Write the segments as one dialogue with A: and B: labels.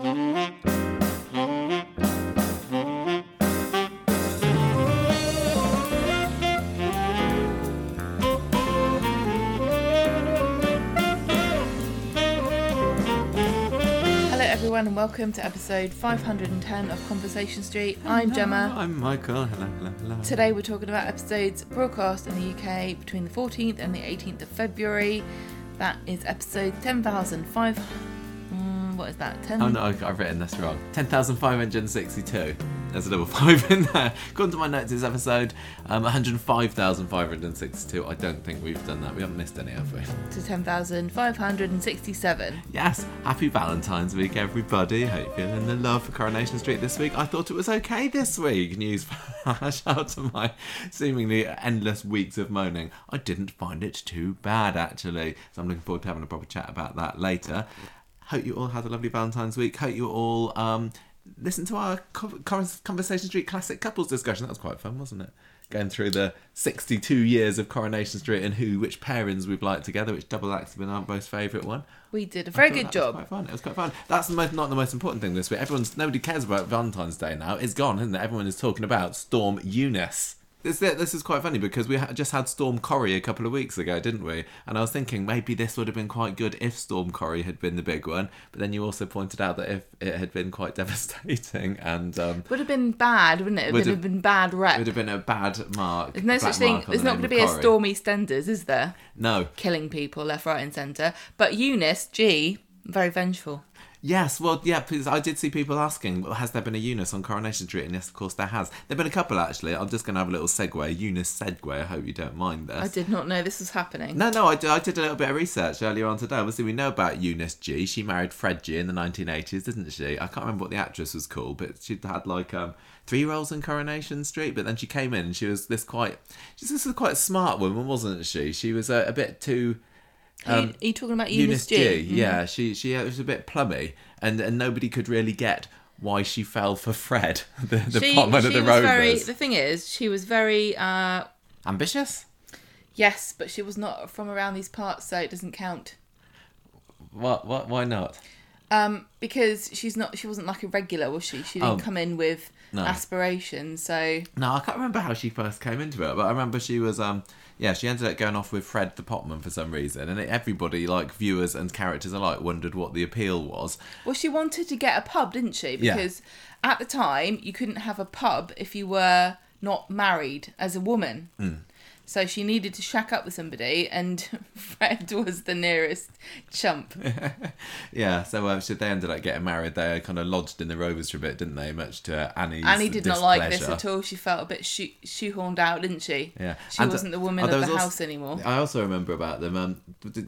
A: Hello, everyone, and welcome to episode 510 of Conversation Street. I'm Gemma.
B: I'm Michael. Hello, hello, hello.
A: Today, we're talking about episodes broadcast in the UK between the 14th and the 18th of February. That is episode 10,005. What is that? 10?
B: Oh no, I've written this wrong. 10,562. There's a double five in there. According to my notes this episode, um, 105,562. I don't think we've done that. We haven't missed any, have we?
A: To 10,567.
B: Yes, happy Valentine's week, everybody. Hope you're feeling the love for Coronation Street this week. I thought it was okay this week. News flash out to my seemingly endless weeks of moaning. I didn't find it too bad, actually. So I'm looking forward to having a proper chat about that later. Hope you all had a lovely Valentine's week. Hope you all um, listened to our Co- Conversation Street classic couples discussion. That was quite fun, wasn't it? Going through the 62 years of Coronation Street and who, which pairings we've liked together, which double acts have been our most favourite one.
A: We did a very good job.
B: Quite fun. It was quite fun. That's the most, not the most important thing this week. Everyone's nobody cares about Valentine's Day now. It's gone, isn't it? Everyone is talking about Storm Eunice. This this is quite funny because we just had Storm Corrie a couple of weeks ago, didn't we? And I was thinking maybe this would have been quite good if Storm Corrie had been the big one. But then you also pointed out that if it had been quite devastating and um,
A: Would have been bad, wouldn't it? It
B: Would
A: would have been bad rep.
B: it would have been a bad mark.
A: There's no such thing. There's
B: the
A: not going to be a
B: Corrie.
A: Stormy Stenders, is there?
B: No.
A: Killing people left, right, and centre. But Eunice, G, very vengeful.
B: Yes, well, yeah, because I did see people asking, well, has there been a Eunice on Coronation Street? And yes, of course, there has. There have been a couple, actually. I'm just going to have a little segue. Eunice segue. I hope you don't mind this.
A: I did not know this was happening.
B: No, no, I did, I did a little bit of research earlier on today. Obviously, we know about Eunice Gee. She married Fred Gee in the 1980s, didn't she? I can't remember what the actress was called, but she'd had like um, three roles in Coronation Street. But then she came in and she was this quite, she's this quite smart woman, wasn't she? She was a, a bit too.
A: Are, you, are you talking about Eunice,
B: um, Eunice
A: Gee?
B: Gee. Yeah, she she was a bit plummy, and and nobody could really get why she fell for Fred, the, the
A: She,
B: potman
A: she
B: of the Rovers.
A: very. The thing is, she was very. Uh,
B: Ambitious?
A: yes, but she was not from around these parts, so it doesn't count.
B: What? What? Why not?
A: Um, because she's not. She wasn't like a regular, was she? She didn't
B: Oh.
A: come in with
B: No.
A: aspirations. So
B: No, I can't remember how she first came into it, but I remember she was um yeah, she ended up going off with Fred the Potman for some reason, and everybody, like viewers and characters alike, wondered what the appeal was.
A: Well, she wanted to get a pub, didn't she?
B: Yeah.
A: Because at the time, you couldn't have a pub if you were not married as a woman.
B: Hmm.
A: So she needed to shack up with somebody, and Fred was the nearest chump.
B: Yeah, so uh, so they ended up getting married. They kind of lodged in the Rovers for a bit, didn't they? Much to Annie's
A: Annie did not like this at all. She felt a bit shoe- shoehorned out, didn't she?
B: Yeah,
A: She
B: And, uh,
A: wasn't the woman
B: there
A: of the
B: also-
A: house anymore.
B: I also remember about them. Um,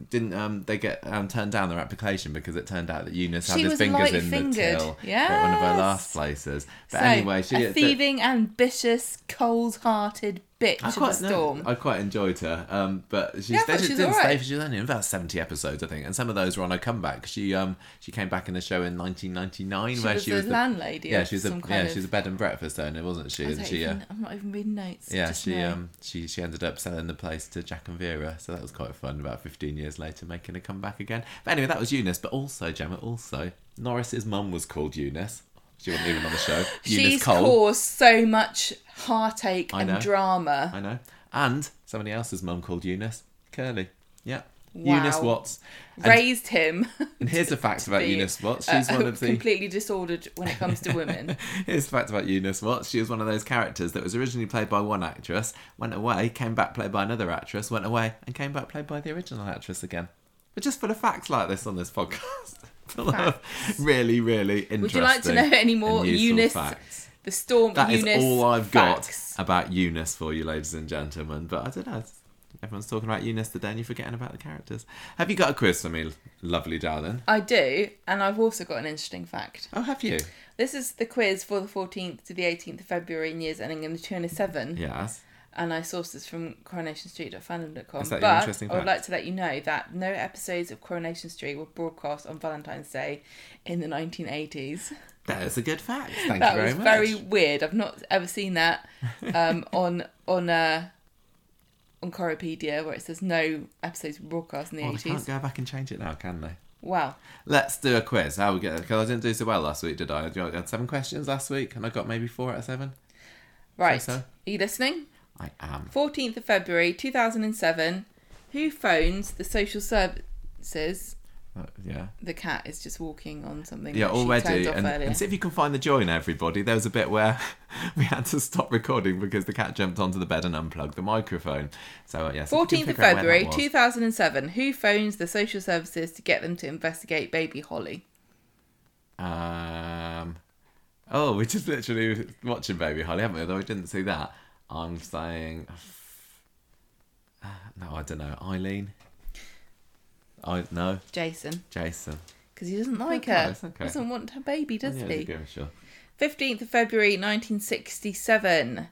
B: didn't um they get um turned down their application because it turned out that Eunice had
A: She
B: his fingers in the till at one of her last places. But
A: so,
B: anyway, she
A: a thieving, ambitious, cold-hearted bitch
B: I
A: of
B: quite,
A: a
B: no. I quite enjoyed her, um, but she,
A: Yeah, I
B: they
A: thought
B: just
A: she was
B: didn't
A: alright.
B: stay. for- She was only in about seventy episodes, I think, and some of those were on her comeback. She um she came back in the show in nineteen ninety nine,
A: She
B: where
A: was
B: she
A: the
B: was the
A: landlady
B: yeah
A: of
B: she was a
A: some
B: yeah
A: kind
B: she was a bed and breakfast owner, wasn't she?
A: I
B: And
A: don't
B: she uh,
A: I'm not even reading notes.
B: yeah she
A: know.
B: um she she ended up selling the place to Jack and Vera, so that was quite fun. About fifteen years later, making a comeback again. But anyway, that was Eunice. But also Gemma, also Norris's mum was called Eunice. She wasn't even on the show. Eunice
A: She's
B: Cole.
A: caused so much heartache
B: I
A: and
B: know.
A: drama.
B: I know. And somebody else's mum called Eunice. Curly. Yeah.
A: Wow.
B: Eunice Watts. And,
A: Raised him.
B: and here's the fact about
A: be,
B: Eunice Watts.
A: uh,
B: She's one of the
A: completely disordered when it comes to women.
B: Here's the fact about Eunice Watts. She was one of those characters that was originally played by one actress, went away, came back played by another actress, went away, and came back played by the original actress again. We're just full of facts like this on this podcast. full of really, really interesting.
A: Would you like to know any more Eunice,
B: facts.
A: The storm
B: That is
A: Eunice
B: all I've
A: facts?
B: got about Eunice for you, ladies and gentlemen. But I don't know. Everyone's talking about Eunice today, and you're forgetting about the characters. Have you got a quiz for me, lovely darling?
A: I do, and I've also got an interesting fact.
B: Oh, have you?
A: This is the quiz for the 14th to the 18th of February in years ending in 207.
B: Yes.
A: and I sourced this from coronationstreet.fandom.com.
B: Is that your
A: but
B: interesting
A: I would
B: fact?
A: like to let you know that no episodes of Coronation Street were broadcast on Valentine's Day in the 1980s.
B: That is a good fact. Thank
A: that
B: you very
A: was
B: much.
A: very weird. I've not ever seen that um, on on uh, on Coropedia where it says no episodes were broadcast in the
B: Well, they can't
A: 80s.
B: go back and change it now, can they?
A: Wow.
B: Let's do a quiz. How we get? Because I didn't do so well last week, did I? I had seven questions last week, and I got maybe four out of seven.
A: Right.
B: So-so.
A: Are you listening?
B: I am.
A: 14th of February 2007. Who phones the social services?
B: Uh, yeah.
A: The cat is just walking on something.
B: Yeah, already. And, and see if you can find the joy in everybody. There was a bit where we had to stop recording because the cat jumped onto the bed and unplugged the microphone. So, uh, yes.
A: 14th of February 2007. Who phones the social services to get them to investigate baby Holly?
B: Um, oh, we're just literally watching Baby Holly, haven't we? Although we didn't see that. I'm saying. Uh, no, I don't know. Eileen? I No.
A: Jason.
B: Jason.
A: Because he doesn't like
B: Okay,
A: her.
B: okay.
A: Doesn't want her baby, does
B: yeah,
A: he?
B: Go, sure.
A: 15th of February 1967.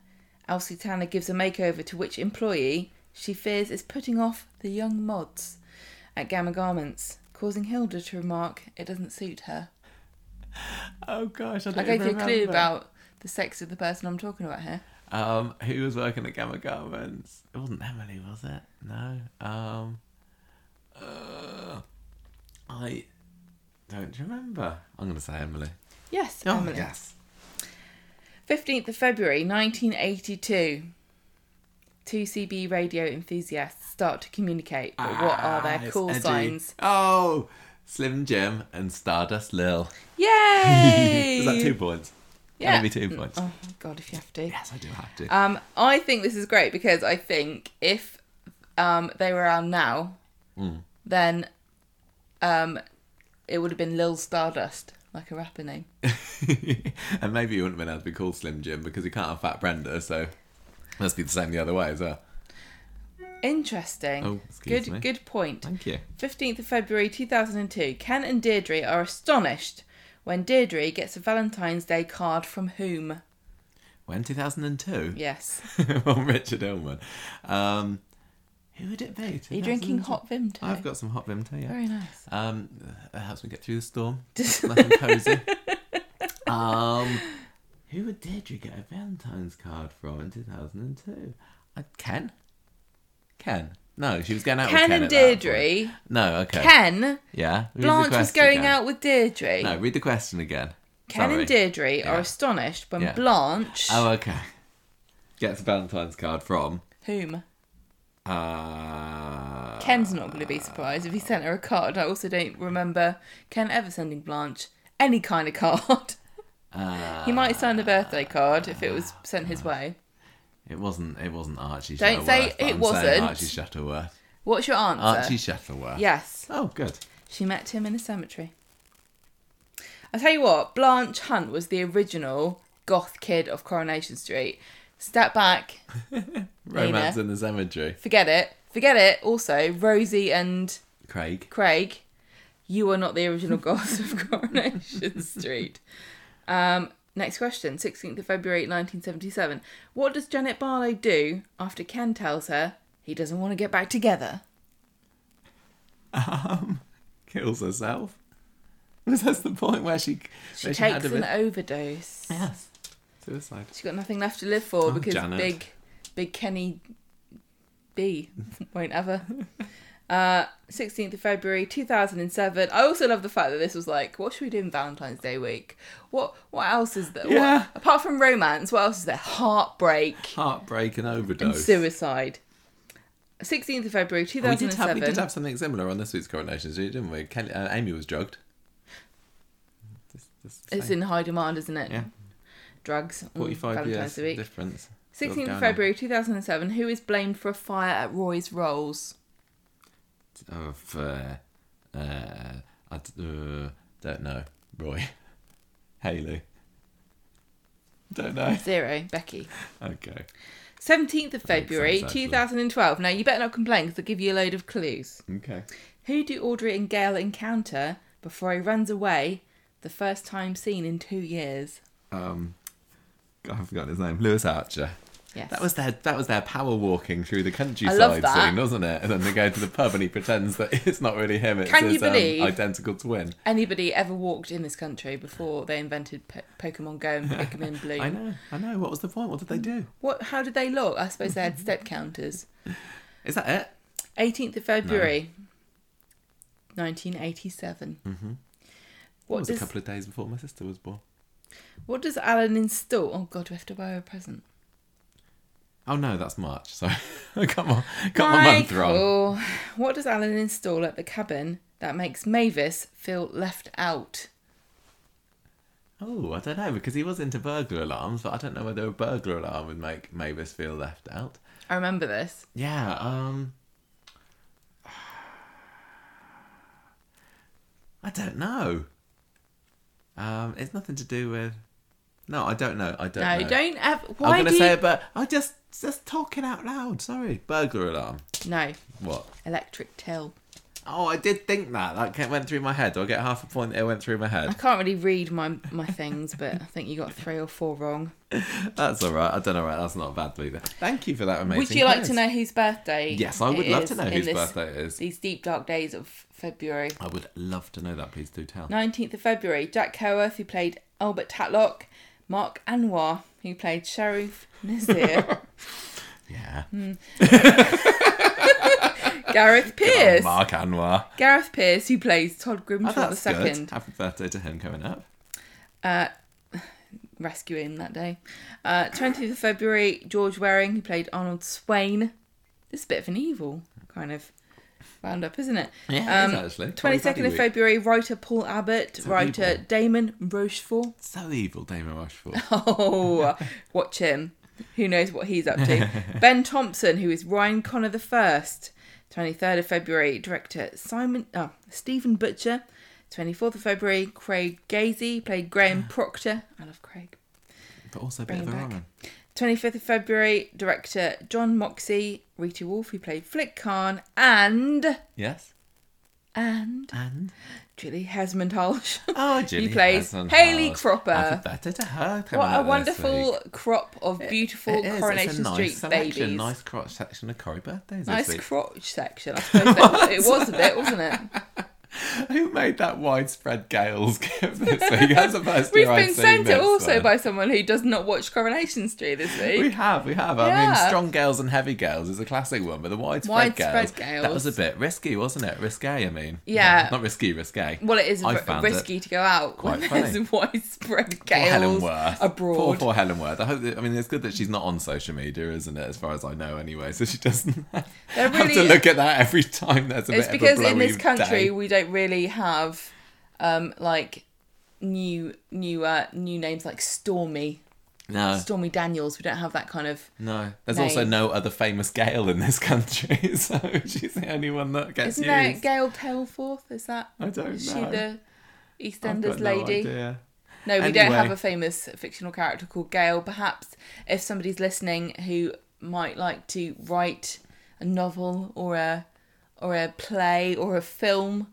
A: Elsie Tanner gives a makeover to which employee she fears is putting off the young mods at Gamma Garments, causing Hilda to remark it doesn't suit her.
B: Oh, gosh. I
A: I gave you a clue about the sex of the person I'm talking about here.
B: Um, who was working at Gamma Garments? It wasn't Emily, was it? No. Um, uh, I don't remember. I'm going to say Emily.
A: Yes,
B: Oh,
A: Emily.
B: yes.
A: 15th of February 1982. Two CB radio enthusiasts start to communicate, but what are
B: Ah,
A: their
B: it's
A: call
B: Eddie.
A: signs?
B: Oh, Slim Jim and Stardust Lil.
A: Yay!
B: Is that two points?
A: Yeah.
B: Maybe two points.
A: Oh god, if you have to.
B: Yes, I do have to.
A: Um, I think this is great because I think if um they were around now,
B: Hmm.
A: Then um it would have been Lil Stardust, like a rapper name.
B: and maybe you wouldn't have been able to be called Slim Jim because you can't have Fat Brenda, so must be the same the other way as well.
A: Interesting.
B: Oh,
A: good
B: me.
A: good point.
B: Thank you.
A: 15th of February 2002. Ken and Deirdre are astonished when Deirdre gets a Valentine's Day card from whom?
B: When 2002?
A: Yes.
B: From Richard Hillman. Um, who would it be?
A: Are you drinking hot Vimto?
B: I've got some hot Vimto, yeah.
A: Very nice.
B: Um, that helps me get through the storm. and cozy. um, who would Deirdre get a Valentine's card from in 2002? Uh, Ken? Ken? No, she was going out with
A: Ken
B: Ken
A: and
B: at that point.
A: Deirdre.
B: No, okay.
A: Ken.
B: Yeah. read
A: Blanche was going
B: again.
A: out with Deirdre.
B: No, read the question again.
A: Ken
B: Sorry.
A: and Deirdre
B: Yeah.
A: are astonished when
B: Yeah.
A: Blanche.
B: Oh, okay. Gets a Valentine's card from.
A: Whom?
B: Uh,
A: Ken's not going to be surprised if he sent her a card. I also don't remember Ken ever sending Blanche any kind of card.
B: uh,
A: he might sign a birthday card if it was sent his way.
B: It wasn't. It wasn't Archie.
A: Don't say it
B: I'm
A: wasn't.
B: Archie Shuttleworth.
A: What's your answer?
B: Archie Shuttleworth.
A: Yes.
B: Oh, good.
A: She met him in a cemetery. I tell you what, Blanche Hunt was the original goth kid of Coronation Street. Step back,
B: Romance
A: Nina.
B: in the cemetery.
A: forget it, forget it. Also, Rosie and
B: Craig.
A: Craig, you are not the original goth of Coronation Street. Um, next question, 16th of February 1977. What does Janet Barlow do after Ken tells her he doesn't want to get back together?
B: Um, kills herself. Was that the point where she?
A: She
B: where
A: takes
B: a
A: an overdose.
B: Yes. Suicide.
A: She's got nothing left to live for
B: Oh,
A: because
B: Janet.
A: big, big Kenny B won't ever. Uh, 16th of February 2007. I also love the fact that this was like, what should we do in Valentine's Day week? What what else is there? What-
B: Yeah.
A: apart from romance, what else is there? Heartbreak
B: Heartbreak and
A: and
B: overdose.
A: suicide. 16th of February
B: Oh, we did have
A: 2007.
B: we did have something similar on this week's Coronation Street, didn't we? Kelly, uh, Amy was drugged. Just the
A: it's in high demand, isn't it?
B: Yeah.
A: Drugs. mm,
B: forty-five
A: Valentine's
B: years
A: Week.
B: difference.
A: 16th of? February 2007. Who is blamed for a fire at Roy's Rolls?
B: Of uh, uh, I d- uh, don't know. Roy, Haley. Don't know.
A: Zero. Becky.
B: Okay.
A: 17th of February
B: sense, actually.
A: 2012. Now, you better not complain because I'll give you a load of clues.
B: Okay.
A: Who do Audrey and Gail encounter before he runs away the first time seen in two years?
B: Um, I've forgotten his name. Lewis Archer.
A: Yes.
B: That was their that was their power walking through the countryside scene, wasn't it? And then they go to the pub and he pretends that it's not really him. It's
A: Can you
B: his um, identical twin.
A: Anybody ever walked in this country before they invented po- Pokemon Go and Pikmin Bloom?
B: I know, I know. What was the point? What did they do?
A: What? How did they look? I suppose they had step counters.
B: Is that it?
A: 18th of February 1987.
B: Mm-hmm. It
A: What
B: was
A: does
B: a couple of days before my sister was born.
A: What does Alan install? Oh God, we have to buy her a present.
B: Oh no, that's March. Sorry, come on, got my month wrong.
A: What does Alan install at the cabin that makes Mavis feel left out?
B: Oh, I don't know because he was into burglar alarms, but I don't know whether a burglar alarm would make Mavis feel left out.
A: I remember this.
B: Yeah. Um. I don't know. Um, it's nothing to do with. No, I don't know. I don't
A: No,
B: know.
A: don't have.
B: I'm gonna say
A: you...
B: it, but I just just talking out loud. Sorry, burglar alarm.
A: No,
B: What?
A: electric till.
B: Oh, I did think that. That went through my head. Do I get half a point? It went through my head.
A: I can't really read my my things, but I think you got three or four wrong.
B: That's all right. I don't know. Right, that's not bad either. Thank you for that amazing.
A: Would you like
B: quiz.
A: to know whose birthday?
B: Yes, I would love to know whose
A: this-
B: birthday it is.
A: These deep dark days of February.
B: I would love to know that. Please do tell.
A: 19th of February, Jack Howarth, who played Albert Tatlock, Mark Anwar, who played Sharif Nazir,
B: Yeah.
A: Hmm. Gareth Pierce,
B: Mark Anwar.
A: Gareth Pierce, who plays Todd
B: Oh,
A: Grimshaw the
B: that's good.
A: second,
B: Happy birthday to him coming up.
A: uh, rescuing that day. Uh, 20th of February, George Waring, who played Arnold Swain. This is a bit of an evil kind of roundup, isn't it?
B: Yeah,
A: Um,
B: it is actually.
A: 22nd of February, writer Paul Abbott,
B: So
A: writer
B: evil.
A: Damon Rochefort.
B: So evil, Damon Rochefort.
A: Oh, watch him. Who knows what he's up to? ben Thompson, who is Ryan Connor the First. 23rd of February, director Simon, oh, Stephen Butcher. 24th of February, Craig Gazey played Graham Proctor. I love Craig.
B: but also a bit of a. Roman.
A: 25th of February, director John Moxey, Rita Wolf, who played Flick Khan, and
B: Yes.
A: and
B: And
A: Julie Hesmondhalgh.
B: oh, Julie
A: plays
B: Hesmondhalgh.
A: Hayley Cropper.
B: Happy birthday to her.
A: what a wonderful crop of beautiful
B: It is. It's a
A: Coronation
B: nice
A: Street
B: selection,
A: babies.
B: Nice crotch section of Corrie birthdays
A: Nice
B: this week.
A: crotch section. I suppose that, it was a bit, wasn't it?
B: Who made that widespread Gales gift this week? That's the first
A: We've
B: year
A: been sent it also
B: one.
A: by someone who does not watch Coronation Street this week.
B: We have, we have. I mean, Strong Gales and Heavy Gales is a classic one, but the widespread,
A: Widespread
B: Gales, that was a bit risky, wasn't it? Risque, I mean.
A: Yeah.
B: Not risky, risque.
A: Well, it is
B: I
A: r-
B: found
A: risky to go out
B: quite
A: when
B: funny.
A: there's widespread
B: Poor Helen
A: gales
B: Worth.
A: Abroad.
B: poor Helen Worth. I hope. That, I mean, it's good that she's not on social media, isn't it? As far as I know, anyway. So she doesn't
A: They're
B: have to look at that every time. There's a
A: It's
B: bit
A: because
B: of a
A: in this country
B: day.
A: we don't really have um, like new new uh, new names like Stormy
B: No,
A: Stormy Daniels. We don't have that kind of.
B: no. There's also no other famous Gale in this country, so she's the only one that gets
A: Isn't there
B: used.
A: Gail Taylforth? Is that
B: I don't
A: is she
B: know.
A: the
B: I've
A: EastEnders
B: no
A: lady?
B: idea.
A: No, we don't have a famous fictional character called Gail. Perhaps if somebody's listening who might like to write a novel or a or a play or a film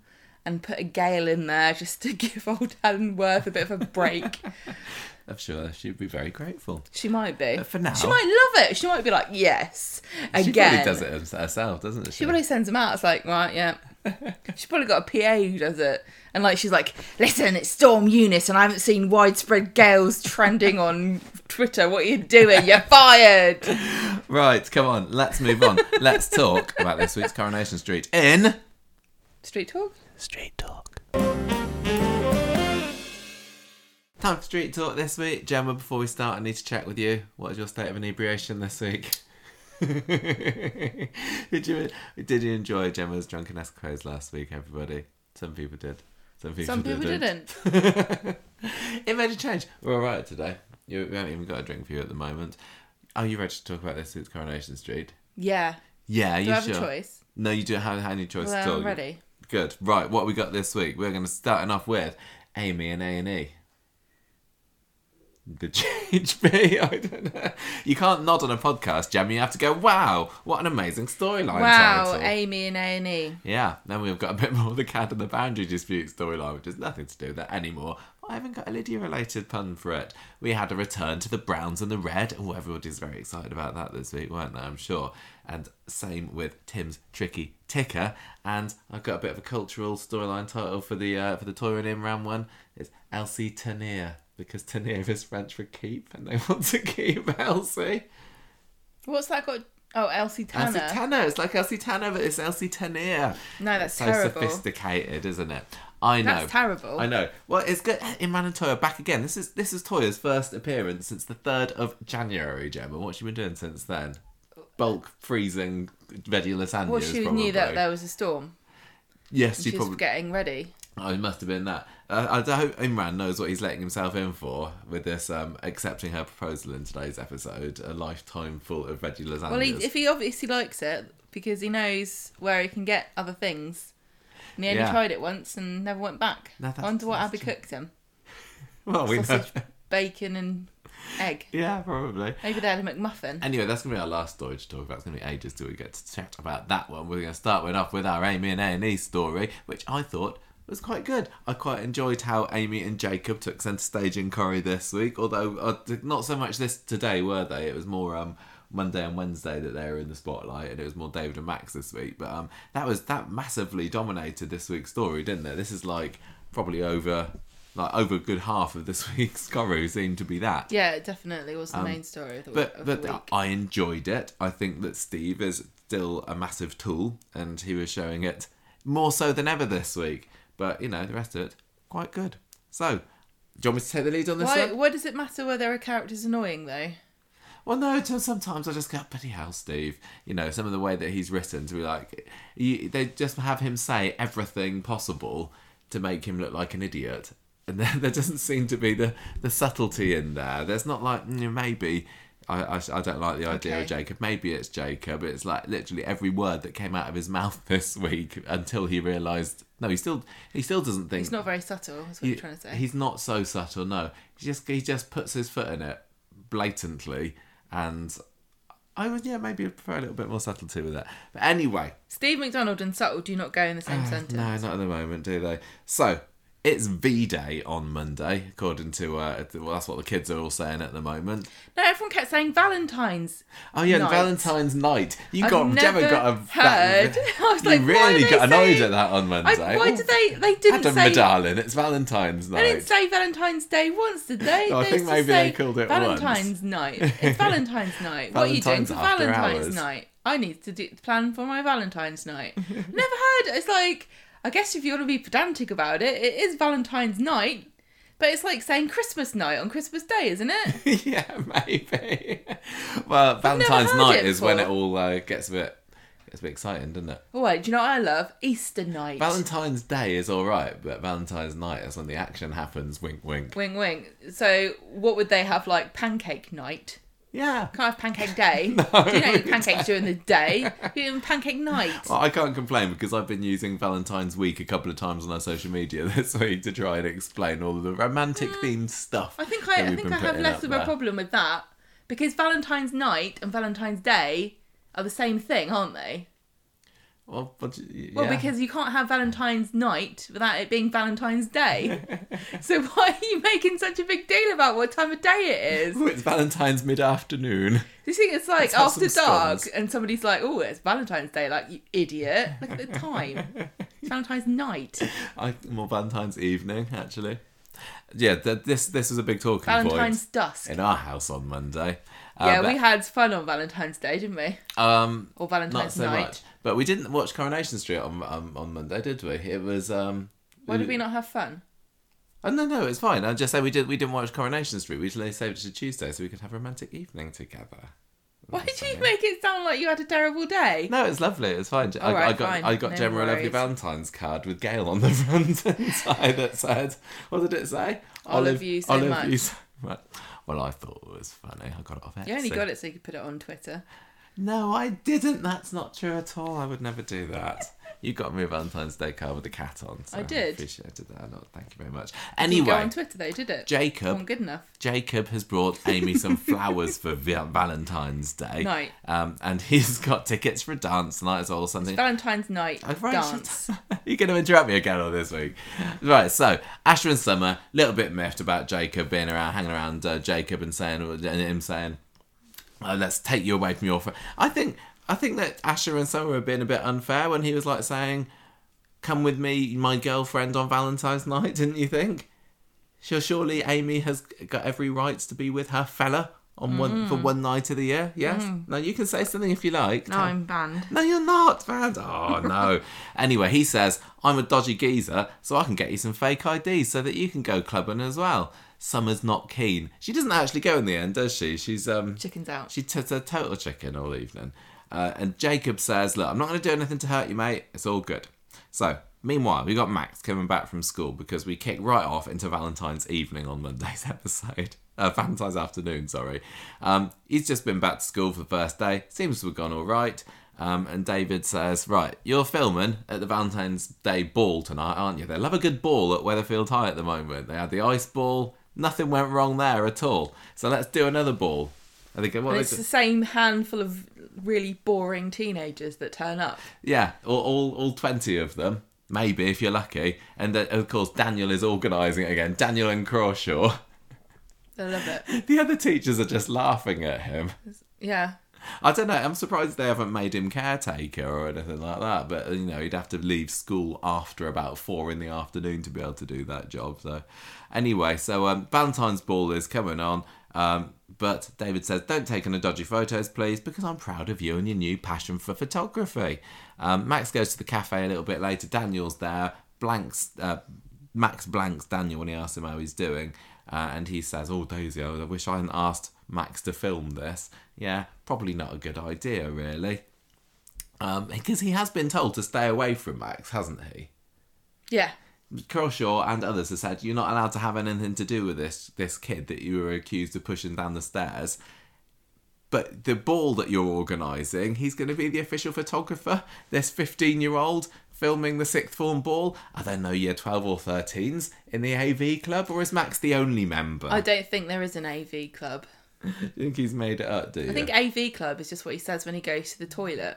A: and put a gale in there just to give old Helen Worth a bit of a break,
B: I'm sure she'd be very grateful.
A: she might be.
B: But for now-
A: she might love it. She might be like, yes, Again.
B: She probably does it herself, doesn't she?
A: She probably sends them out. It's like, right, yeah. she's probably got a PA who does it. And like she's like, listen, it's Storm Eunice and I haven't seen widespread gales trending on Twitter. What are you doing? You're fired.
B: Right, come on, let's move on. let's talk about this week's Coronation Street in
A: Street talk?
B: Street Talk. Time for Street Talk this week. Gemma, before we start, I need to check with you. What is your state of inebriation this week? did you did you enjoy Gemma's drunken escapades last week, everybody? Some people did. Some people,
A: Some people
B: didn't.
A: didn't.
B: it made a change. We're all right today. You, we haven't even got a drink for you at the moment. Are you ready to talk about this week's Coronation Street?
A: Yeah.
B: Yeah,
A: Do
B: you
A: I have
B: sure?
A: a choice?
B: No, you don't have any choice
A: Well,
B: at all.
A: I'm ready.
B: Good. Right, what we got this week? We're going to starting off with Amy and A and E. The HB. I don't know. You can't nod on a podcast, Gemma. You have to go. Wow, what an amazing storyline
A: Wow,
B: title.
A: Amy and A&E.
B: yeah. Then we've got a bit more of the cat and the boundary dispute storyline, which has nothing to do with that anymore. I haven't got a Lydia-related pun for it. We had a return to the browns and the red. Oh, everybody's very excited about that this week, weren't they? I'm sure. And same with Tim's tricky ticker. And I've got a bit of a cultural storyline title for the uh, for the Toy and Imran one. It's Elsie Tanier because Tanier is French for keep, and they want to keep Elsie.
A: What's that got? Oh, Elsie Tanner.
B: Elsie Tanner. It's like Elsie Tanner, but it's Elsie Tanner.
A: No, that's
B: so
A: terrible.
B: sophisticated, isn't it? I know.
A: That's terrible.
B: I know. Well, it's good. Imran and Toyah back again. This is this is Toyah's first appearance since the third of January. Gemma, what's she been doing since then? Bulk freezing Vedi lasagnas.
A: Well, she
B: probably.
A: knew that there was a storm.
B: Yes, she
A: She was
B: probably.
A: getting ready.
B: Oh, it must have been that. Uh, I hope Imran knows what he's letting himself in for with this um, accepting her proposal in today's episode. A lifetime full of veggie lasagnas.
A: Well, he, if he obviously likes it because he knows where he can get other things. And he only
B: Yeah.
A: tried it once and never went back.
B: No,
A: I wonder what Abby cooked him.
B: well, we know.
A: Sausage, bacon, and egg.
B: Yeah, probably.
A: Maybe they had a McMuffin.
B: Anyway, that's going to be our last story to talk about. It's going to be ages till we get to chat about that one. We're going to start with off with our Amy and A&E story, which I thought was quite good. I quite enjoyed how Amy and Jacob took centre stage in Corrie this week, although uh, not so much this today, were they? It was more um, Monday and Wednesday that they were in the spotlight, and it was more David and Max this week. But um, that was that massively dominated this week's story, didn't it? This is like probably over. Like over a good half of this week's Corrie seemed to be that.
A: Yeah, it definitely was the main story of the,
B: Um, But
A: of
B: but
A: the.
B: I enjoyed it. I think that Steve is still a massive tool, and he was showing it more so than ever this week. But you know, the rest of it quite good. So, do you want me to take the lead on this
A: Why,
B: one?
A: why does it matter whether a character's annoying, though?
B: Well, no. Sometimes I just go, bloody hell, Steve. You know, some of the way that he's written to be like, you, they just have him say everything possible to make him look like an idiot, and there, there doesn't seem to be the the subtlety in there. There's not like mm, maybe. I, I, I don't like the idea of Jacob. Maybe it's Jacob. It's like literally every word that came out of his mouth this week until he realised. No, he still he still doesn't think
A: He's not very subtle, is what
B: he-
A: you're trying to say.
B: He's not so subtle. No, he just he just puts his foot in it blatantly, and I would yeah maybe prefer a little bit more subtlety with that. But anyway,
A: Steve McDonald and subtle do not go in the same sentence.
B: no, not at the moment, do they? So it's V Day on Monday, according to uh, well, that's what the kids are all saying at the moment.
A: No, everyone kept saying Valentine's.
B: Oh yeah,
A: Night.
B: Valentine's night. You
A: I've
B: got
A: never
B: Gemma got a
A: heard. I was
B: you
A: like, why
B: really got annoyed
A: saying-
B: at that on
A: I,
B: Monday.
A: why
B: Oh,
A: did they? They didn't
B: Adam,
A: say.
B: darling, it's Valentine's night.
A: They didn't say Valentine's Day once, did they?
B: Oh, I
A: they
B: think maybe they called it once.
A: Valentine's night. It's Valentine's night. what are you doing for Valentine's
B: hours.
A: night? I need to do, plan for my Valentine's night. Never heard. It's like I guess if you want to be pedantic about it, it is Valentine's night. But it's like saying Christmas night on Christmas Day, isn't it?
B: yeah, maybe. well, Valentine's night is when it all uh, gets a bit gets a bit exciting, doesn't it?
A: Oh wait, do you know what I love? Easter night.
B: Valentine's Day is all right, but Valentine's night is when the action happens. Wink, wink.
A: Wink, wink. So what would they have like pancake night?
B: Yeah.
A: Can't have pancake day. Do you know pancakes during the day? You're pancake night.
B: Well, I can't complain because I've been using Valentine's week a couple of times on our social media this week to try and explain all of the romantic mm. themed stuff.
A: I think I, I think I have less of
B: there.
A: a problem with that because Valentine's night and Valentine's Day are the same thing, aren't they?
B: Well, but, yeah.
A: Well, because you can't have Valentine's night without it being Valentine's Day. so why are you making such a big deal about what time of day it is?
B: Oh, it's Valentine's mid afternoon.
A: Do you think it's like
B: Let's
A: after dark and somebody's like, "Oh, it's Valentine's Day," like you idiot. Look at the time. Valentine's night.
B: I more Valentine's evening actually. Yeah, th- this this was a big talking
A: Valentine's
B: point
A: dusk.
B: in our house on Monday.
A: Yeah,
B: but,
A: we had fun on Valentine's Day, didn't we?
B: um
A: Or
B: not
A: Valentine's
B: so
A: night.
B: much, but we didn't watch Coronation Street on um, on Monday, did we? It was um.
A: Why did we not have fun?
B: Oh, no, no, it's fine. I just say we did. We didn't watch Coronation Street. We just saved it to Tuesday so we could have a romantic evening together.
A: Why did you make it sound like you had a terrible day?
B: No, it's lovely. It's fine. I,
A: All right,
B: I got
A: fine.
B: I got
A: No
B: Gemma a lovely. Valentine's card with Gail on the front and side that said, "What did it say?
A: Love you so much."
B: you so much." Well, I thought it was funny. I got it off Etsy.
A: You only got it so you could put it on Twitter.
B: No, I didn't. That's not true at all. I would never do that. You got me a Valentine's Day card with a cat on. So
A: I did.
B: I appreciated that. a lot. thank you very much. Anyway,
A: on Twitter though, did it?
B: Jacob
A: Wasn't good enough.
B: Jacob has brought Amy some flowers for Valentine's Day.
A: Night.
B: Um, and he's got tickets for a dance tonight as well, or something.
A: Valentine's night
B: Oh, right,
A: dance.
B: You're going to interrupt me again on this week. Right, so Asha and Summer, a little bit miffed about Jacob being around, hanging around uh, Jacob and saying, and him saying, oh, "Let's take you away from your." Fr-. I think, I think that Asha and Summer were being a bit unfair when he was like saying, "Come with me, my girlfriend, on Valentine's night." Didn't you think? Sure, surely Amy has got every right to be with her fella on one for one night of the year. Yes. No, you can say something if you like.
A: No,
B: Tell-
A: I'm banned.
B: no, you're not, man. Oh no. anyway, he says I'm a dodgy geezer, so I can get you some fake IDs so that you can go clubbing as well. Summer's not keen. She doesn't actually go in the end, does she? She's um
A: Chicken's out.
B: she took a total chicken all evening. Uh, and Jacob says, Look, I'm not going to do anything to hurt you, mate. It's all good. So, meanwhile, we got Max coming back from school because we kicked right off into Valentine's evening on Monday's episode. Uh, Valentine's afternoon, sorry. Um, he's just been back to school for the first day. Seems to have gone all right. Um, and David says, Right, you're filming at the Valentine's Day ball tonight, aren't you? They love a good ball at Weatherfield High at the moment. They had the ice ball. Nothing went wrong there at all. So let's do another ball. I think what
A: And it's the same handful of really boring teenagers that turn up.
B: Yeah, all, all, all 20 of them, maybe if you're lucky. And uh, of course, Daniel is organising it again. Daniel and Crawshaw.
A: I love it.
B: The other teachers are just laughing at him.
A: Yeah.
B: I don't know, I'm surprised they haven't made him caretaker or anything like that. But, you know, he'd have to leave school after about four in the afternoon to be able to do that job. So, anyway, so um, Valentine's Ball is coming on. Um, but David says, don't take any dodgy photos, please, because I'm proud of you and your new passion for photography. Um, Max goes to the cafe a little bit later. Daniel's there. Blanks, uh, Max blanks Daniel when he asks him how he's doing. Uh, and he says, Oh, Daisy, I wish I hadn't asked Max to film this. Yeah, probably not a good idea, really. Um, because he has been told to stay away from Max, hasn't he?
A: Yeah.
B: Crawshaw and others have said you're not allowed to have anything to do with this this kid that you were accused of pushing down the stairs. But the ball that you're organising, he's going to be the official photographer. This 15 year old filming the sixth form ball. Are there no year 12 or 13s in the AV club, or is Max the only member?
A: I don't think there is an AV club.
B: You think he's made it up, do you?
A: I think AV club is just what he says when he goes to the toilet.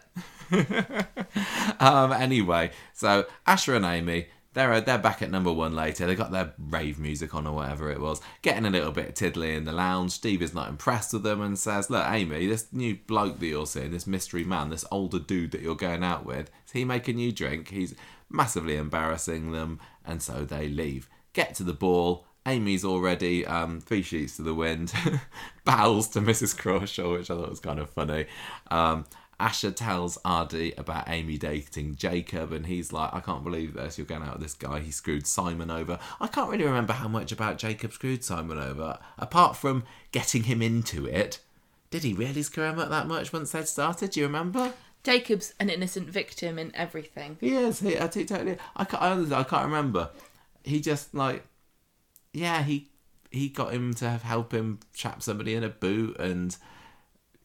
B: um, anyway, so Asha and Amy, they're they're back at number one later. They got their rave music on or whatever it was, getting a little bit tiddly in the lounge. Steve is not impressed with them and says, "Look, Amy, this new bloke that you're seeing, this mystery man, this older dude that you're going out with, is he making you drink? He's massively embarrassing them." And so they leave. Get to the ball. Amy's already um, three sheets to the wind, bows to Mrs. Crawshaw, which I thought was kind of funny. Um, Asha tells Aadi about Amy dating Jacob, and he's like, I can't believe this. You're going out with this guy. He screwed Simon over. I can't really remember how much about Jacob screwed Simon over, apart from getting him into it. Did he really screw him up that much once they'd started? Do you remember?
A: Jacob's an innocent victim in everything.
B: He is. He, I totally. I can't. I, honestly, I can't remember. He just like, yeah. He he got him to help him trap somebody in a boot, and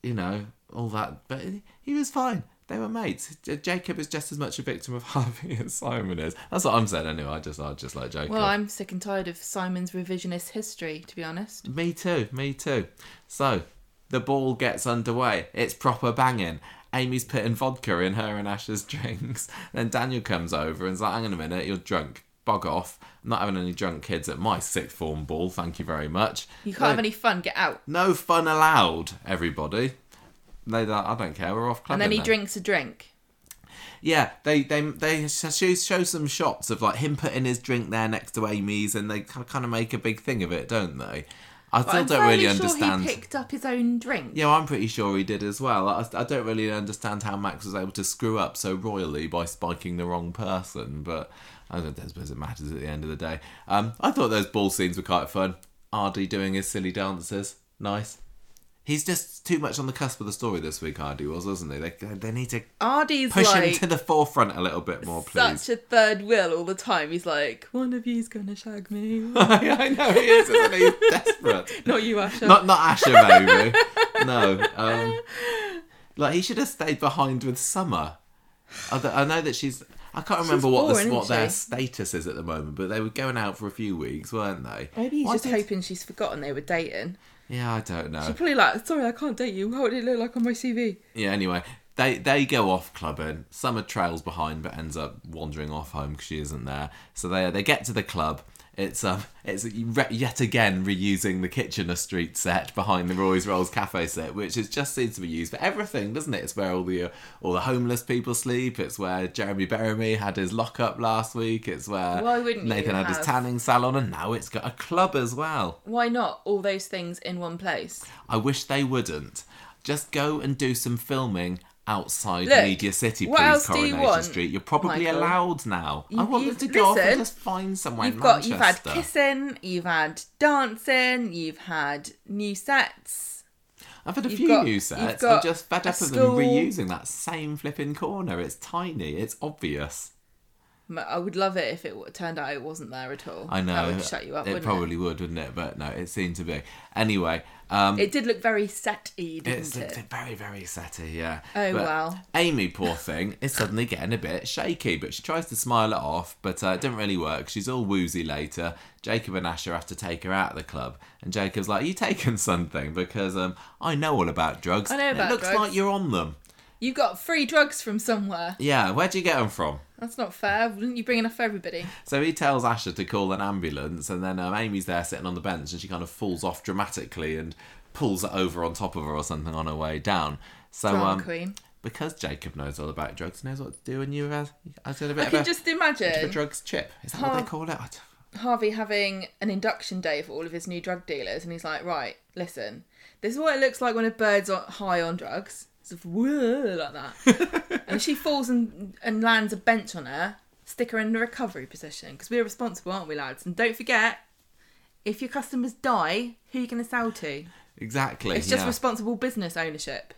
B: you know all that. But he was fine. They were mates. J- Jacob is just as much a victim of Harvey as Simon is. That's what I'm saying anyway. I just I just like Jacob.
A: Well, I'm sick and tired of Simon's revisionist history, to be honest.
B: Me too, me too. So, the ball gets underway. It's proper banging. Amy's putting vodka in her and Ash's drinks. Then Daniel comes over and's like, hang on a minute, you're drunk. Bog off. I'm not having any drunk kids at my sixth form ball, thank you very much.
A: You can't
B: no,
A: have any fun, get out.
B: no fun allowed, everybody. They don't, I don't care, we're off clubbing
A: And then he
B: now.
A: drinks a drink.
B: Yeah, they they they show, show some shots of like him putting his drink there next to Amy's, and they kind of make a big thing of it, don't they? I still
A: I'm
B: don't really understand.
A: He picked up his own drink.
B: Yeah, I'm pretty sure he did as well. I, I don't really understand how Max was able to screw up so royally by spiking the wrong person, but I don't suppose it matters at the end of the day. Um, I thought those ball scenes were quite fun. Aadi doing his silly dances, nice. He's just too much on the cusp of the story this week. Aadi was, wasn't he? They they need to
A: Aadi's
B: push him to the forefront a little bit more, please.
A: such a third wheel all the time. He's like, one of you's gonna shag me.
B: I know he is, isn't he? He's desperate.
A: Not you, Asha.
B: Not not Asha, maybe. no. Um, like he should have stayed behind with Summer. I, know that she's. I can't remember what
A: boring,
B: the, what their
A: she?
B: status is at the moment, but they were going out for a few weeks, weren't they?
A: Maybe he's
B: Why
A: just
B: did-
A: hoping she's forgotten they were dating.
B: Yeah, I don't know.
A: She's probably like, sorry, I can't date you. How would it look like on my CV?
B: Yeah. Anyway, they they go off clubbing. Summer trails behind, but ends up wandering off home because she isn't there. So they they get to the club. It's um, it's re- yet again reusing the Kitchener Street set behind the Roy's Rolls Cafe set, which is just seems to be used for everything, doesn't it? It's where all the uh, all the homeless people sleep. It's where Jeremy Beremy had his lockup last week. It's where Nathan had his tanning salon, and now it's got a club as well.
A: Why not all those things in one place?
B: I wish they wouldn't. Just go and do some filming outside
A: Look,
B: Media City, please,
A: you
B: Coronation
A: want,
B: Street. You're probably
A: Michael?
B: allowed now. I
A: You-
B: want them to go off and just find somewhere
A: You've
B: in
A: got you've had kissing, you've had dancing, you've had new sets.
B: I've had a
A: You've
B: few
A: got-
B: new sets. I'm just fed up of them reusing that same flipping corner. It's tiny. It's obvious.
A: I would love it if it turned out it wasn't there at all.
B: I know.
A: That would shut you up,
B: It probably would, wouldn't it? But no, it seemed to be. Anyway, um,
A: it? It did look very set-y, didn't it?
B: Looked very, very setty, yeah.
A: Oh,
B: But
A: well.
B: Amy, poor thing, is suddenly getting a bit shaky, but she tries to smile it off, but uh, it didn't really work. She's all woozy later. Jacob and Asha have to take her out of the club, and Jacob's like, "You taking something? Because um, I know all about drugs.
A: I know about
B: It looks
A: drugs."
B: like you're on them.
A: You got free drugs from somewhere.
B: Yeah, where'd you get them from?"
A: That's not fair. Wouldn't you bring enough for everybody?
B: So he tells Asha to call an ambulance, and then um, Amy's there sitting on the bench, and she kind of falls off dramatically and pulls it over on top of her or something on her way down. So
A: Drama
B: um,
A: queen.
B: because Jacob knows all about drugs, knows what to do when you've had, I've had a bit
A: I
B: of
A: can
B: a,
A: just
B: bit of a
A: imagine
B: drugs chip. Is that what they call it? I don't-
A: Harvey having an induction day for all of his new drug dealers, and he's like, "Right, listen, this is what it looks like when a bird's on, high on drugs. A whoa, like that. and she falls and, and lands a bench on her, stick her in the recovery position because we're responsible, aren't we, lads? And don't forget, if your customers die, who are you going to sell to?
B: Exactly.
A: It's just
B: yeah.
A: responsible business ownership.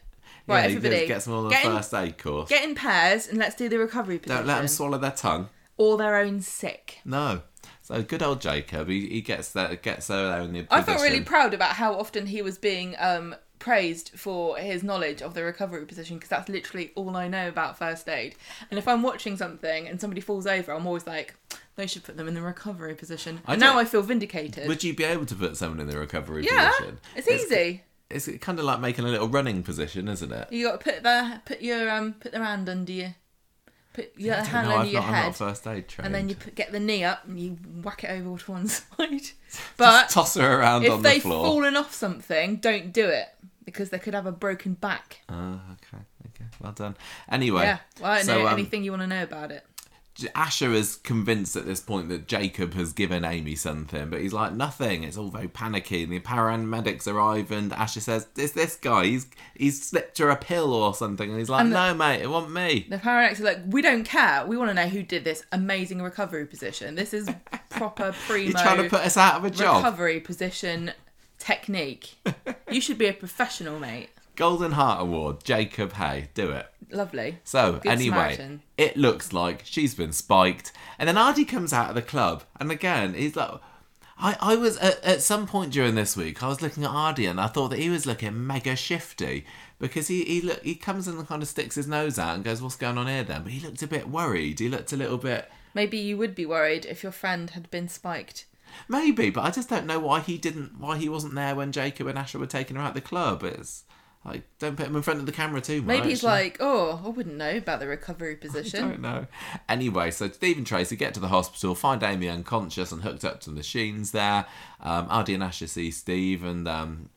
A: Right,
B: he
A: everybody,
B: gets them all on the
A: get in,
B: first aid course.
A: get in pairs and let's do the recovery position.
B: Don't let them swallow their tongue.
A: or their own sick.
B: No. So good old Jacob, he, he gets there, gets her there in the Position.
A: I felt really proud about how often he was being um, praised for his knowledge of the recovery position because that's literally all I know about first aid. And if I'm watching something and somebody falls over, I'm always like, they should put them in the recovery position.
B: I
A: And now I feel vindicated.
B: Would you be able to put someone in the recovery
A: yeah,
B: position?
A: it's easy.
B: It's kind of like making a little running position, isn't it?
A: You got to put the put your um put their hand under your put your
B: don't
A: hand
B: know,
A: under
B: I've
A: your
B: not, I'm
A: head.
B: first aid trained.
A: and then you put, get the knee up and you whack it over to one side. But
B: Just toss her around on the floor.
A: If they've fallen off something, don't do it because they could have a broken back.
B: Oh, okay, okay, well done. Anyway,
A: Yeah, well, I don't
B: so,
A: know
B: um,
A: anything you want to know about it.
B: Asha is convinced at this point that Jacob has given Amy something, but he's like, nothing. It's all very panicky. And the paramedics arrive, and Asha says, "It's this guy. He's he's slipped her a pill or something." And he's like,
A: And the-
B: "No, mate, it wasn't me."
A: The paramedics are like, we don't care. We want to know who did this amazing recovery position. This is proper primo
B: You're trying to put us out of a job.
A: recovery position technique. you should be a professional, mate.
B: Golden Heart Award, Jacob Hay, do it.
A: Lovely.
B: So
A: Good
B: anyway,
A: Samaritan.
B: it looks like she's been spiked, and then Aadi comes out of the club, and again he's like, I, I was at, at some point during this week, I was looking at Aadi, and I thought that he was looking mega shifty because he he look he comes and kind of sticks his nose out and goes, "What's going on here?" Then, but he looked a bit worried. He looked a little bit
A: Maybe you would be worried if your friend had been spiked.
B: Maybe, but I just don't know why he didn't why he wasn't there when Jacob and Asha were taking her out the club. It's like don't put him in front of the camera too much.
A: Maybe he's like, oh, I wouldn't know about the recovery
B: I
A: position.
B: don't know. Anyway, so Steve and Tracy get to the hospital, find Amy unconscious and hooked up to the machines there. Um, Aadi and Asha see Steve and um,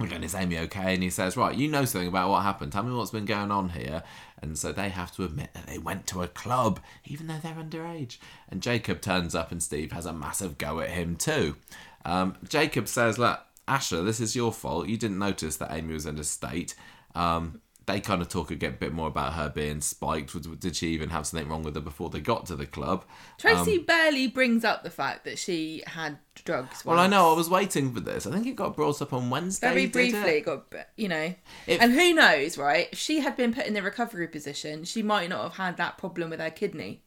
B: again, is Amy okay? And he says, right, you know something about what happened. Tell me what's been going on here. And so they have to admit that they went to a club, even though they're underage. And Jacob turns up and Steve has a massive go at him too. Um, Jacob says, look, Asha, this is your fault. You didn't notice that Amy was in a state. Um, they kind of talk a bit more about her being spiked. Did she even have something wrong with her before they got to the club?
A: Tracy um, barely brings up the fact that she had drugs.
B: Well, I know I was waiting for this. I think it got brought up on Wednesday.
A: very briefly
B: it?
A: it got you know
B: It-
A: and who knows right if she had been put in the recovery position she might not have had that problem with her kidney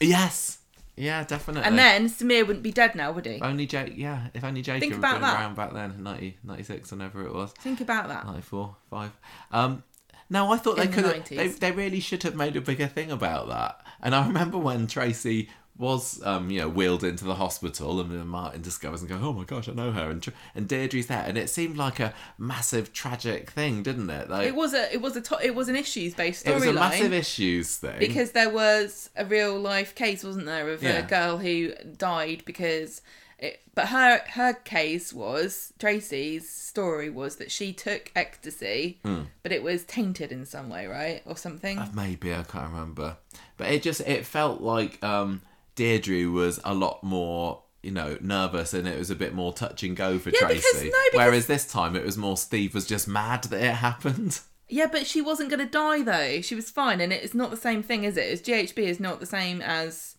B: Yes. Yeah, definitely.
A: and then samir wouldn't be dead now would he
B: only Jake. Yeah, if only Jacob had
A: about
B: been
A: that.
B: around back then, 90, 96, whenever it was,
A: think about that
B: 94, 5. Um, no, I thought they
A: In the
B: could.
A: 90s.
B: They, they really should have made a bigger thing about that. And I remember when Tracy was, um, you know, wheeled into the hospital, and then Martin discovers and goes, "Oh my gosh, I know her," and and Deirdre's there, and it seemed like a massive tragic thing, didn't it? Like
A: It was a it was a to- it was an issues based story.
B: it was a massive issues thing.
A: because there was a real life case, wasn't there, of
B: Yeah.
A: a girl who died because. It, but her her case was Tracy's story was that she took ecstasy,
B: Hmm.
A: but it was tainted in some way, right, or something.
B: Uh, Maybe I can't remember, but it just it felt like um, Deirdre was a lot more. You know, nervous and it was a bit more touch and go for
A: Yeah, because-
B: Tracy.
A: no, because-
B: Whereas this time it was more Steve was just mad that it happened.
A: Yeah, but she wasn't going to die though. She was fine, and it's not the same thing, is it? GHB is not the same as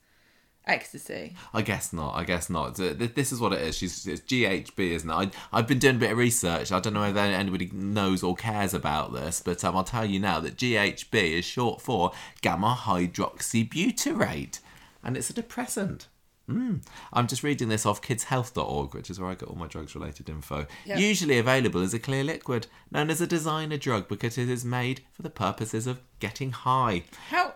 A: ecstasy.
B: I guess not. I guess not. Th- th- This is what it is. She's it's GHB, isn't it? I, I've been doing a bit of research. I don't know whether anybody knows or cares about this, but um, I'll tell you now that GHB is short for gamma hydroxybutyrate, and it's a depressant. Mm. I'm just reading this off kidshealth.org, which is where I get all my drugs related info.
A: Yeah.
B: Usually available as a clear liquid, known as a designer drug because it is made for the purposes of getting high
A: How?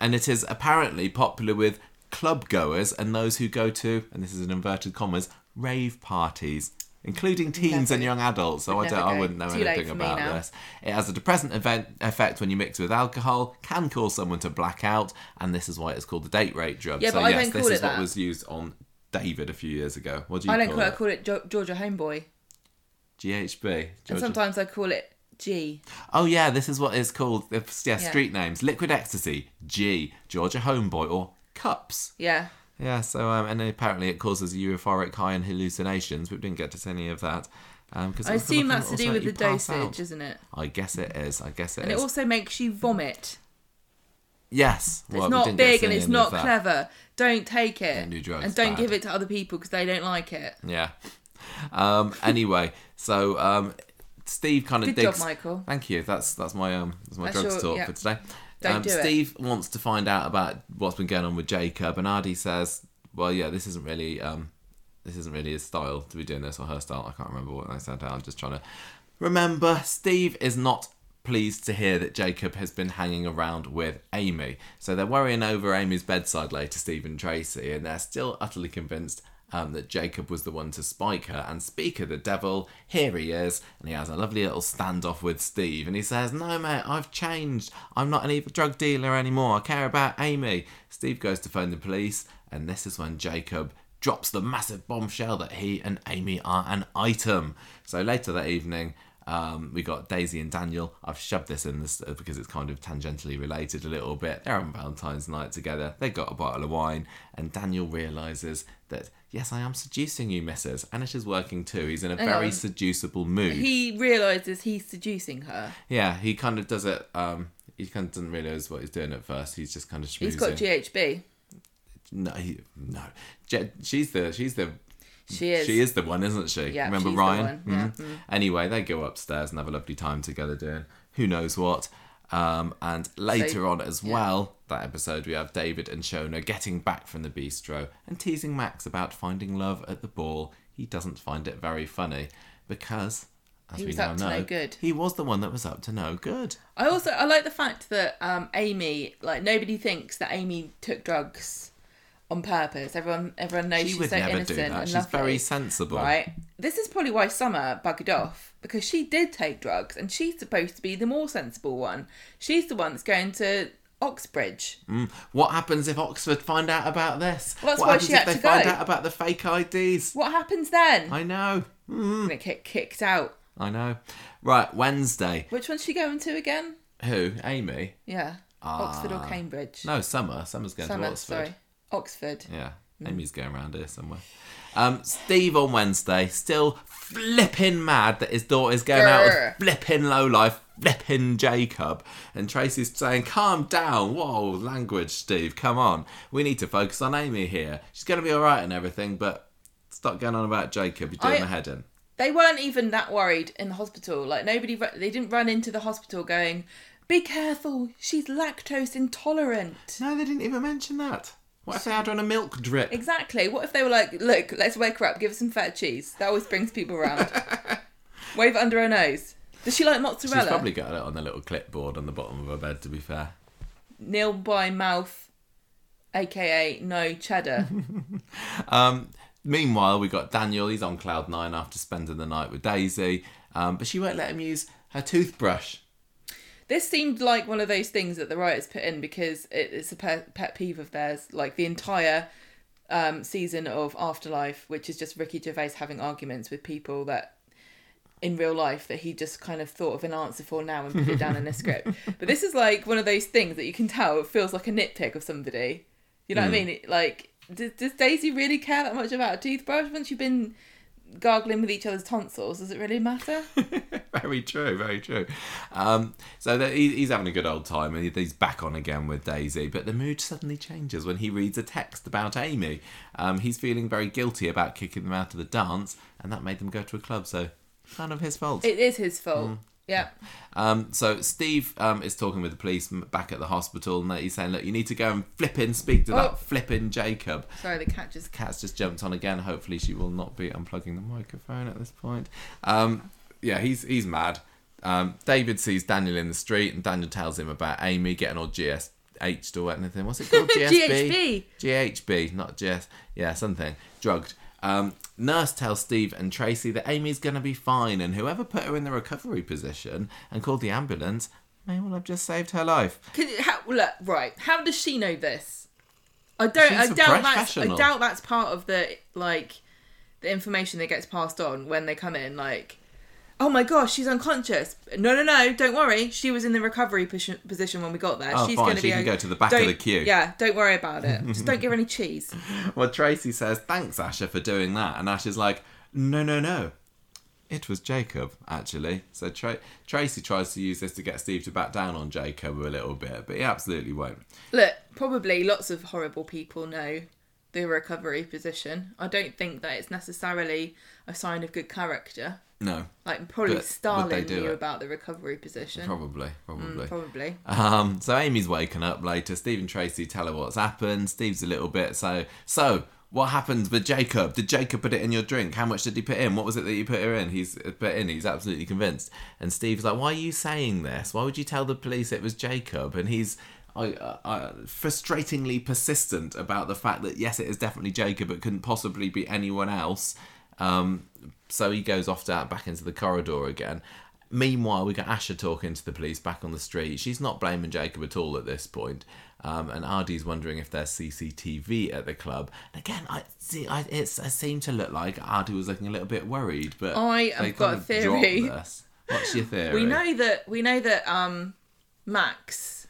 B: and it is apparently popular with club goers and those who go to, and this is in inverted commas, rave parties, including teens
A: Never.
B: and young adults. So I don't, I wouldn't know
A: Too
B: anything about this. It has a depressant event, effect when you mix it with alcohol, can cause someone to black out, and this is why it's called the date rape drug.
A: Yeah,
B: so
A: but I
B: yes,
A: don't
B: this
A: call
B: is
A: it
B: what
A: that.
B: was used on David a few years ago. What do you
A: I don't
B: call
A: call it. I call it Ge- Georgia Homeboy,
B: GHB.
A: and sometimes I call it G.
B: Oh yeah, this is what is called. Yeah. street names: liquid ecstasy, G, Georgia Homeboy, or cups.
A: Yeah.
B: Yeah, so um, and apparently it causes euphoric high and hallucinations. We didn't get to see any of that. Um, cause
A: I assume that's to do with the dosage,
B: out.
A: isn't it?
B: I guess it is. I guess it is.
A: And it also makes you vomit.
B: yes.
A: It's
B: well, we
A: not
B: didn't get to
A: big and it's not
B: that.
A: clever. Don't take it.
B: Don't do drugs,
A: and don't
B: bad.
A: give it to other people because they don't like it.
B: Yeah. Um, anyway, so um, Steve kind of
A: Good job. Michael.
B: Thank you. That's that's my um that's my
A: That's
B: drugs
A: your-
B: talk
A: yeah.
B: for today.
A: Don't
B: um,
A: do it.
B: Steve wants to find out about what's been going on with Jacob, and Aadi says, "Well, yeah, this isn't really um this isn't really his style to be doing this or her style. I can't remember what I said. I'm just trying to remember. Steve is not." Pleased to hear that Jacob has been hanging around with Amy. So they're worrying over Amy's bedside later, Steve and Tracy, and they're still utterly convinced um, that Jacob was the one to spike her. And speak of the devil, here he is, and he has a lovely little standoff with Steve. And he says, No, mate, I've changed. I'm not an evil drug dealer anymore. I care about Amy. Steve goes to phone the police, and this is when Jacob drops the massive bombshell that he and Amy are an item. So later that evening, um, we got Daisy and Daniel. I've shoved this in this because it's kind of tangentially related a little bit. They're on Valentine's night together. They got a bottle of wine, and Daniel realizes that yes, I am seducing you, Missus, and it is working too. He's in a
A: Hang
B: very
A: on.
B: seducible mood.
A: He realizes he's seducing her.
B: yeah, he kind of does it. Um, he kind of doesn't realize what he's doing at first. He's just kind of schmoozing.
A: He's got GHB.
B: no, he, no. Je- she's the she's the
A: She is.
B: She is the one, isn't she?
A: Yeah,
B: Remember
A: she's the
B: Ryan?
A: one, yeah.
B: Mhm. Anyway, they go upstairs and have a lovely time together doing who knows what. Um, and later
A: So-
B: on as
A: yeah.
B: well, that episode, we have David and Shona getting back from the bistro and teasing Max about finding love at the ball. He doesn't find it very funny because, as
A: He
B: we now
A: up to
B: know,
A: no good.
B: he was the one that was up to no good.
A: I also I like the fact that um, Amy like nobody thinks that Amy took drugs on purpose. Everyone everyone knows
B: She
A: she's
B: would
A: so
B: never do
A: innocent
B: that.
A: and
B: She's
A: lovely.
B: very sensible.
A: Right. This is probably why Summer buggered off because she did take drugs and she's supposed to be the more sensible one. She's the one that's going to Oxbridge.
B: Mm. What happens if Oxford find out about this?
A: Well, that's
B: what
A: why
B: happens
A: she
B: if they
A: to
B: find
A: go.
B: out about the fake IDs?
A: What happens then?
B: I know. Mm.
A: Gonna get kicked out.
B: I know. Right, Wednesday.
A: Which one's she going to again?
B: Who? Amy?
A: Yeah. Oxford or
B: Ah.
A: Cambridge?
B: No, Summer. Summer's going to Oxford.
A: sorry. Oxford.
B: Yeah,
A: Mm.
B: Amy's going around here somewhere. Um, Steve on Wednesday, still flipping mad that his daughter's going out with flipping lowlife, flipping Jacob. And Tracy's saying, calm down. Whoa, language, Steve, come on. We need to focus on Amy here. She's going to be alright and everything, but stop going on about Jacob. You're doing
A: I-
B: my head in.
A: They weren't even that worried in the hospital. Like nobody, they didn't run into the hospital going, "Be careful, she's lactose intolerant."
B: No, they didn't even mention that. What if they had on a milk drip?
A: Exactly. What if they were like, "Look, let's wake her up. Give her some feta cheese." That always brings people around. Wave it under her nose. Does she like mozzarella?
B: She's probably got it on the little clipboard on the bottom of her bed, to be fair.
A: Nil by mouth. aka no cheddar.
B: Um, meanwhile, we got Daniel. He's on cloud nine after spending the night with Daisy, um, but she won't let him use her toothbrush.
A: This seemed like one of those things that the writers put in because it, it's a pet, pet peeve of theirs. Like the entire um, season of Afterlife, which is just Ricky Gervais having arguments with people that in real life that he just kind of thought of an answer for now and put it down in a script. But this is like one of those things that you can tell it feels like a nitpick of somebody. You know what I mean? It, like, does, does Daisy really care that much about a toothbrush once you've been gargling with each other's tonsils? Does it really matter?
B: very true, very true. Um, so he, he's having a good old time, and he's back on again with Daisy. But the mood suddenly changes when he reads a text about Amy. Um, he's feeling very guilty about kicking them out of the dance, and that made them go to a club. So kind of his fault.
A: it is his fault. Yeah.
B: Um, so Steve um, is talking with the police back at the hospital, and he's saying, "Look, you need to go and flipping speak to
A: Oh.
B: that flipping Jacob."
A: Sorry, the cat just.
B: Cat's just jumped on again. Hopefully, she will not be unplugging the microphone at this point. Um, yeah, he's he's mad. Um, David sees Daniel in the street, and Daniel tells him about Amy getting all GSH or anything. What's it called? GSB?
A: GHB.
B: GHB, not GS. Yeah, something. Drugged. Um, nurse tells Steve and Tracy that Amy's going to be fine, and whoever put her in the recovery position and called the ambulance may well have just saved her life.
A: How, look, right. How does she know this? I don't.
B: She's
A: I doubt that's. I doubt that's part of the like the information that gets passed on when they come in. Like, oh my gosh, she's unconscious. No, no, no. Don't worry. She was in the recovery posi- position when we got there.
B: Oh,
A: she's
B: fine,
A: to
B: she
A: be.
B: can go to the back of the queue.
A: Yeah, don't worry about it. Just don't give her any cheese.
B: Well, Tracy says, thanks, Asha, for doing that. And Asha's like, no, no, no. It was Jacob, actually. So Tra- Tracy tries to use this to get Steve to back down on Jacob a little bit, but he absolutely won't.
A: Look, probably lots of horrible people know the recovery position. I don't think that it's necessarily a sign of good character.
B: No,
A: Like probably
B: But
A: Stalin knew
B: it?
A: about the recovery position.
B: probably, probably.
A: Mm, probably.
B: Um, so Amy's waking up later. Steve and Tracy tell her what's happened. Steve's a little bit so. So what happened with Jacob? Did Jacob put it in your drink? How much did he put in? What was it that you put her in? He's uh, put in. He's absolutely convinced. And Steve's like, "Why are you saying this? Why would you tell the police it was Jacob?" And he's. I, uh, uh, frustratingly persistent about the fact that yes, it is definitely Jacob. It couldn't possibly be anyone else. Um, so he goes off to, back into the corridor again. Meanwhile, we got Asha talking to the police back on the street. She's not blaming Jacob at all at this point. Um, and Aadi's wondering if there's CCTV at the club. And again, I see. I, it's, it seemed to look like Aadi was looking a little bit worried, but
A: I have got a theory.
B: What's your theory?
A: We know that we know that um Max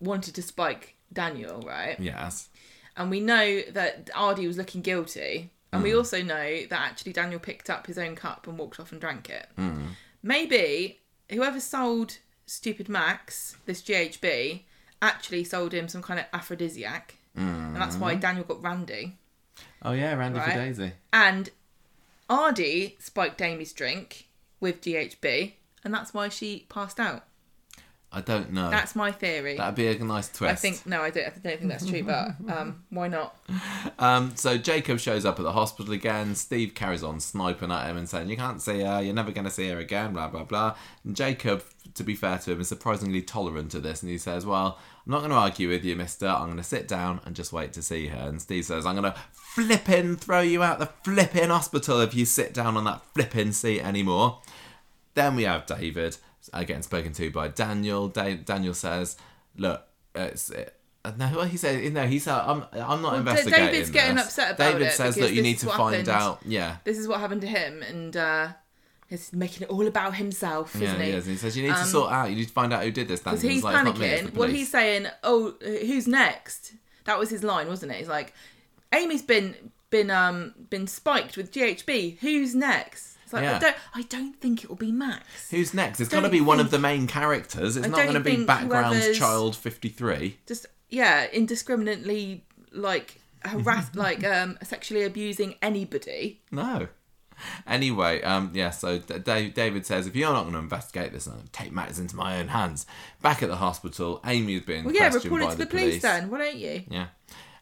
A: wanted to spike Daniel, right?
B: Yes.
A: And we know that Aadi was looking guilty. And
B: Mm.
A: we also know that actually Daniel picked up his own cup and walked off and drank it.
B: Mm.
A: Maybe whoever sold stupid Max this GHB actually sold him some kind of aphrodisiac. And that's why
B: Mm.
A: Daniel got Randy.
B: Oh yeah, Randy for Daisy.
A: And Aadi spiked Amy's drink with GHB, and that's why she passed out.
B: I don't know.
A: That's my theory.
B: That'd be a nice twist.
A: I think no, I don't, I don't think that's true, but um, why not?
B: Um, so Jacob shows up at the hospital again. Steve carries on sniping at him and saying, "You can't see her. You're never going to see her again." Blah blah blah. And Jacob, to be fair to him, is surprisingly tolerant to this, and he says, "Well, I'm not going to argue with you, Mister. I'm going to sit down and just wait to see her." And Steve says, "I'm going to flipping throw you out the flipping hospital if you sit down on that flipping seat anymore." Then we have David uh, getting spoken to by Daniel. Da- Daniel says, "Look, it's." It, uh, no, what he said, no, he said, "I'm, I'm not
A: Well,
B: investigating."
A: David's getting upset about
B: David
A: it
B: David
A: says,
B: "Look, you need to find
A: happened.
B: out." Yeah,
A: This is what happened to him, and uh, he's making it all about himself,
B: yeah,
A: isn't
B: he
A: he?
B: is. And he says, "You need to sort out. You need to find out who did this."
A: Because he's
B: like, "It's me,
A: panicking. Well, he's saying, "Oh, who's next?" That was his line, wasn't it? He's like, "Amy's been been um been spiked with GHB. Who's next?" It's like,
B: Yeah.
A: I don't, I don't think it will be Max.
B: Who's next? It's got to be one of the main characters. It's
A: I
B: not going to be background child fifty three.
A: Just yeah, indiscriminately like harass, like um sexually abusing anybody.
B: No. Anyway, um, yeah. So D- David says, if you're not going to investigate this, I'm going to take matters into my own hands. Back at the hospital, Amy is being
A: Well, yeah,
B: questioned
A: report it
B: by
A: to the police, then. Why don't you?
B: Yeah.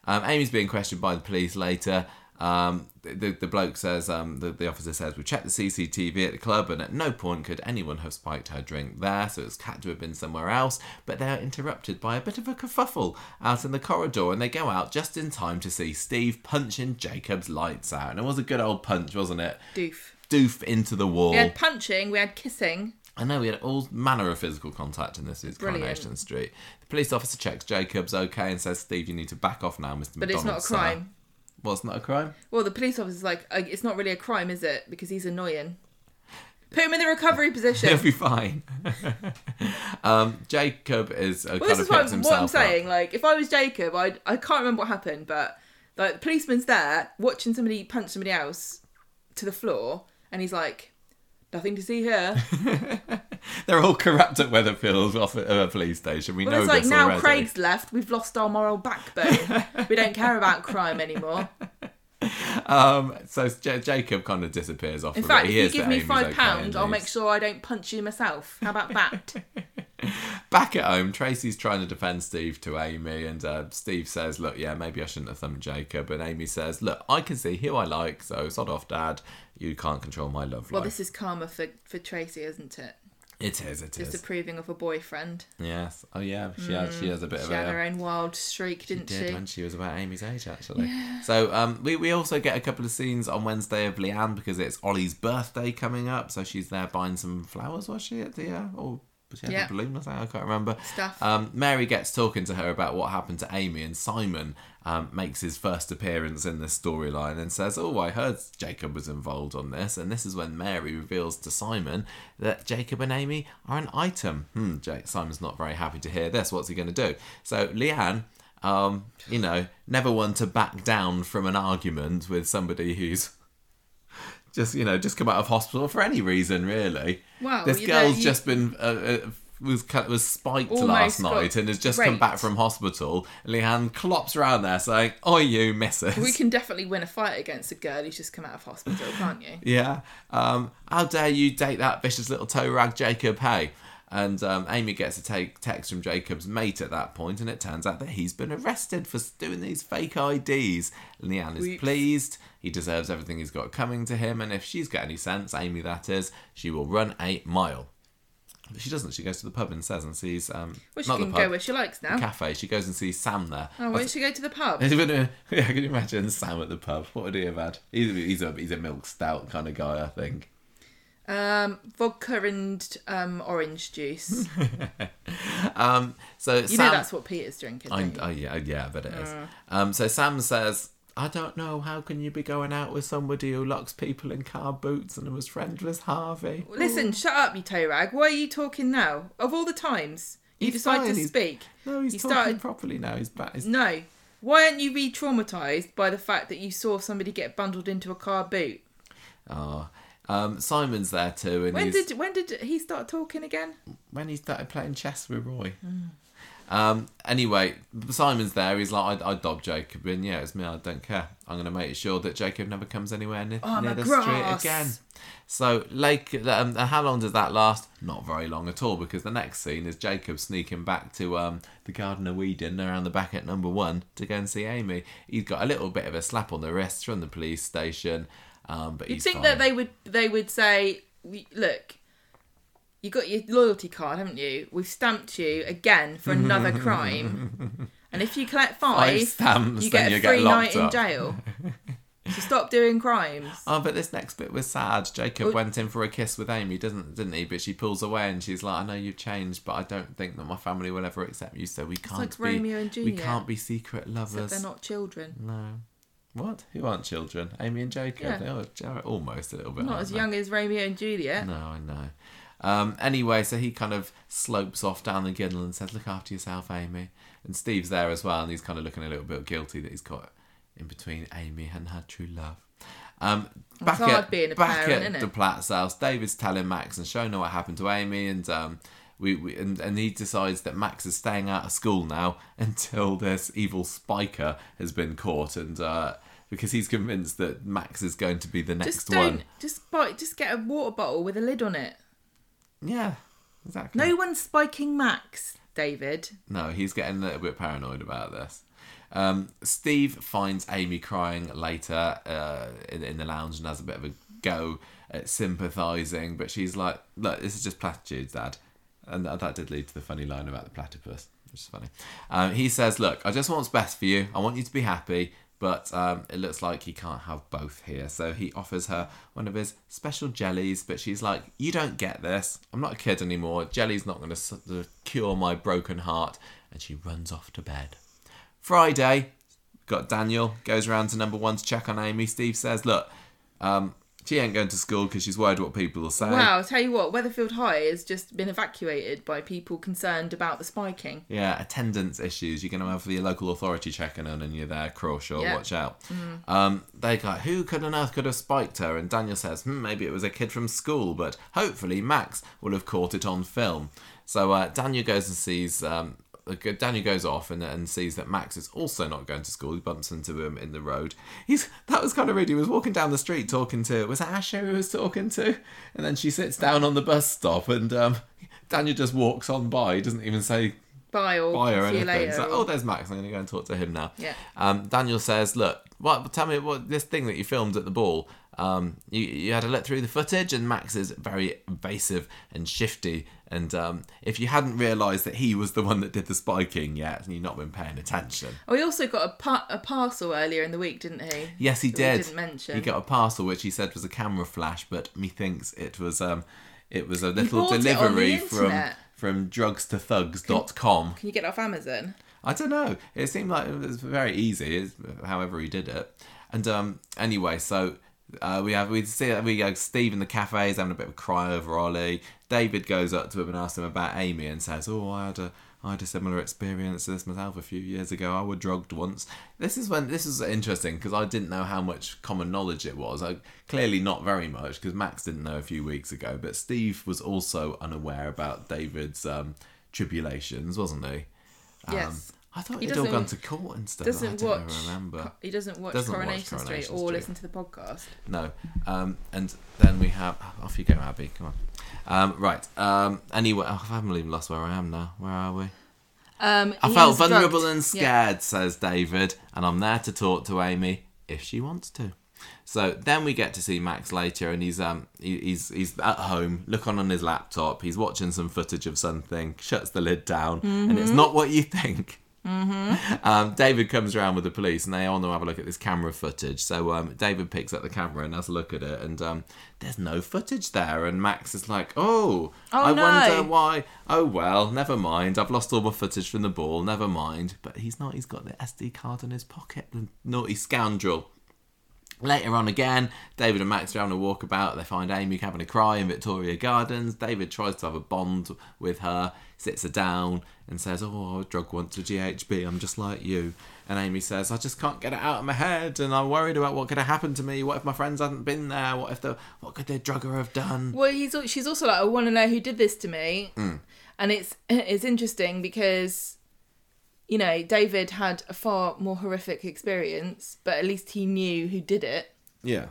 B: Um, Amy's being questioned by the police later. Um, the, the bloke says, um, the, the officer says, we checked the CCTV at the club and at no point could anyone have spiked her drink there, so it's had to have been somewhere else. But they're interrupted by a bit of a kerfuffle out in the corridor and they go out just in time to see Steve punching Jacob's lights out. And it was a good old punch, wasn't it?
A: Doof.
B: Doof into the wall.
A: We had punching, we had kissing.
B: I know we had all manner of physical contact in this
A: Brilliant.
B: Coronation Street. The police officer checks Jacob's okay and says, Steve, you need to back off now, Mr.
A: But it's not a
B: McDonald, sir." It's not a crime?
A: Well, the police officer's like, uh, it's not really a crime, is it? Because he's annoying. Put him in the recovery position.
B: He'll be fine. um, Jacob is uh,
A: Well,
B: kind
A: this
B: of
A: is what,
B: picks
A: I'm-
B: himself
A: what I'm
B: up.
A: saying. Like, if I was Jacob, I I can't remember what happened, but like the policeman's there watching somebody punch somebody else to the floor, and he's like, "Nothing to see here."
B: They're all corrupt at Weatherfield off at a police station. We
A: Well,
B: know
A: it's like now
B: already.
A: Craig's left, we've lost our moral backbone. we don't care about crime anymore.
B: Um, so J- Jacob kind of disappears off
A: In fact, if you give me five
B: okay
A: pounds, I'll make sure I don't punch you myself. How about that?
B: Back at home, Tracy's trying to defend Steve to Amy, and uh, Steve says, "Look, yeah, maybe I shouldn't have thumped Jacob." And Amy says, "Look, I can see who I like, so sod off, Dad. You can't control my love life.
A: well, this is karma for for Tracy, isn't it?
B: It is. It is.
A: Disapproving of a boyfriend.
B: Yes. Oh yeah. She has. She has a bit
A: She
B: of
A: had
B: a.
A: her own wild streak, didn't
B: did
A: she?
B: when she was about Amy's age, actually. Yeah. So um, we, we also get a couple of scenes on Wednesday of Leanne because it's Ollie's birthday coming up. So she's there buying some flowers, was she, at the... Uh, or was she had a balloon or something? I can't remember.
A: Stuff.
B: Um, Mary gets talking to her about what happened to Amy and Simon um, makes his first appearance in this storyline and says, oh, I heard Jacob was involved on this. And this is when Mary reveals to Simon that Jacob and Amy are an item. Hmm, Jake, Simon's not very happy to hear this. What's he going to do? So Leanne um, you know, never one to back down from an argument with somebody who's just, you know, just come out of hospital for any reason, really.
A: Wow,
B: this girl's
A: know, you-
B: just been uh, uh, was was spiked
A: Almost
B: last night and has just come back from hospital. Leanne clops around there saying, "Oi, you missus."
A: We can definitely win a fight against a girl who's just come out of hospital, can't you?
B: Yeah. Um, how dare you date that vicious little toe rag Jacob Hey. And um, Amy gets a take, text from Jacob's mate at that point, and it turns out that he's been arrested for doing these fake IDs. Leanne is pleased. He deserves everything he's got coming to him, and if she's got any sense, Amy that is, she will run a mile. But she doesn't. She goes to the pub and says and sees um,
A: Well, she
B: not
A: can
B: the pub,
A: go where she likes now.
B: cafe. She goes and sees Sam there.
A: Oh, why don't she go to the pub?
B: yeah, I can you imagine Sam at the pub? What would he have had? He's, he's a he's a milk stout kind of guy, I think.
A: Um, vodka and um, orange juice.
B: Um, so
A: You
B: Sam,
A: know that's what Peter's drinking.
B: I, oh yeah, yeah, I bet it is. Um, so Sam says, "I don't know. How can you be going out with somebody who locks people in car boots and was friends with Harvey?"
A: Listen, shut up, you toe rag. Why are you talking now? Of all the times you
B: He's
A: decide
B: fine,
A: to
B: he's-
A: speak.
B: No, he's
A: You
B: talking
A: started-
B: properly now. He's back. He's,
A: No. Why aren't you re traumatized by the fact that you saw somebody get bundled into a car boot?
B: oh. um, Simon's there too, and
A: When
B: he's,
A: did when did he start talking again?
B: when he started playing chess with Roy.
A: Hmm.
B: Um, anyway, Simon's there. He's like, I, I dobbed Jacob in. Yeah, it's me. I don't care. I'm going to make sure that Jacob never comes anywhere near,
A: Oh,
B: near the
A: grass.
B: street again. So, Lake, um, how long does that last? Not very long at all, because the next scene is Jacob sneaking back to um, the Garden of Eden around the back at number one to go and see Amy. He's got a little bit of a slap on the wrist from the police station, um, but
A: You'd think
B: fine.
A: that they would they would say, "Look, you got your loyalty card, haven't you? We've stamped you again for another crime, and if you collect five,
B: Five stamps,
A: you get a
B: get
A: free
B: locked
A: night in jail." so stop doing crimes.
B: Oh, but this next bit was sad. Jacob
A: Oh.
B: went in for a kiss with Amy, doesn't didn't he? But she pulls away and she's like, "I know you've changed, but I don't think that my family will ever accept you. So we can't
A: like
B: be
A: Romeo and
B: we can't be secret
A: Except
B: lovers."
A: they're not children.
B: No. What? Who aren't children? Amy and Jacob.
A: Yeah.
B: They are, almost a little bit.
A: Not as
B: they?
A: young as Romeo and Juliet.
B: No, I know. Um, anyway, so he kind of slopes off down the ginnel and says, "Look after yourself, Amy." And Steve's there as well, and he's kind of looking a little bit guilty that he's got in between Amy and her true love. Um, back at back
A: parent,
B: at the Platt's house, David's telling Max and showing her what happened to Amy, and um, we, we and, and he decides that Max is staying out of school now until this evil spiker has been caught, and uh, because he's convinced that Max is going to be the next
A: Just don't.
B: one.
A: Just buy. Just get a water bottle with a lid on it.
B: Yeah, exactly.
A: No one's spiking Max, David.
B: No, he's getting a little bit paranoid about this. Um, Steve finds Amy crying later uh, in, in the lounge and has a bit of a go at sympathising, but she's like, "Look, this is just platitudes, Dad," and that, that did lead to the funny line about the platypus, which is funny. Um, he says, "Look, I just want what's best for you. I want you to be happy." But um, it looks like he can't have both here. So he offers her one of his special jellies, but she's like, You don't get this. I'm not a kid anymore. Jelly's not going to cure my broken heart. And she runs off to bed. Friday, got Daniel, goes around to number one to check on Amy. Steve says, Look, um, she ain't going to school because she's worried what people will say.
A: Wow, I'll tell you what, Weatherfield High has just been evacuated by people concerned about the spiking.
B: Yeah, attendance issues. You're going to have the local authority checking on and you're there, Crawshaw,
A: Yeah.
B: watch out. Um, they go, who could on earth could have spiked her? And Daniel says, hmm, maybe it was a kid from school, but hopefully Max will have caught it on film. So uh, Daniel goes and sees. Um, Daniel goes off and, and sees that Max is also not going to school. He bumps into him in the road. He's that was kind of weird. He was walking down the street talking to was that Asha who was talking to, and then she sits down on the bus stop and um, Daniel just walks on by. He doesn't even say
A: Bye or
B: buy or
A: see you
B: anything.
A: later.
B: It's like, oh, there's Max. I'm going to go and talk to him now.
A: Yeah.
B: Um, Daniel says, look, what? Tell me what this thing that you filmed at the ball. Um, you you had a look through the footage, and Max is very evasive and shifty. And um, if you hadn't realised that he was the one that did the spiking yet, and you've not been paying attention.
A: Oh, he also got a, pa- a parcel earlier in the week, didn't he?
B: Yes, he did.
A: didn't mention.
B: He got a parcel which he said was a camera flash, but methinks it was um, it was a little
A: bought it on the
B: delivery from from drugstothugs.com.
A: Can you get it off Amazon?
B: I don't know. It seemed like it was very easy, however he did it. And um, anyway, so uh, we have we see we go Steve in the cafe is having a bit of a cry over Ollie. David goes up to him and asks him about Amy and says, "Oh, I had a I had a similar experience to this myself a few years ago. I was drugged once." This is when this is interesting because I didn't know how much common knowledge it was. I, clearly not very much because Max didn't know a few weeks ago, but Steve was also unaware about David's um, tribulations, wasn't he? Um,
A: Yes.
B: I thought
A: He
B: he'd all gone to court and stuff.
A: Doesn't watch.
B: remember.
A: He doesn't watch
B: Doesn't watch
A: Coronation,
B: Coronation
A: Street or listen to the podcast.
B: No. Um, and then we have. Off you go, Abby. Come on. Um, right. Um, anyway, oh, I haven't even lost where I am now. Where are we?
A: Um,
B: I felt vulnerable
A: drugged.
B: and scared, says David, and I'm there to talk to Amy if she wants to. So then we get to see Max later, and he's um he, he's he's at home, looking on his laptop. He's watching some footage of something, shuts the lid down, and it's not what you think. Um, David comes around with the police, and they all to have a look at this camera footage. So um, David picks up the camera and has a look at it, and um, there's no footage there. And Max is like, "Oh,
A: Oh,
B: I
A: no.
B: wonder why." Oh well, never mind. I've lost all my footage from the ball. Never mind. But he's not. He's got the SD card in his pocket. The naughty scoundrel. Later on again, David and Max are having a walkabout. They find Amy having a cry in Victoria Gardens. David tries to have a bond with her, sits her down, and says, Oh, I drugged once to GHB. I'm just like you. And Amy says, I just can't get it out of my head, and I'm worried about what could have happened to me. What if my friends hadn't been there? What if the what could the drugger have done?
A: Well, he's she's also like, I want to know who did this to me,
B: Mm.
A: and it's it's interesting because, you know, David had a far more horrific experience, but at least he knew who did it.
B: Yeah.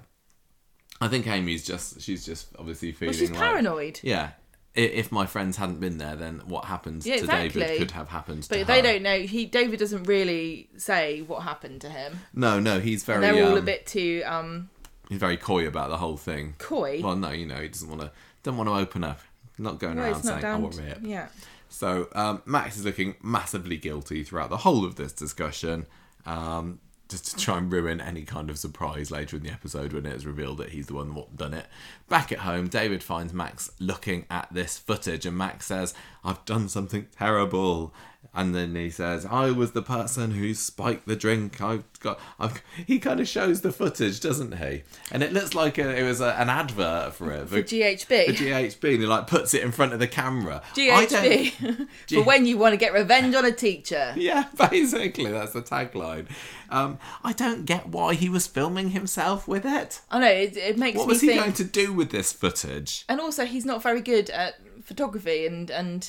B: I think Amy's just she's just obviously feeling
A: Well, she's
B: like
A: paranoid,
B: Yeah. If my friends hadn't been there, then what happened
A: Yeah,
B: to David could have happened to
A: but
B: her.
A: they don't know. He David doesn't really say what happened to him.
B: No, no, he's very.
A: They're all a
B: um,
A: bit too um
B: He's very coy about the whole thing.
A: coy.
B: Well, no, you know, he doesn't want to. Don't want to open up. Not going
A: Well,
B: around saying,
A: I
B: want
A: to-
B: we're rip."
A: yeah.
B: So um, Max is looking massively guilty throughout the whole of this discussion, um, just to try and ruin any kind of surprise later in the episode when it is revealed that he's the one that done it. Back at home, David finds Max looking at this footage, and Max says, "I've done something terrible." And then he says, "I was the person who spiked the drink. I've got." I've... He kind of shows the footage, doesn't he? And it looks like a, it was a, an advert for it.
A: For GHB.
B: for GHB, and he like puts it in front of the camera.
A: GHB. For when you want to get revenge on a teacher.
B: Yeah, basically, that's the tagline. Um, I don't get why he was filming himself with it.
A: I know, it, it makes
B: What was he
A: think.
B: going to do with this footage?
A: And also, he's not very good at photography and, and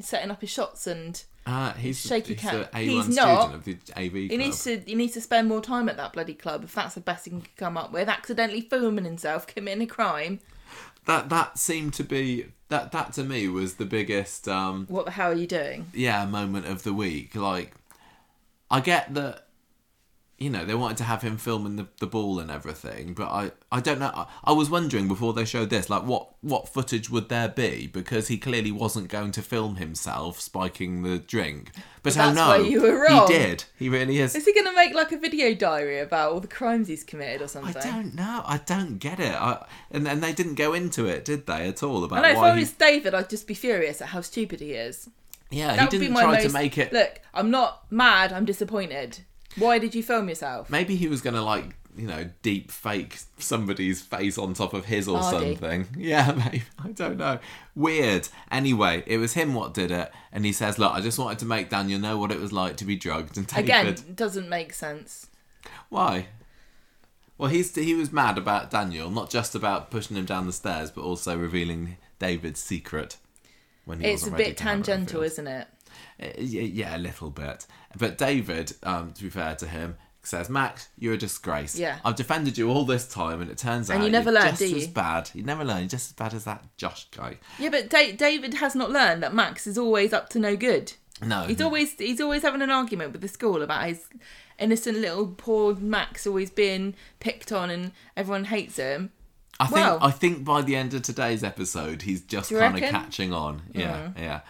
A: setting up his shots and
B: Uh, he's
A: Shaky
B: he's
A: cat.
B: a A1
A: He's
B: student
A: not.
B: of the AV
A: He needs to he needs to spend more time at that bloody club if that's the best he can come up with. Accidentally filming himself committing a crime.
B: That that seemed to be that that to me was the biggest um,
A: What the hell are you doing?
B: yeah moment of the week. Like I get that. You know, they wanted to have him filming the, the ball and everything, but I, I don't know. I, I was wondering before they showed this, like, what, what footage would there be? Because he clearly wasn't going to film himself spiking the drink. But, oh
A: that's
B: no,
A: you were wrong.
B: he did. He really is.
A: Is he going to make like a video diary about all the crimes he's committed or something I
B: don't know. I don't get it. I, and and they didn't go into it, did they, at all? About
A: I know if
B: why
A: I
B: he,
A: was David, I'd just be furious at how stupid he is.
B: yeah,
A: That
B: he didn't try
A: most.
B: to make it.
A: Look, I'm not mad. I'm disappointed. Why did you film yourself?
B: Maybe he was going to like you know deep fake somebody's face on top of his or
A: Hardy.
B: something. Yeah, maybe I don't know. Weird. Anyway, it was him what did it, and he says, "Look, I just wanted to make Daniel know what it was like to be drugged." And David,
A: Again, doesn't make sense.
B: why? Well, he's he was mad about Daniel, not just about pushing him down the stairs, but also revealing David's secret. When he
A: It's a
B: wasn't ready
A: bit
B: to have it
A: tangential,
B: revealed.
A: isn't it?
B: Uh, yeah, a little bit. But David, um, to be fair to him, says, "Max, you're a disgrace.
A: Yeah.
B: I've defended you all this time, and it turns
A: And
B: out
A: you never
B: you're
A: learn,
B: just as bad. You never learn. You're just as bad as that Josh guy.
A: Yeah, but da- David has not learned that Max is always up to no good.
B: No,
A: He's always he's always having an argument with the school about his innocent little poor Max always being picked on and everyone hates him.
B: I think
A: well-
B: I think by the end of today's episode, he's just kind of catching on. Yeah, yeah.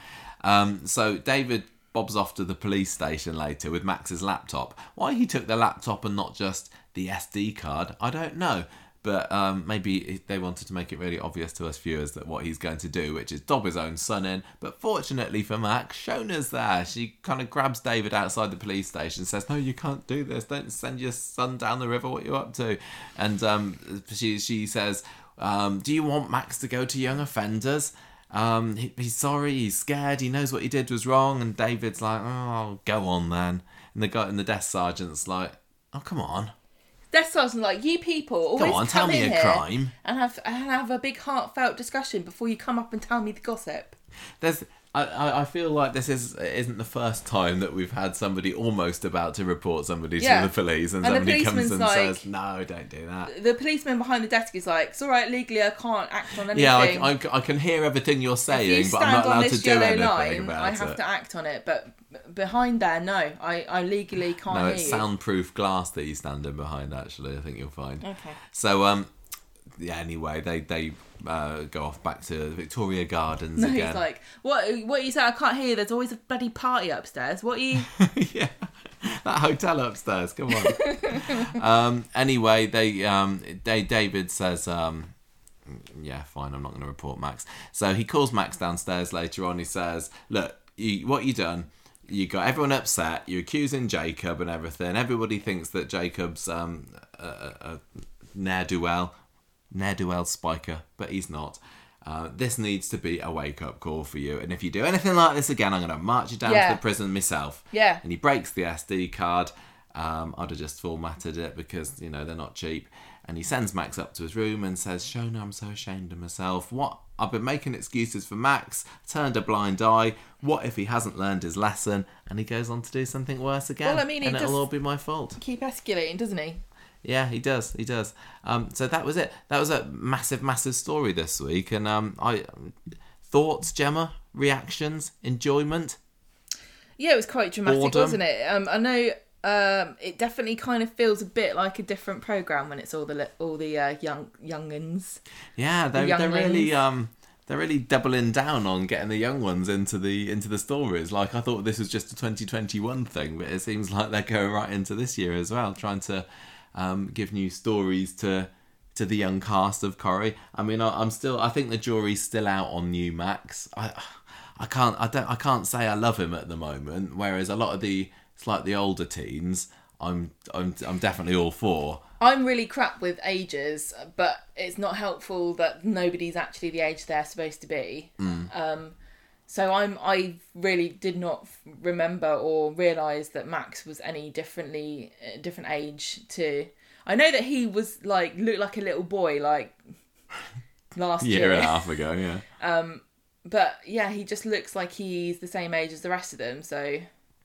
B: Um, so David bobs off to the police station later with Max's laptop. Why he took the laptop and not just the SD card, I don't know. But um, maybe they wanted to make it really obvious to us viewers that what he's going to do, which is dob his own son in. But fortunately for Max, Shona's there. She kind of grabs David outside the police station, says, "No, you can't do this. Don't send your son down the river. What you up to?" And um, she she says, um, "Do you want Max to go to young offenders?" Um, he, he's sorry. He's scared. He knows what he did was wrong. And David's like, "Oh, go on then." And the guy and the desk sergeant's like, "Oh, come on."
A: Death Sergeant like you people always
B: on, tell
A: come
B: me a
A: here
B: crime."
A: and have and have a big heartfelt discussion before you come up and tell me the gossip.
B: There's, I, I I feel like this is isn't the first time that we've had somebody almost about to report somebody
A: Yeah.
B: to the police, and,
A: And
B: somebody comes and
A: like-
B: says, "No, don't do that."
A: The policeman behind the desk is like, "It's all right, legally I can't act on anything."
B: Yeah, I, I, I can hear everything you're saying,
A: you
B: but I'm not allowed to do anything
A: line,
B: about
A: I have
B: it.
A: to act on it. But behind there, no, I, I legally can't
B: No,
A: hear
B: it's
A: you.
B: soundproof glass that he's standing behind. Actually, I think you'll find.
A: Okay.
B: So, um, yeah. Anyway, they they uh, go off back to Victoria Gardens
A: No,
B: again.
A: he's like, "What? What you say? I can't hear. you. There's always a bloody party upstairs. What are you?"
B: yeah, that hotel upstairs. Come on. um, anyway, they um, they David says, um, yeah, fine. I'm not going to report Max. So he calls Max downstairs later on. He says, look, you, what you done? You got everyone upset. You're accusing Jacob and everything. Everybody thinks that Jacob's um, a, a, a ne'er do well, ne'er do well spiker, but he's not. Uh, this needs to be a wake up call for you. And if you do anything like this again, I'm going to march you down
A: Yeah.
B: to the prison myself.
A: Yeah.
B: And he breaks the SD card. Um, I'd have just formatted it because, you know, they're not cheap. And he sends Max up to his room and says, Shona, I'm so ashamed of myself. What? I've been making excuses for Max, turned a blind eye. What if he hasn't learned his lesson and he goes on to do something worse again?
A: Well, I mean,
B: and it'll all be my fault.
A: Keep escalating, doesn't he?
B: Yeah, he does. He does. Um, so that was it. That was a massive, massive story this week. And um, I thoughts, Gemma, reactions, enjoyment.
A: Yeah, it was quite dramatic,
B: Boredom.
A: wasn't it? Um, I know. Um, it definitely kind of feels a bit like a different program when it's all the all the uh, young youngins.
B: Yeah, they're,
A: The
B: they're really um they're really doubling down on getting the young ones into the into the stories. Like I thought this was just a 2021 thing, but it seems like they're going right into this year as well, trying to um, give new stories to to the young cast of Corrie. I mean, I, I'm still I think the jury's still out on new Max. I I can't I don't I can't say I love him at the moment. Whereas a lot of the slightly older teens, I'm I'm I'm definitely all for.
A: I'm really crap with ages, but it's not helpful that nobody's actually the age they're supposed to be. Um, so I'm I really did not remember or realize that Max was any differently uh, different age to. I know that he was like looked like a little boy like last
B: Year
A: year,
B: and a half ago, yeah.
A: um, but yeah, he just looks like he's the same age as the rest of them. So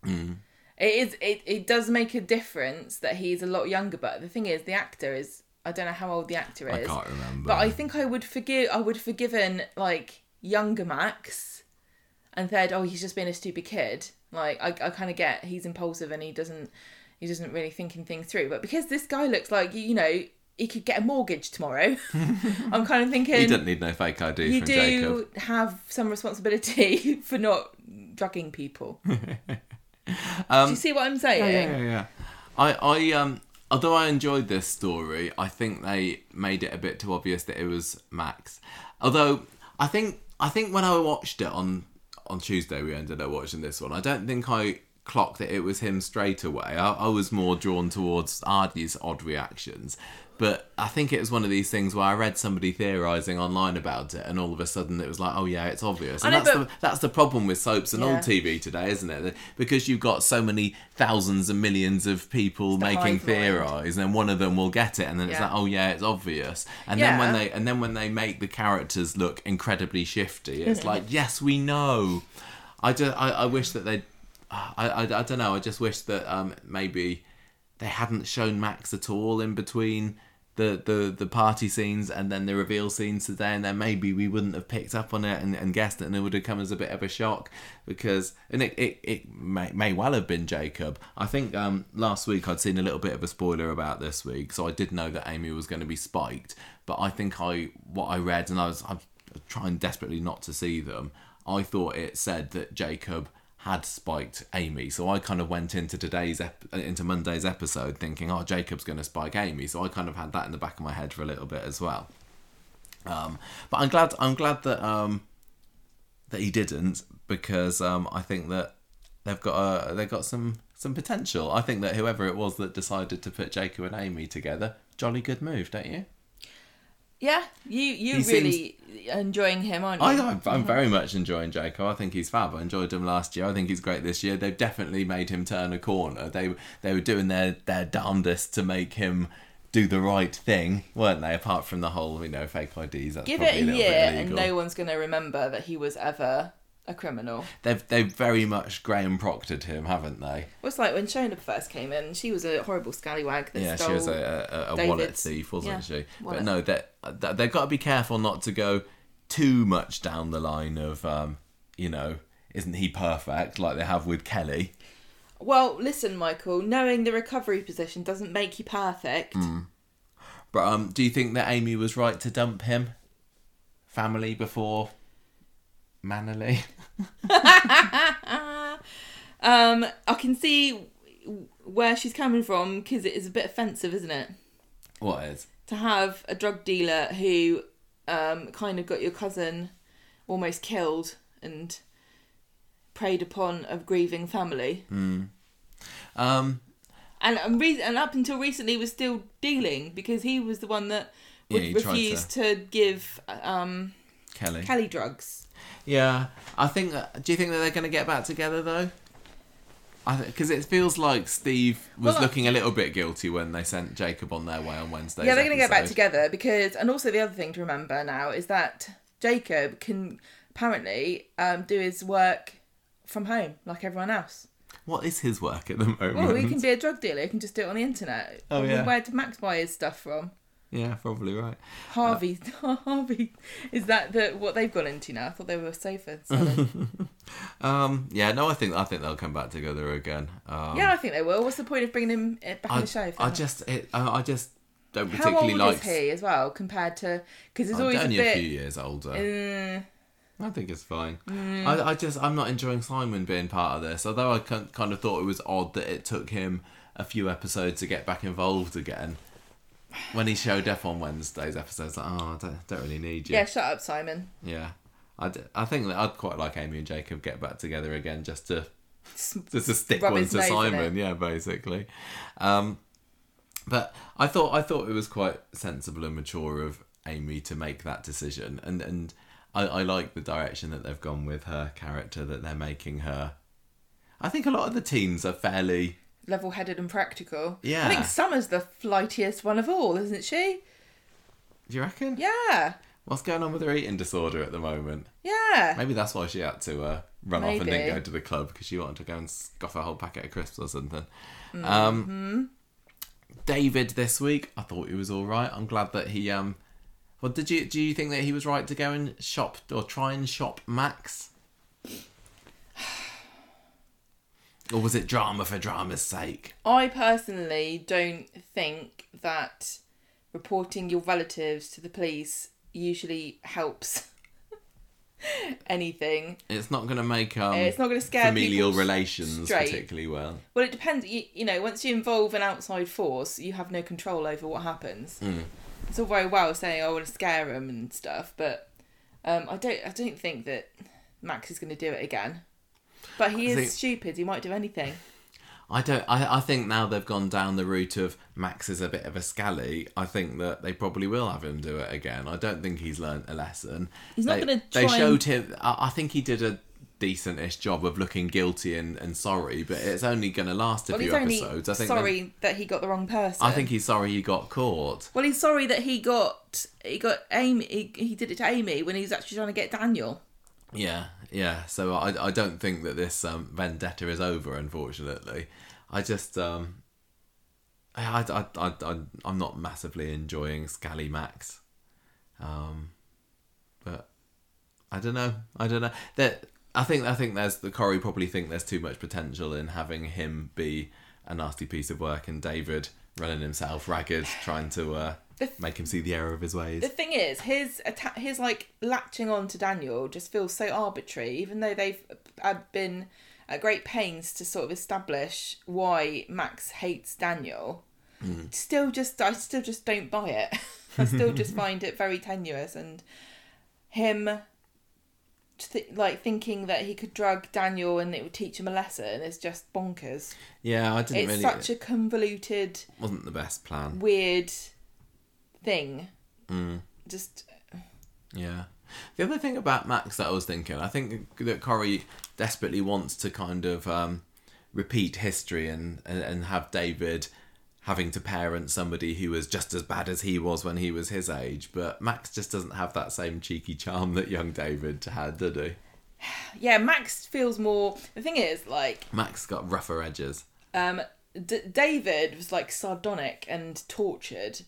B: Hmm.
A: it is it, it does make a difference that he's a lot younger. But the thing is, the actor is I don't know how old the actor is.
B: I can't remember.
A: But I think I would forgive. I would forgiven like younger Max, and said, "Oh, he's just been a stupid kid." Like I, I kind of get he's impulsive and he doesn't he doesn't really thinking things through. But because this guy looks like you know he could get a mortgage tomorrow, I'm kind of thinking
B: He doesn't need no fake ID
A: you
B: from
A: do
B: Jacob.
A: have some responsibility for not drugging people.
B: Um,
A: do you see what I'm saying?
B: yeah, yeah, yeah. I, I, um, although I enjoyed this story, I think they made it a bit too obvious that it was Max. Although I think, I think when I watched it on on Tuesday, we ended up watching this one. I don't think I clocked that it was him straight away. I, I was more drawn towards Aadi's odd reactions. But I think it was one of these things where I read somebody theorising online about it, and all of a sudden it was like, oh yeah, it's obvious. And
A: know,
B: that's,
A: but-
B: the, that's the problem with soaps and
A: Yeah.
B: old TV today, isn't it? Because you've got so many thousands and millions of people
A: the
B: making theorise, and then one of them will get it, and then it's
A: Yeah.
B: like, oh yeah, it's obvious. And then when they and then when they make the characters look incredibly shifty, it's like, yes, we know. I just I, I wish that they, I, I I don't know. I just wish that um maybe they hadn't shown Max at all in between. The, the, the party scenes and then the reveal scenes today and then maybe we wouldn't have picked up on it and, and guessed it and it would have come as a bit of a shock because and it, it, it may, may well have been Jacob I think um, last week I'd seen a little bit of a spoiler about this week so I did know that Amy was going to be spiked but I think I what I read and I was I'm trying desperately not to see them I thought it said that Jacob had spiked Amy. So I kind of went into today's ep- into Monday's episode thinking, oh, Jacob's going to spike Amy. So I kind of had that in the back of my head for a little bit as well. Um, but I'm glad I'm glad that um, that he didn't because um, I think that they've got a, they've got some some potential. I think that whoever it was that decided to put Jacob and Amy together, jolly good move, don't you?
A: Yeah, you you
B: He
A: really enjoying him, aren't you?
B: I, I'm, I'm very much enjoying Jacob. I think he's fab. I enjoyed him last year. I think he's great this year. They've definitely made him turn a corner. They they were doing their their darndest to make him do the right thing, weren't they? Apart from the whole you know fake IDs. That's
A: Give
B: probably
A: it a
B: little
A: year,
B: bit
A: and
B: illegal.
A: no one's going to remember that he was ever a criminal.
B: They've they've very much Graham Proctored him, haven't they?
A: Well, it's like when Shona first came in, she was a horrible scallywag that
B: Yeah,
A: stole.
B: she was a, a, a wallet thief, wasn't
A: yeah,
B: she?
A: wallet.
B: But no, that that- they've got to be careful not to go too much down the line of, um, you know, isn't he perfect like they have with Kelly?
A: Well, listen, Michael. Knowing the recovery position doesn't make you perfect.
B: Hmm. But um, do you think that Amy was right to dump him? Family before Mannerly?
A: Um, I can see where she's coming from because it is a bit offensive, isn't it?
B: What is?
A: To have a drug dealer who um, kind of got your cousin almost killed and preyed upon a grieving family.
B: Um,
A: and and, re- and up until recently was still dealing because he was the one that
B: Yeah,
A: would
B: tried
A: refuse to... give um,
B: Kelly.
A: Kelly drugs.
B: Yeah, I think. Do you think that they're going to get back together though? Because it feels like Steve was
A: Well,
B: looking a little bit guilty when they sent Jacob on their way on Wednesday.
A: yeah, they're going to get back together because, and also the other thing to remember now is that Jacob can apparently um, do his work from home like everyone else.
B: What is his work at the moment?
A: Well, he can be a drug dealer. He can just do it on the internet.
B: Oh, yeah.
A: Where did Max buy his stuff from?
B: Yeah, probably right.
A: Harvey. Harvey. Is that the what they've gone into now? I thought they were safer.
B: Um, yeah, no, I think I think they'll come back together again. Um,
A: yeah, I think they will. What's the point of bringing him uh, back
B: I,
A: in the show?
B: I just, it, I, I just don't particularly like.
A: How old
B: like.
A: is he as well compared to? Because
B: I'm
A: always a
B: only
A: bit.
B: a few years older.
A: uh,
B: I think it's fine.
A: Mm.
B: I, I just I'm not enjoying Simon being part of this. Although I kind of thought it was odd that it took him a few episodes to get back involved again. When he showed up on Wednesday's episodes, like, oh, I don't, don't really need you.
A: yeah, shut up, Simon.
B: Yeah. I, d- I think that I'd quite like Amy and Jacob get back together again just to just to stick
A: Rub
B: one to Simon, yeah, basically. Um, but I thought I thought it was quite sensible and mature of Amy to make that decision, and and I, I like the direction that they've gone with her character that they're making her. I think a lot of the teens are fairly
A: Level-headed and practical.
B: Yeah.
A: I think Summer's the flightiest one of all, isn't she?
B: Do you reckon?
A: Yeah.
B: What's going on with her eating disorder at the moment?
A: Yeah.
B: Maybe that's why she had to uh, run off and didn't go to the club because she wanted to go and scoff a whole packet of crisps or something.
A: Mm-hmm.
B: Um, David this week, I thought he was all right. I'm glad that he. Um, well, did you do you think that he was right to go and shop or try and shop Max? Or was it drama for drama's sake?
A: I personally don't think that reporting your relatives to the police usually helps anything.
B: It's not going to make um,
A: It's not going to scare
B: familial relations
A: straight.
B: particularly well.
A: Well, it depends. You, you know, once you involve an outside force, you have no control over what happens.
B: Mm.
A: It's all very well saying, "I want to scare them" and stuff, but um, I don't. I don't think that Max is going to do it again. But he is
B: think-
A: stupid. He might do anything.
B: I don't. I, I think now they've gone down the route of Max is a bit of a scally. I think that they probably will have him do it again. I don't think he's learnt a lesson.
A: He's not
B: They-
A: gonna
B: They
A: try and-
B: showed him. I, I think he did a decentish job of looking guilty and, and sorry, but it's only going to last a
A: Well,
B: few episodes. I think.
A: sorry that he got the wrong person.
B: I think he's sorry he got caught.
A: Well, he's sorry that he got he got Amy. He, he did it to Amy when he was actually trying to get Daniel.
B: Yeah, yeah. So I, I don't think that this um, vendetta is over. Unfortunately, I just um, I, I, I, I, I'm not massively enjoying Scally Max, um, but I don't know. I don't know. That I think I think there's the Corrie probably think there's too much potential in having him be a nasty piece of work and David running himself ragged, trying to uh,
A: th-
B: make him see the error of his ways.
A: The thing is, his atta- his like latching on to Daniel just feels so arbitrary, even though they've uh, been at great pains to sort of establish why Max hates Daniel. Still, just I still just don't buy it. I still just find it very tenuous, and him th- like thinking that he could drug Daniel and it would teach him a lesson is just bonkers.
B: yeah, I didn't
A: It's
B: really.
A: such a convoluted,
B: wasn't the best plan.
A: weird thing.
B: Mm.
A: Just
B: Yeah. The other thing about Max that I was thinking, I think that Corrie desperately wants to kind of um, repeat history and, and, and have David having to parent somebody who was just as bad as he was when he was his age. But Max just doesn't have that same cheeky charm that young David had, did he?
A: yeah, Max feels more. The thing is, like,
B: Max got rougher edges.
A: um, D- David was like sardonic and tortured,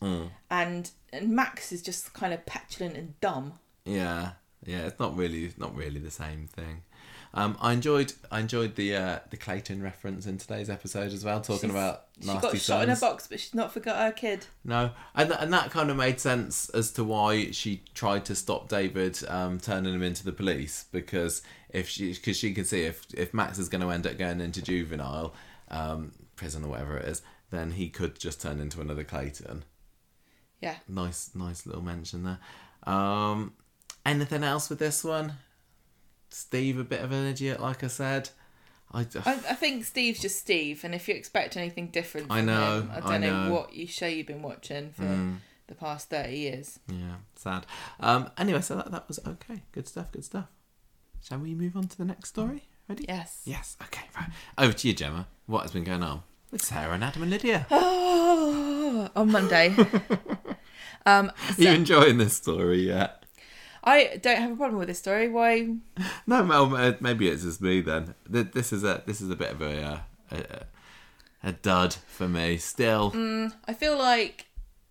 A: and and Max is just kind of petulant and dumb.
B: Yeah, yeah, it's not really not really the same thing. Um, I enjoyed I enjoyed the uh, the Clayton reference in today's episode as well, talking
A: She's-
B: about
A: She
B: nasty
A: got shot in a box, but she's not forgot her kid.
B: No, and and that kind of made sense as to why she tried to stop David um, turning him into the police because if she because she can see if if Max is going to end up going into juvenile um, prison or whatever it is, then he could just turn into another Clayton.
A: Yeah.
B: Nice, nice little mention there. Um, anything else with this one? Steve, a bit of an idiot, like I said. I,
A: I, I think Steve's just Steve, and if you expect anything different from
B: I know,
A: him, I don't
B: I
A: know.
B: know. Mm.
A: what you show you've been watching for the past 30 years.
B: yeah, sad. Um, anyway, so that, that was okay. Good stuff, good stuff. Shall we move on to the next story? Ready?
A: Yes.
B: Yes, okay, right. Over to you, Gemma. What has been going on with Sarah and Adam and Lydia?
A: Oh, on Monday. um,
B: Are you enjoying this story yet?
A: I don't have a problem with this story. Why?
B: No, well, uh, maybe it's just me then. This is a this is a bit of a uh, a, a dud for me. Still,
A: I feel like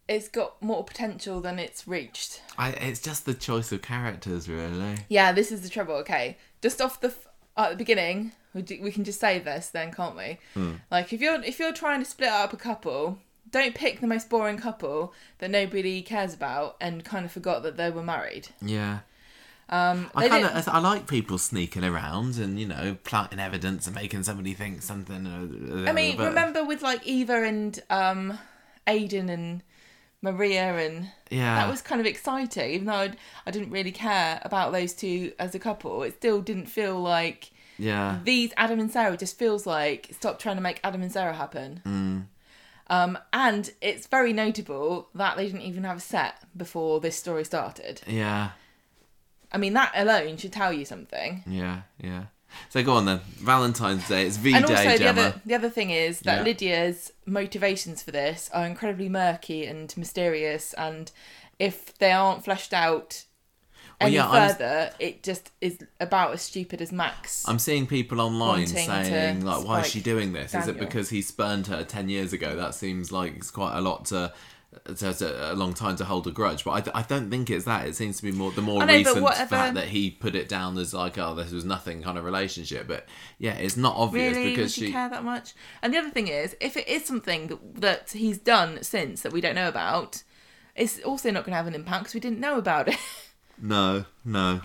A: it's got more potential than it's reached.
B: I, it's just the choice of characters, really.
A: Yeah, this is the trouble. Okay, just off the at the beginning, we, do, we can just say this then, can't we? Like if you're if you're trying to split up a couple, don't pick the most boring couple that nobody cares about and kind of forgot that they were married.
B: Yeah.
A: Um,
B: I kind of I like people sneaking around and you know planting evidence and making somebody think something. uh,
A: I mean,
B: but-
A: remember with like Eva and um, Aiden and Maria and
B: Yeah.
A: that was kind of exciting. Even though I'd, I didn't really care about those two as a couple, it still didn't feel like
B: Yeah.
A: these Adam and Sarah. Just feels like stop trying to make Adam and Sarah happen.
B: Mm.
A: Um, and it's very notable that they didn't even have a set before this story started.
B: Yeah.
A: I mean, that alone should tell you something.
B: Yeah. Yeah. So go on then. Valentine's Day. It's V Day.
A: and also the
B: Gemma.
A: other the other thing is that
B: Yeah.
A: Lydia's motivations for this are incredibly murky and mysterious, and if they aren't fleshed out
B: Well,
A: any
B: yeah,
A: further, it just is about as stupid as Max.
B: I'm seeing people online saying like, "Why is she doing this? Is it because he spurned her ten years ago?" That seems like it's quite a lot to a, a long time to hold a grudge. But I, I don't think it's that. It seems to be more the more
A: know,
B: recent
A: whatever-
B: fact that he put it down as like, oh, this was nothing kind of relationship. But yeah, it's not obvious
A: Really,
B: because
A: would
B: she.
A: care that much? And the other thing is, if it is something that, that he's done since that we don't know about, it's also not going to have an impact because we didn't know about it.
B: No, no.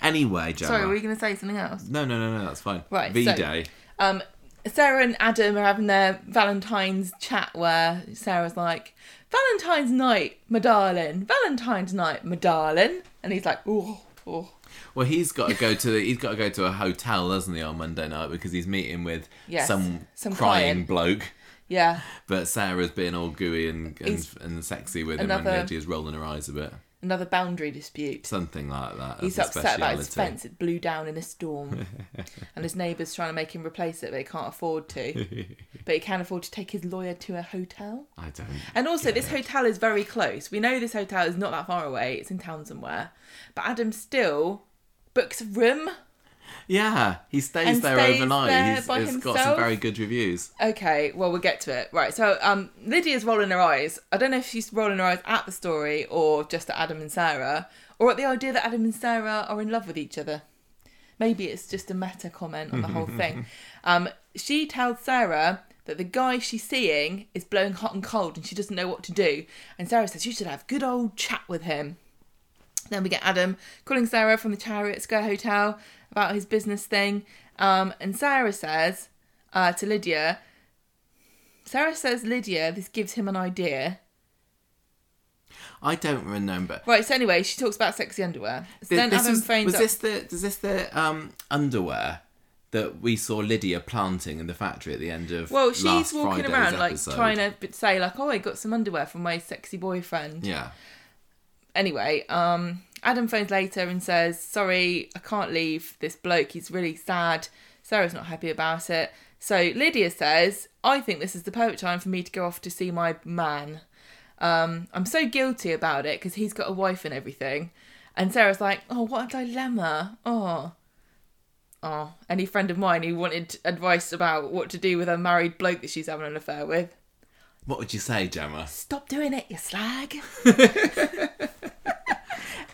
B: Anyway, Gemma.
A: Sorry, were you going to say something else?
B: No, no, no, no. That's fine.
A: Right,
B: V
A: so-
B: Day.
A: Um, Sarah and Adam are having their Valentine's chat where Sarah's like, Valentine's night, my darling. Valentine's night, my darling. And he's like, oh, oh.
B: Well, he's got to go to the, he's got to go to a hotel, doesn't he, on Monday night because he's meeting with
A: Yes,
B: some,
A: some
B: crying
A: client.
B: bloke.
A: Yeah.
B: But Sarah's being all gooey and and, and sexy with him,
A: Another-
B: and Lydia's rolling her eyes a bit.
A: Another boundary dispute.
B: Something like that.
A: He's upset about his fence. It blew down in a storm. and his neighbour's trying to make him replace it, but he can't afford to. but he can afford to take his lawyer to a hotel.
B: I don't.
A: And also, this
B: it.
A: hotel is very close. We know this hotel is not that far away. It's in town somewhere. But Adam still books a room.
B: Yeah, he stays
A: And
B: there
A: stays
B: overnight.
A: there
B: He's, he's got some very good reviews.
A: Okay, well, we'll get to it. Right, so um, Lydia's rolling her eyes. I don't know if she's rolling her eyes at the story or just at Adam and Sarah, or at the idea that Adam and Sarah are in love with each other. Maybe it's just a meta comment on the whole thing. Um, she tells Sarah that the guy she's seeing is blowing hot and cold and she doesn't know what to do. And Sarah says, You should have good old chat with him. Then we get Adam calling Sarah from the Chariot Square Hotel about his business thing. Um, and Sarah says uh, to Lydia, Sarah says, Lydia, this gives him an idea.
B: I don't remember.
A: Right, so anyway, she talks about sexy underwear. So
B: Th-
A: then
B: this
A: Adam
B: was,
A: phones
B: was
A: up.
B: this the is this the um underwear that we saw Lydia planting in the factory at the end of
A: well, she's
B: last
A: walking
B: Friday's
A: around like trying to say like, "Oh, I got some underwear from my sexy boyfriend."
B: Yeah.
A: Anyway, um, Adam phones later and says, "Sorry, I can't leave this bloke. He's really sad. Sarah's not happy about it." So Lydia says, "I think this is the perfect time for me to go off to see my man. Um, I'm so guilty about it because he's got a wife and everything." And Sarah's like, "Oh, what a dilemma. Oh." Oh, any friend of mine who wanted advice about what to do with a married bloke that she's having an affair with.
B: What would you say, Gemma?
A: Stop doing it, you slag.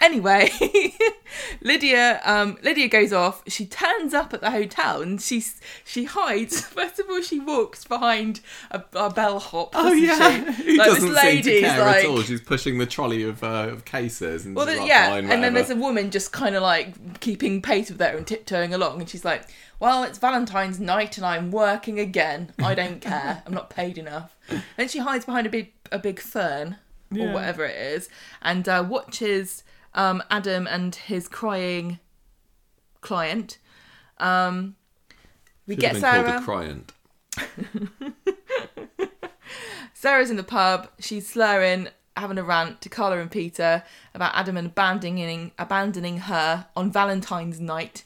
A: anyway, Lydia um, Lydia goes off. She turns up at the hotel and she she hides. First of all, she walks behind a, a bellhop. doesn't she?
B: Who
A: like
B: doesn't
A: this lady's
B: seem to care
A: like.
B: at all? She's pushing the trolley of, uh, of cases and
A: Well,
B: she's
A: then,
B: like,
A: yeah,
B: "Fine,
A: and then there's a woman just kind of like keeping pace with her and tiptoeing along, and she's like, "Well, it's Valentine's night, and I'm working again. I don't care. I'm not paid enough." Then she hides behind a big a big fern or
B: Yeah.
A: whatever it is, and uh, watches um, Adam and his crying client. Um, we
B: Should
A: get Sarah.
B: client.
A: Sarah's in the pub. She's slurring, having a rant to Carla and Peter about Adam abandoning abandoning her on Valentine's night.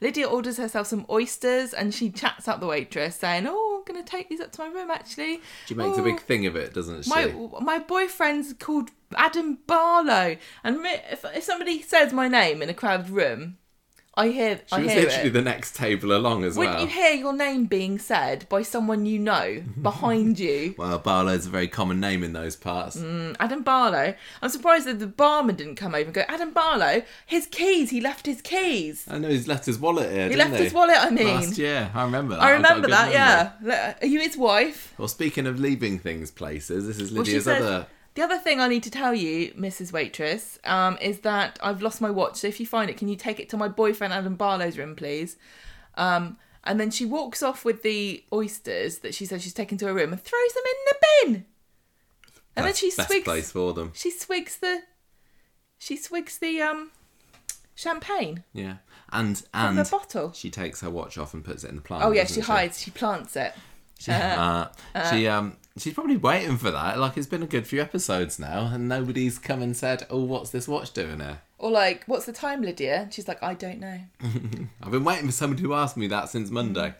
A: Lydia orders herself some oysters and she chats up the waitress, saying, "Oh, I'm going to take these up to my room. Actually,
B: She makes a
A: Oh,
B: big thing of it, doesn't she?
A: My my boyfriend's called Adam Barlow, and if if somebody says my name in a crowded room, I hear
B: she
A: I
B: was
A: hear
B: literally
A: it.
B: the next table along as
A: Wouldn't
B: well.
A: you hear your name being said by someone you know behind you?
B: Well, Barlow's a very common name in those parts.
A: Mm. Adam Barlow. I'm surprised that the barman didn't come over and go, Adam Barlow, his keys, he left his keys.
B: I know he's left his wallet here.
A: He left his wallet, I mean.
B: Last year, I remember that.
A: I
B: I've got a
A: remember that,
B: memory.
A: yeah. Are you his wife?
B: Well, speaking of leaving things places, this is
A: Well,
B: Lydia's
A: says,
B: other.
A: The other thing I need to tell you, Mrs. Waitress, um, is that I've lost my watch. So if you find it, can you take it to my boyfriend Adam Barlow's room, please? Um, and then she walks off with the oysters that she says she's taken to her room and throws them in the bin. And then she
B: best
A: swigs.
B: place for them.
A: She swigs the. She swigs the um, champagne
B: Yeah, and and
A: the bottle.
B: she takes her watch off and puts it in the plant.
A: Oh yeah,
B: doesn't
A: she hides. She plants it.
B: She, uh, she um she's probably waiting for that. Like it's been a good few episodes now, and nobody's come and said, "Oh, what's this watch doing here?"
A: Or like, what's the time, Lydia? And she's like, I don't know.
B: I've been waiting for somebody to ask me that since Monday.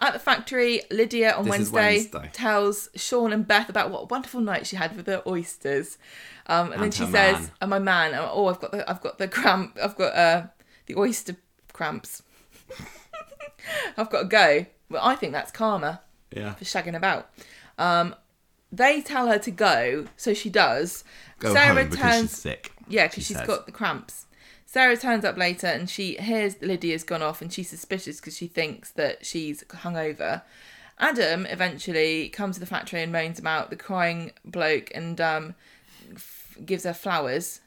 A: At the factory, Lydia on Wednesday,
B: Wednesday.
A: tells Sean and Beth about what a wonderful night she had with the oysters. Um, and, then she says,
B: man.
A: "And my man, oh, I've got the, I've got the cramp, I've got uh, the oyster cramps. I've got to go." Well, I think that's karma
B: Yeah.
A: for shagging about. Um, they tell her to go, so she does.
B: Go
A: Sarah
B: home because
A: turns
B: she's sick.
A: Yeah,
B: she
A: because she's
B: says.
A: got the cramps. Sarah turns up later and she hears Lydia's gone off and she's suspicious because she thinks that she's hungover. Adam eventually comes to the factory and moans about the crying bloke and um, f- gives her flowers.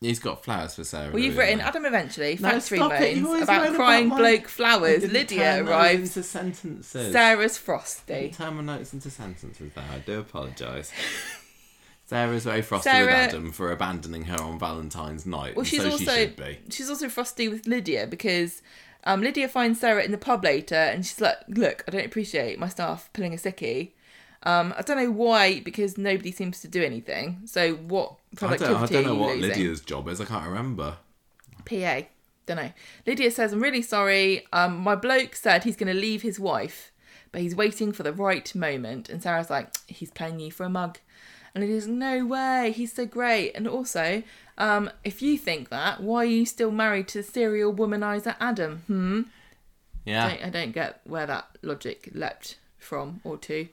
B: He's got flowers for Sarah.
A: Well, you've written. Adam eventually
B: No,
A: factory
B: stop it, you
A: moans
B: always
A: about crying
B: about
A: bloke flowers. Lydia
B: turn those
A: arrives.
B: into sentences.
A: Sarah's frosty.
B: didn't turn my notes into sentences there. I do apologise. Sarah's very frosty
A: Sarah-
B: with Adam for abandoning her on Valentine's night.
A: Well, she's
B: so
A: also
B: she should be.
A: she's also frosty with Lydia because um, Lydia finds Sarah in the pub later, and she's like, "Look, I don't appreciate my staff pulling a sickie. Um, I don't know why, because nobody seems to do anything. So what
B: I don't, I don't know what
A: losing?
B: Lydia's job is. I can't remember.
A: PA. Don't know. Lydia says, I'm really sorry. Um, my bloke said he's going to leave his wife, but he's waiting for the right moment. And Sarah's like, he's playing you for a mug. And Lydia's, no way, he's so great. And also, um, if you think that, why are you still married to the serial womanizer Adam? Hmm?
B: Yeah.
A: Don't, I don't get where that logic leapt from or to.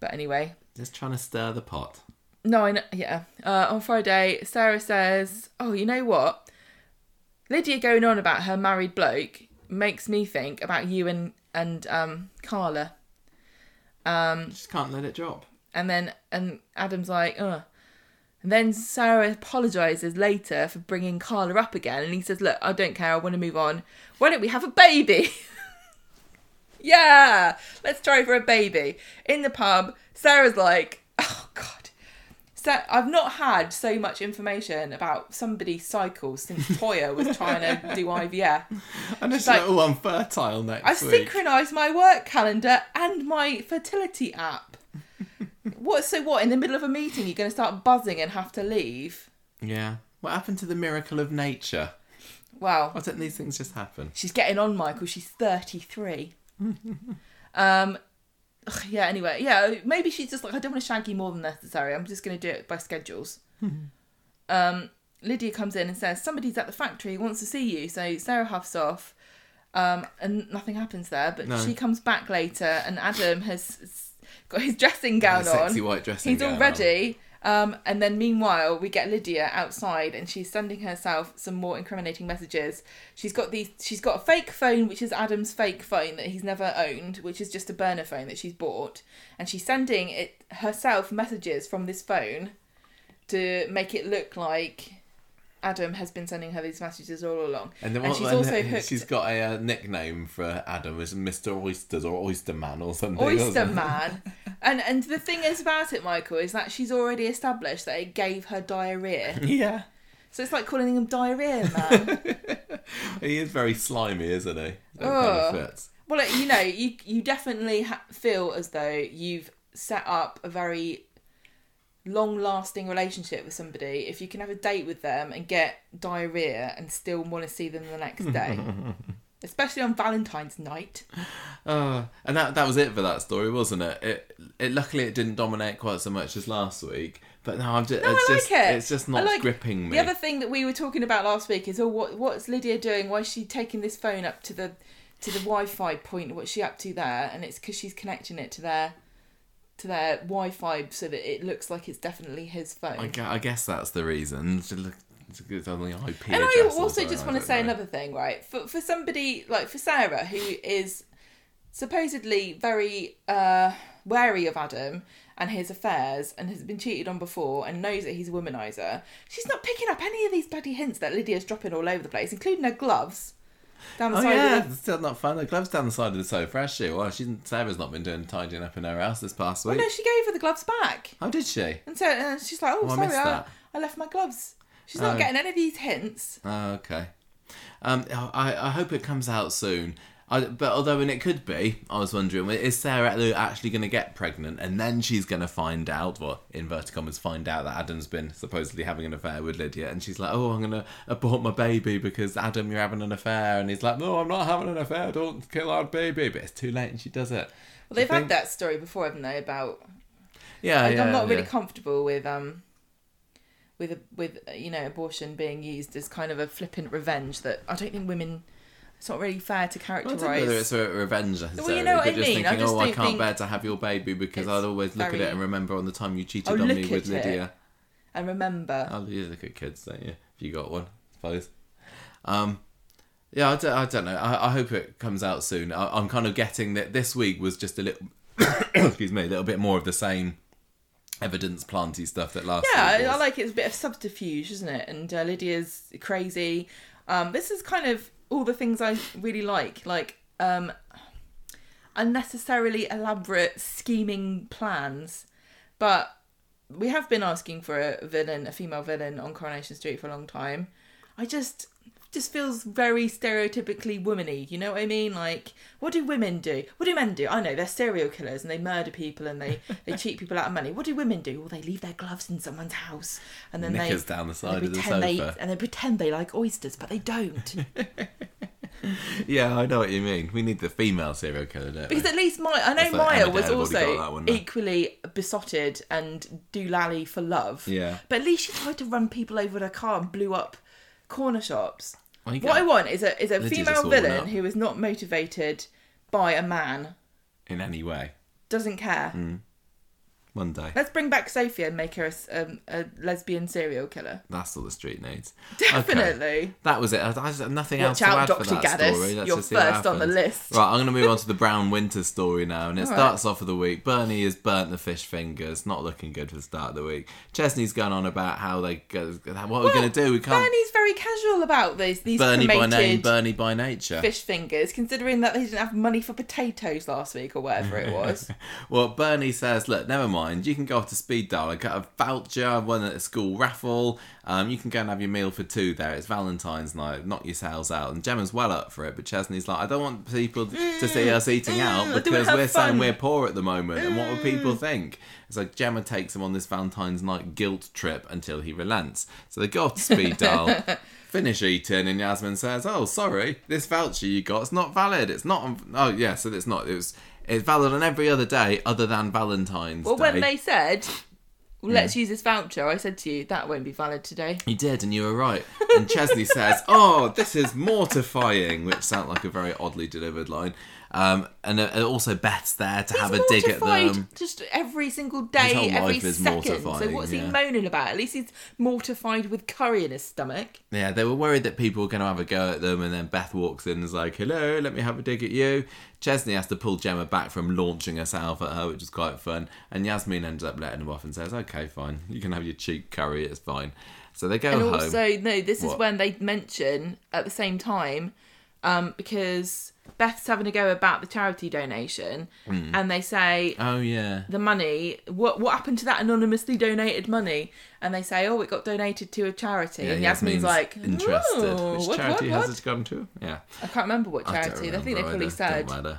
A: But anyway,
B: Just trying to stir the pot.
A: no, I know. Yeah. Uh, on Friday, Sarah says, "Oh, you know what? Lydia going on about her married bloke makes me think about you and and um Carla." Um,
B: Just can't let it drop.
A: and then and Adam's like, "Uh." And then Sarah apologizes later for bringing Carla up again, and he says, "Look, I don't care. I want to move on. Why don't we have a baby?" yeah, let's try for a baby in the pub. Sarah's like, "Oh God." So I've not had so much information about somebody's cycle since Toyah was trying to do IVF.
B: And it's
A: like-
B: oh, I'm fertile next
A: I've
B: week.
A: synchronized my work calendar and my fertility app. what? So what? In the middle of a meeting, you're going to start buzzing and have to leave?
B: Yeah. What happened to the miracle of nature?
A: Wow.
B: Why don't these things just happen?
A: She's getting on, Michael. She's 33. um, ugh, yeah. Anyway, yeah. Maybe she's just like, I don't want to shag you more than necessary. I'm just going to do it by schedules. um, Lydia comes in and says somebody's at the factory wants to see you. So Sarah huffs off. Um, and nothing happens there. But
B: No.
A: she comes back later, and Adam has got his dressing gown
B: The sexy
A: on.
B: white dressing
A: He's all ready. Um, and then meanwhile, we get Lydia outside, and she's sending herself some more incriminating messages. She's got these. She's got a fake phone, which is Adam's fake phone that he's never owned, which is just a burner phone that she's bought, and she's sending it herself messages from this phone to make it look like Adam has been sending her these messages all along.
B: And then
A: And she's also hooked-
B: she's got a uh, nickname for Adam is Mr. Oysters or Oyster Man or something.
A: Oyster? Man. And and the thing is about it, Michael, is that she's already established that it gave her diarrhea.
B: Yeah.
A: So it's like calling him diarrhea man.
B: He is very slimy, isn't he? That
A: Ugh.
B: kind of fits.
A: well, you know, you you definitely ha- feel as though you've set up a very long-lasting relationship with somebody if you can have a date with them and get diarrhea and still want to see them the next day. Especially on Valentine's night.
B: Uh, and that that was it for that story, wasn't it? It it luckily it didn't dominate quite so much as last week. But no, I'm just
A: No,
B: it's
A: I
B: just
A: like it.
B: it's just not
A: like-
B: gripping me.
A: The other thing that we were talking about last week is, oh, what what's Lydia doing? Why is she taking this phone up to the to the Wi-Fi point? What's she up to there? And it's because she's connecting it to their to their Wi-Fi so that it looks like it's definitely his phone.
B: I, gue- I guess that's the reason. It's it's on the IP
A: and I also just
B: I
A: want to say
B: know.
A: another thing, right? For for somebody like for Sarah who is supposedly very uh, wary of Adam and his affairs and has been cheated on before and knows that he's a womanizer, she's not picking up any of these bloody hints that Lydia's dropping all over the place, including her gloves down the
B: Oh
A: side
B: yeah,
A: of the.
B: it's still not fun. The gloves down the side of the sofa, has she? Well, she's Sarah's not been doing tidying up in her house this past week.
A: Well, no, she gave her the gloves back,
B: How did she?
A: and so and she's like, "Oh,
B: Oh,
A: sorry,
B: missed
A: I. I left my gloves." She's not
B: Oh.
A: getting any of these hints.
B: Oh, okay. Um, I, I hope it comes out soon. I, but although, and it could be, I was wondering, is Sarah actually going to get pregnant and then she's going to find out, well, inverted commas, find out that Adam's been supposedly having an affair with Lydia, and she's like, oh, I'm going to abort my baby because Adam, you're having an affair, and he's like, no, I'm not having an affair, don't kill our baby, but it's too late, and she does it.
A: Well, they've had that story before, haven't they? About
B: Yeah,
A: Like,
B: yeah.
A: I'm not really
B: yeah.
A: comfortable with um with with you know abortion being used as kind of a flippant revenge that I don't think women It's not really fair to
B: characterise. know whether it's a revenge necessarily,
A: know what I
B: just
A: mean. I
B: thinking,
A: just
B: oh, I can't
A: think-
B: bear to have your baby because I'd always look at it and remember on the time you cheated
A: Oh,
B: on me with. Lydia.
A: And remember,
B: Oh, you look at kids, don't you? If you got one, I suppose. Um, yeah, I don't, I don't know. I, I hope it comes out soon. I, I'm kind of getting that this week was just a little, excuse me, a little bit more of the same evidence planty stuff that last
A: yeah,
B: week
A: I. I like it. It's a bit of subterfuge, isn't it? And uh, Lydia's crazy. Um, this is kind of all the things I really like, like um, unnecessarily elaborate scheming plans. But we have been asking for a villain, a female villain on Coronation Street for a long time. I just just feels very stereotypically womany. You know what I mean? Like, what do women do? What do men do? I know they're serial killers and they murder people and they they cheat people out of money. What do women do? Well, they leave their gloves in someone's house and then
B: Knickers
A: they
B: down the side of the
A: pretend they and they pretend they like oysters, but they don't.
B: Yeah, I know what you mean. We need the female serial killer, don't we?
A: Because at least Maya, I know Maya was
B: Dad have already got that
A: also
B: one
A: equally besotted and doolally for love.
B: Yeah.
A: But at least she tried to run people over with her car and blew up corner shops.
B: You
A: What I want is a is a
B: Lydia's
A: female
B: just all
A: villain
B: up.
A: who is not motivated by a man,
B: in any way.
A: doesn't care.
B: Mm. One day.
A: Let's bring back Sophia and make her a, um, a lesbian serial killer.
B: That's all the street needs. Okay.
A: Definitely.
B: That was it. I, I nothing else
A: Watch
B: to
A: out,
B: add for that
A: Gaddis.
B: story. Let's
A: You're first on the list.
B: Right, I'm going to move on to the Brown Winter story now, and it
A: All right.
B: starts off of the week. Bernie has burnt the fish fingers. Not looking good for the start of the week. Chesney's going on about how they go, what are we going to do? We can't.
A: Bernie's very casual about these these
B: Bernie by name, Bernie by nature.
A: fish fingers, considering that they didn't have money for potatoes last week or whatever it was.
B: Well, Bernie says, look, never mind. You can go off to Speed Daal. I got a voucher. I won at a school raffle. Um, you can go and have your meal for two there. It's Valentine's night. Knock yourselves out. And Gemma's well up for it, but Chesney's like, I don't want people to see us eating out
A: mm,
B: because we're saying we're poor at the moment. And what would people think? It's like Gemma takes him on this Valentine's night guilt trip until he relents. So they go off to Speed Daal. Finish eating, and Yasmin says, "Oh, sorry, this voucher you got is not valid. It's not. On, oh, yeah, so it's not. It was. It's valid on every other day other than Valentine's
A: Well,
B: Day."
A: when they said, well, let's use this voucher, I said to you, that won't be valid today.
B: You did, and you were right. And Chesney says, "Oh, this is mortifying," which sounds like a very oddly delivered line. Um, and uh, also Beth's there to have a dig at them.
A: just every single day,
B: whole
A: every
B: life is
A: second. So
B: mortifying,
A: what's
B: yeah.
A: he moaning about? At least he's mortified with curry in his stomach.
B: Yeah, they were worried that people were going to have a go at them, and then Beth walks in and is like, "Hello, let me have a dig at you." Chesney has to pull Gemma back from launching herself at her, which is quite fun. And Yasmin ends up letting him off and says, "Okay, fine, you can have your cheap curry. It's fine." So they go
A: And
B: home.
A: also, no, this is
B: What?
A: when they mention at the same time, um, because Beth's having a go about the charity donation,
B: Hmm.
A: and they say
B: oh yeah,
A: the money, what what happened to that anonymously donated money? And they say, oh, it got donated to a charity.
B: yeah.
A: and Yasmin's like,
B: interested. Which
A: what,
B: charity
A: what,
B: has
A: what?"
B: it gone to? Yeah,
A: I can't remember what
B: I
A: charity. I, think they probably
B: either.
A: said.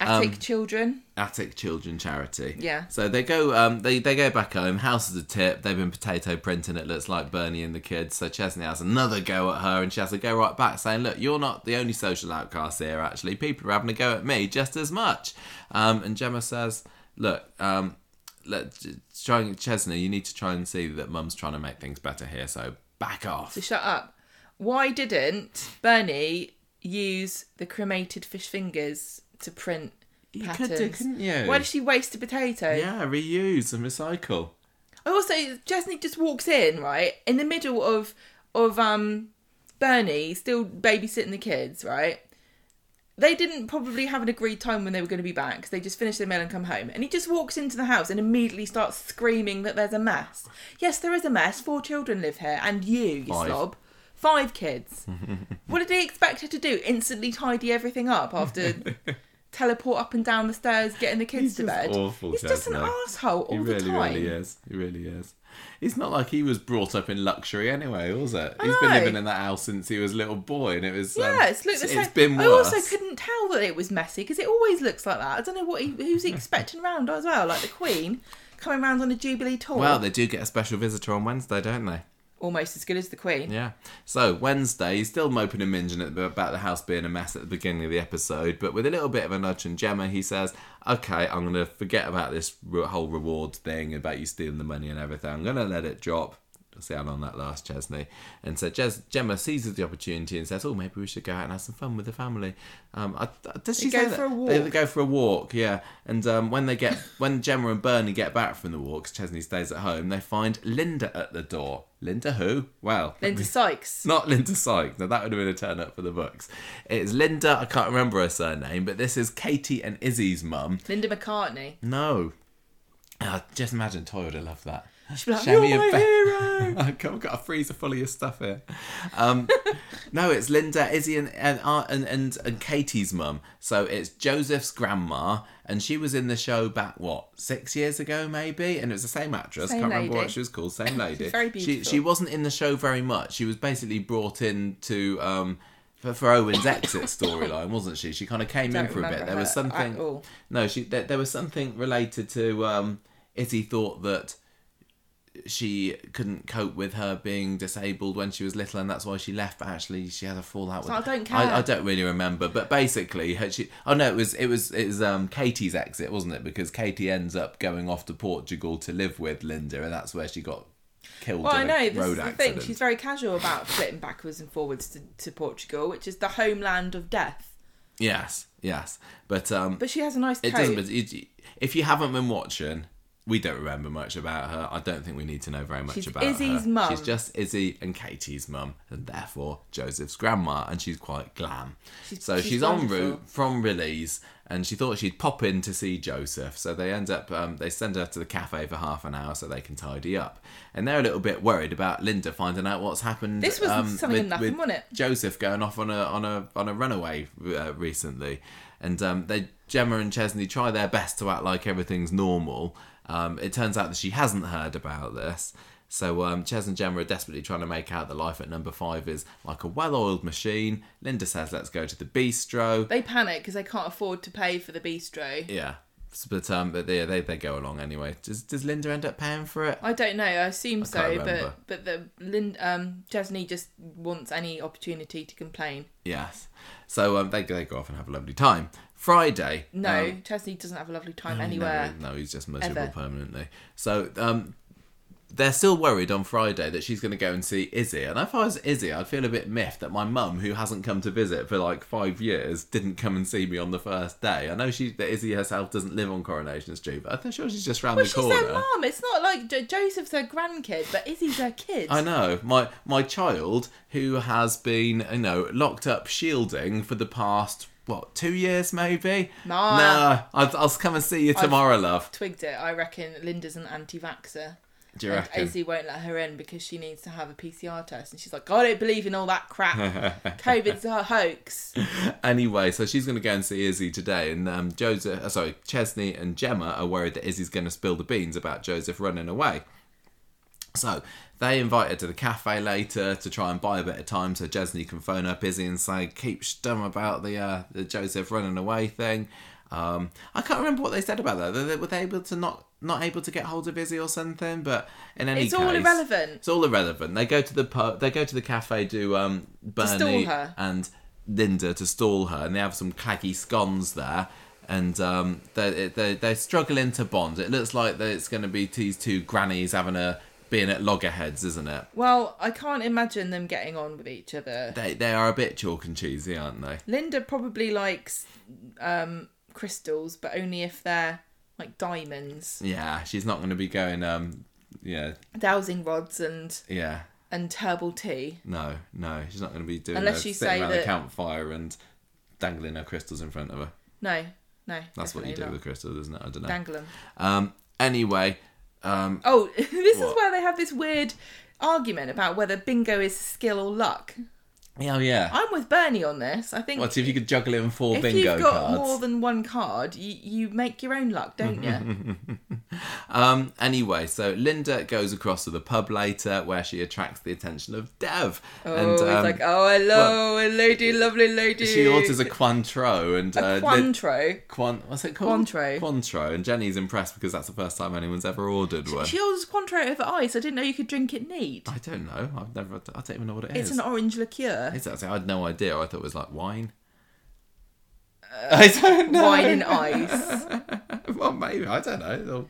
A: Attic
B: Um,
A: Children.
B: Attic Children Charity.
A: Yeah.
B: So they go, um, they they go back home. House is a tip. They've been potato printing. It looks like Bernie and the kids. So Chesney has another go at her, and she has to go right back, saying, "Look, you're not the only social outcast here. Actually, people are having a go at me just as much." Um, and Gemma says, "Look, um, let try Chesney. You need to try and see that Mum's trying to make things better here. So back off."
A: So shut up. Why didn't Bernie use the cremated fish fingers to print
B: You
A: patterns?
B: could do, couldn't you?
A: Why did she waste a potato?
B: Yeah, reuse and recycle.
A: I also, Chesney just walks in right in the middle of of um Bernie still babysitting the kids, right? They didn't probably have an agreed time when they were going to be back because they just finished their meal and come home. And he just walks into the house and immediately starts screaming that there's a mess. Yes, there is a mess. Four children live here, and you, you
B: Five.
A: slob. Five kids. what did he expect her to do? Instantly tidy everything up after teleport up and down the stairs, getting the kids
B: He's
A: to bed?
B: awful,
A: He's just an asshole all
B: He really,
A: the time.
B: really is. He really is. It's not like he was brought up in luxury anyway, was it?
A: I
B: He's been
A: know.
B: living in that house since he was a little boy, and it was. um,
A: Yeah, it's looked the
B: it's
A: same.
B: been
A: I
B: worse.
A: also couldn't tell that it was messy because it always looks like that. I don't know what he, who's he expecting round as well, like the Queen coming round on a Jubilee tour.
B: Well, they do get a special visitor on Wednesday, don't they?
A: Almost as good as the Queen.
B: Yeah. So Wednesday, he's still moping and minging at- about the house being a mess at the beginning of the episode, but with a little bit of a nudge from Gemma, he says, "Okay, I'm going to forget about this whole reward thing about you stealing the money and everything. I'm going to let it drop." See how long that lasts, Chesney. And so Jes- Gemma seizes the opportunity and says, "Oh, maybe we should go out and have some fun with the family." Um, I, does she
A: go for a walk?
B: They, go for a walk, yeah. And um, when they get when Gemma and Bernie get back from the walk, 'cause Chesney stays at home. They find Linda at the door. Linda who? Well,
A: Linda Sykes.
B: not Linda Sykes. Now that would have been a turn up for the books. It's Linda. I can't remember her surname, but this is Katie and Izzy's mum.
A: Linda McCartney.
B: No. Uh, just imagine Toy would have loved that.
A: She'd be like,
B: Show me
A: "You're
B: a
A: my
B: ba-
A: hero."
B: I've got, a freezer full of your stuff here. Um, no, it's Linda, Izzy, and and, uh, and and and Katie's mum. So it's Joseph's grandma, and she was in the show back what six years ago, maybe. And it was the same actress.
A: Same
B: Can't remember what she was called. Same lady.
A: very
B: She
A: beautiful.
B: she she wasn't in the show very much. She was basically brought in to. Um, for, for Owen's exit storyline, wasn't she? She kind of came in
A: Don't
B: for a bit.
A: remember
B: There was something.
A: at all.
B: No, she there, there was something related to um, Izzy thought that she couldn't cope with her being disabled when she was little, and that's why she left. But actually, she had a fallout with.
A: I don't care.
B: I don't really remember, but basically, her, she. Oh no, it was it was it was um, Katie's exit, wasn't it? Because Katie ends up going off to Portugal to live with Linda, and that's where she got killed.
A: Well, I know this
B: road
A: is the
B: accident.
A: thing. She's very casual about flitting backwards and forwards to, to Portugal, which is the homeland of death.
B: Yes, yes, but um,
A: But she has a nice
B: It
A: coat.
B: doesn't. But it, if you haven't been watching, we don't remember much about her. I don't think we need to know very much about her.
A: She's
B: about
A: Izzy's
B: her.
A: mum.
B: She's just Izzy and Katie's mum, and therefore Joseph's grandma, and she's quite glam. so she's,
A: she's
B: en route from Release, and she thought she'd pop in to see Joseph. So they end up, um, they send her to the cafe for half an hour so they can tidy up. And they're a little bit worried about Linda finding out what's happened.
A: This was
B: um,
A: something
B: with,
A: nothing, wasn't it?
B: Joseph going off on a on a on a runaway uh, recently, and um, they Gemma and Chesney try their best to act like everything's normal. Um, it turns out that she hasn't heard about this. So um, Ches and Gemma are desperately trying to make out that life at number five is like a well-oiled machine. Linda says, "Let's go to the bistro."
A: They panic because they can't afford to pay for the bistro.
B: Yeah, but um, but they they, they go along anyway. Does does Linda end up paying for it?
A: I don't know. I assume so, but but the Lynn um Chesney just wants any opportunity to complain.
B: Yes. So um, they they go off and have a lovely time. Friday.
A: No,
B: um,
A: Chesney doesn't have a lovely time
B: No,
A: anywhere.
B: No, he's just miserable
A: Ever.
B: permanently. So um, they're still worried on Friday that she's going to go and see Izzy. And if I was Izzy, I'd feel a bit miffed that my mum, who hasn't come to visit for like five years, didn't come and see me on the first day. I know she that Izzy herself doesn't live on Coronation Street, but I'm sure she's just round
A: Well,
B: the
A: she's
B: corner.
A: their mum. It's not like jo- Joseph's her grandkid, but Izzy's her kid.
B: I know my my child who has been you know locked up shielding for the past what two years maybe.
A: Nah.
B: no, I'll, I'll come and see you tomorrow, love.
A: Twigged it. I reckon Linda's an anti-vaxxer.
B: Do you
A: and
B: reckon?
A: Izzy won't let her in because she needs to have a PCR test, and she's like, "I don't believe in all that crap. COVID's a hoax."
B: Anyway, so she's going to go and see Izzy today, and um, Joseph, uh, sorry, Chesney and Gemma are worried that Izzy's going to spill the beans about Joseph running away. So they invite her to the cafe later to try and buy a bit of time so Chesney can phone up Izzy and say, "Keep stum about the uh, the Joseph running away thing." Um, I can't remember what they said about that. Were they, were they able to not not able to get hold of Izzy or something? But in any
A: It's
B: case,
A: all irrelevant.
B: It's all irrelevant. They go to the pub. They go to the cafe to um, Bernie
A: her.
B: and Linda to stall her, and they have some claggy scones there. And um, they're, they're, they're struggling to bond. It looks like that it's going to be these two grannies having a being at loggerheads, isn't it?
A: Well, I can't imagine them getting on with each other.
B: They they are a bit chalk and cheesy, aren't they?
A: Linda probably likes um, crystals, but only if they're like diamonds,
B: Yeah, she's not going to be going. Um, yeah,
A: dowsing rods, and
B: yeah.
A: and herbal tea.
B: No, no, she's not going to be doing.
A: Unless
B: a,
A: you
B: sitting
A: say
B: around the campfire and dangling her crystals in front of her.
A: No, no.
B: That's what you do
A: definitely
B: with crystals, isn't it? I don't know.
A: not. Dangle 'em.
B: Um. Anyway, um.
A: Oh, this is where they have this weird argument about whether bingo is skill or luck.
B: Oh yeah.
A: I'm with Bernie on this. I think
B: What if you could juggle in four
A: if
B: bingo
A: you've got
B: cards?
A: more than one card, you, you make your own luck, don't you?
B: Um, anyway, so Linda goes across to the pub later where she attracts the attention of Dev.
A: Oh,
B: and
A: he's
B: um,
A: like, oh, hello, a lady, lovely lady.
B: she orders a Cointreau and
A: A
B: uh, Lin-
A: Cointreau.
B: Quan- what's it called?
A: Cointreau.
B: Cointreau. And Jenny's impressed because that's the first time anyone's ever ordered one.
A: She orders Cointreau over ice. I didn't know you could drink it neat.
B: I don't know. I've never. I don't even know what it is.
A: It's an orange liqueur.
B: Is that? I had no idea. I thought it was like wine. I don't know.
A: Uh, Wine and ice.
B: well, maybe I don't know. It's all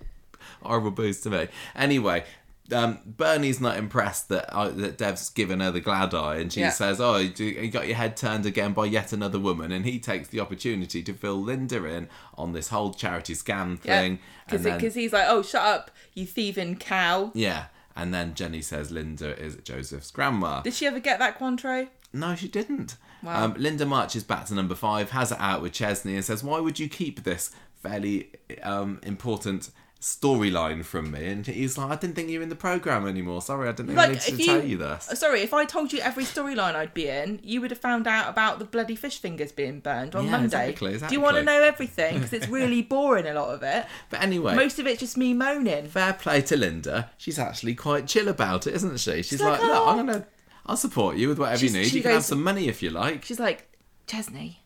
B: Horrible booze to me. Anyway, um, Bernie's not impressed that uh, that Dev's given her the glad eye, and she
A: Yeah.
B: says, "Oh, you you got your head turned again by yet another woman." And he takes the opportunity to fill Linda in on this whole charity scam thing.
A: Because
B: and then,
A: he's like, oh, shut up, you thieving cow.
B: yeah, and then Jenny says Linda is Joseph's grandma.
A: Did she ever get that Cointreau?
B: No, she didn't.
A: Wow.
B: Um, Linda marches back to number five, has it out with Chesney, and says, "Why would you keep this fairly um, important storyline from me?" And he's like, "I didn't think you were in the program anymore. Sorry, I didn't think I
A: Like,
B: needed to
A: you-
B: tell you this."
A: Sorry, if I told you every storyline I'd be in, you would have found out about the bloody fish fingers being burned on
B: Yeah,
A: Monday.
B: exactly,
A: Do you want to know everything? Because it's really boring, a lot of it.
B: But anyway,
A: Most of it's just me moaning.
B: fair play to Linda. She's actually quite chill about it, isn't she? She's
A: like,
B: like, "Look,
A: "Oh."
B: I'm gonna, I'll support you with whatever
A: She's-
B: you need. You can have some money if you like."
A: She's like, Chesney,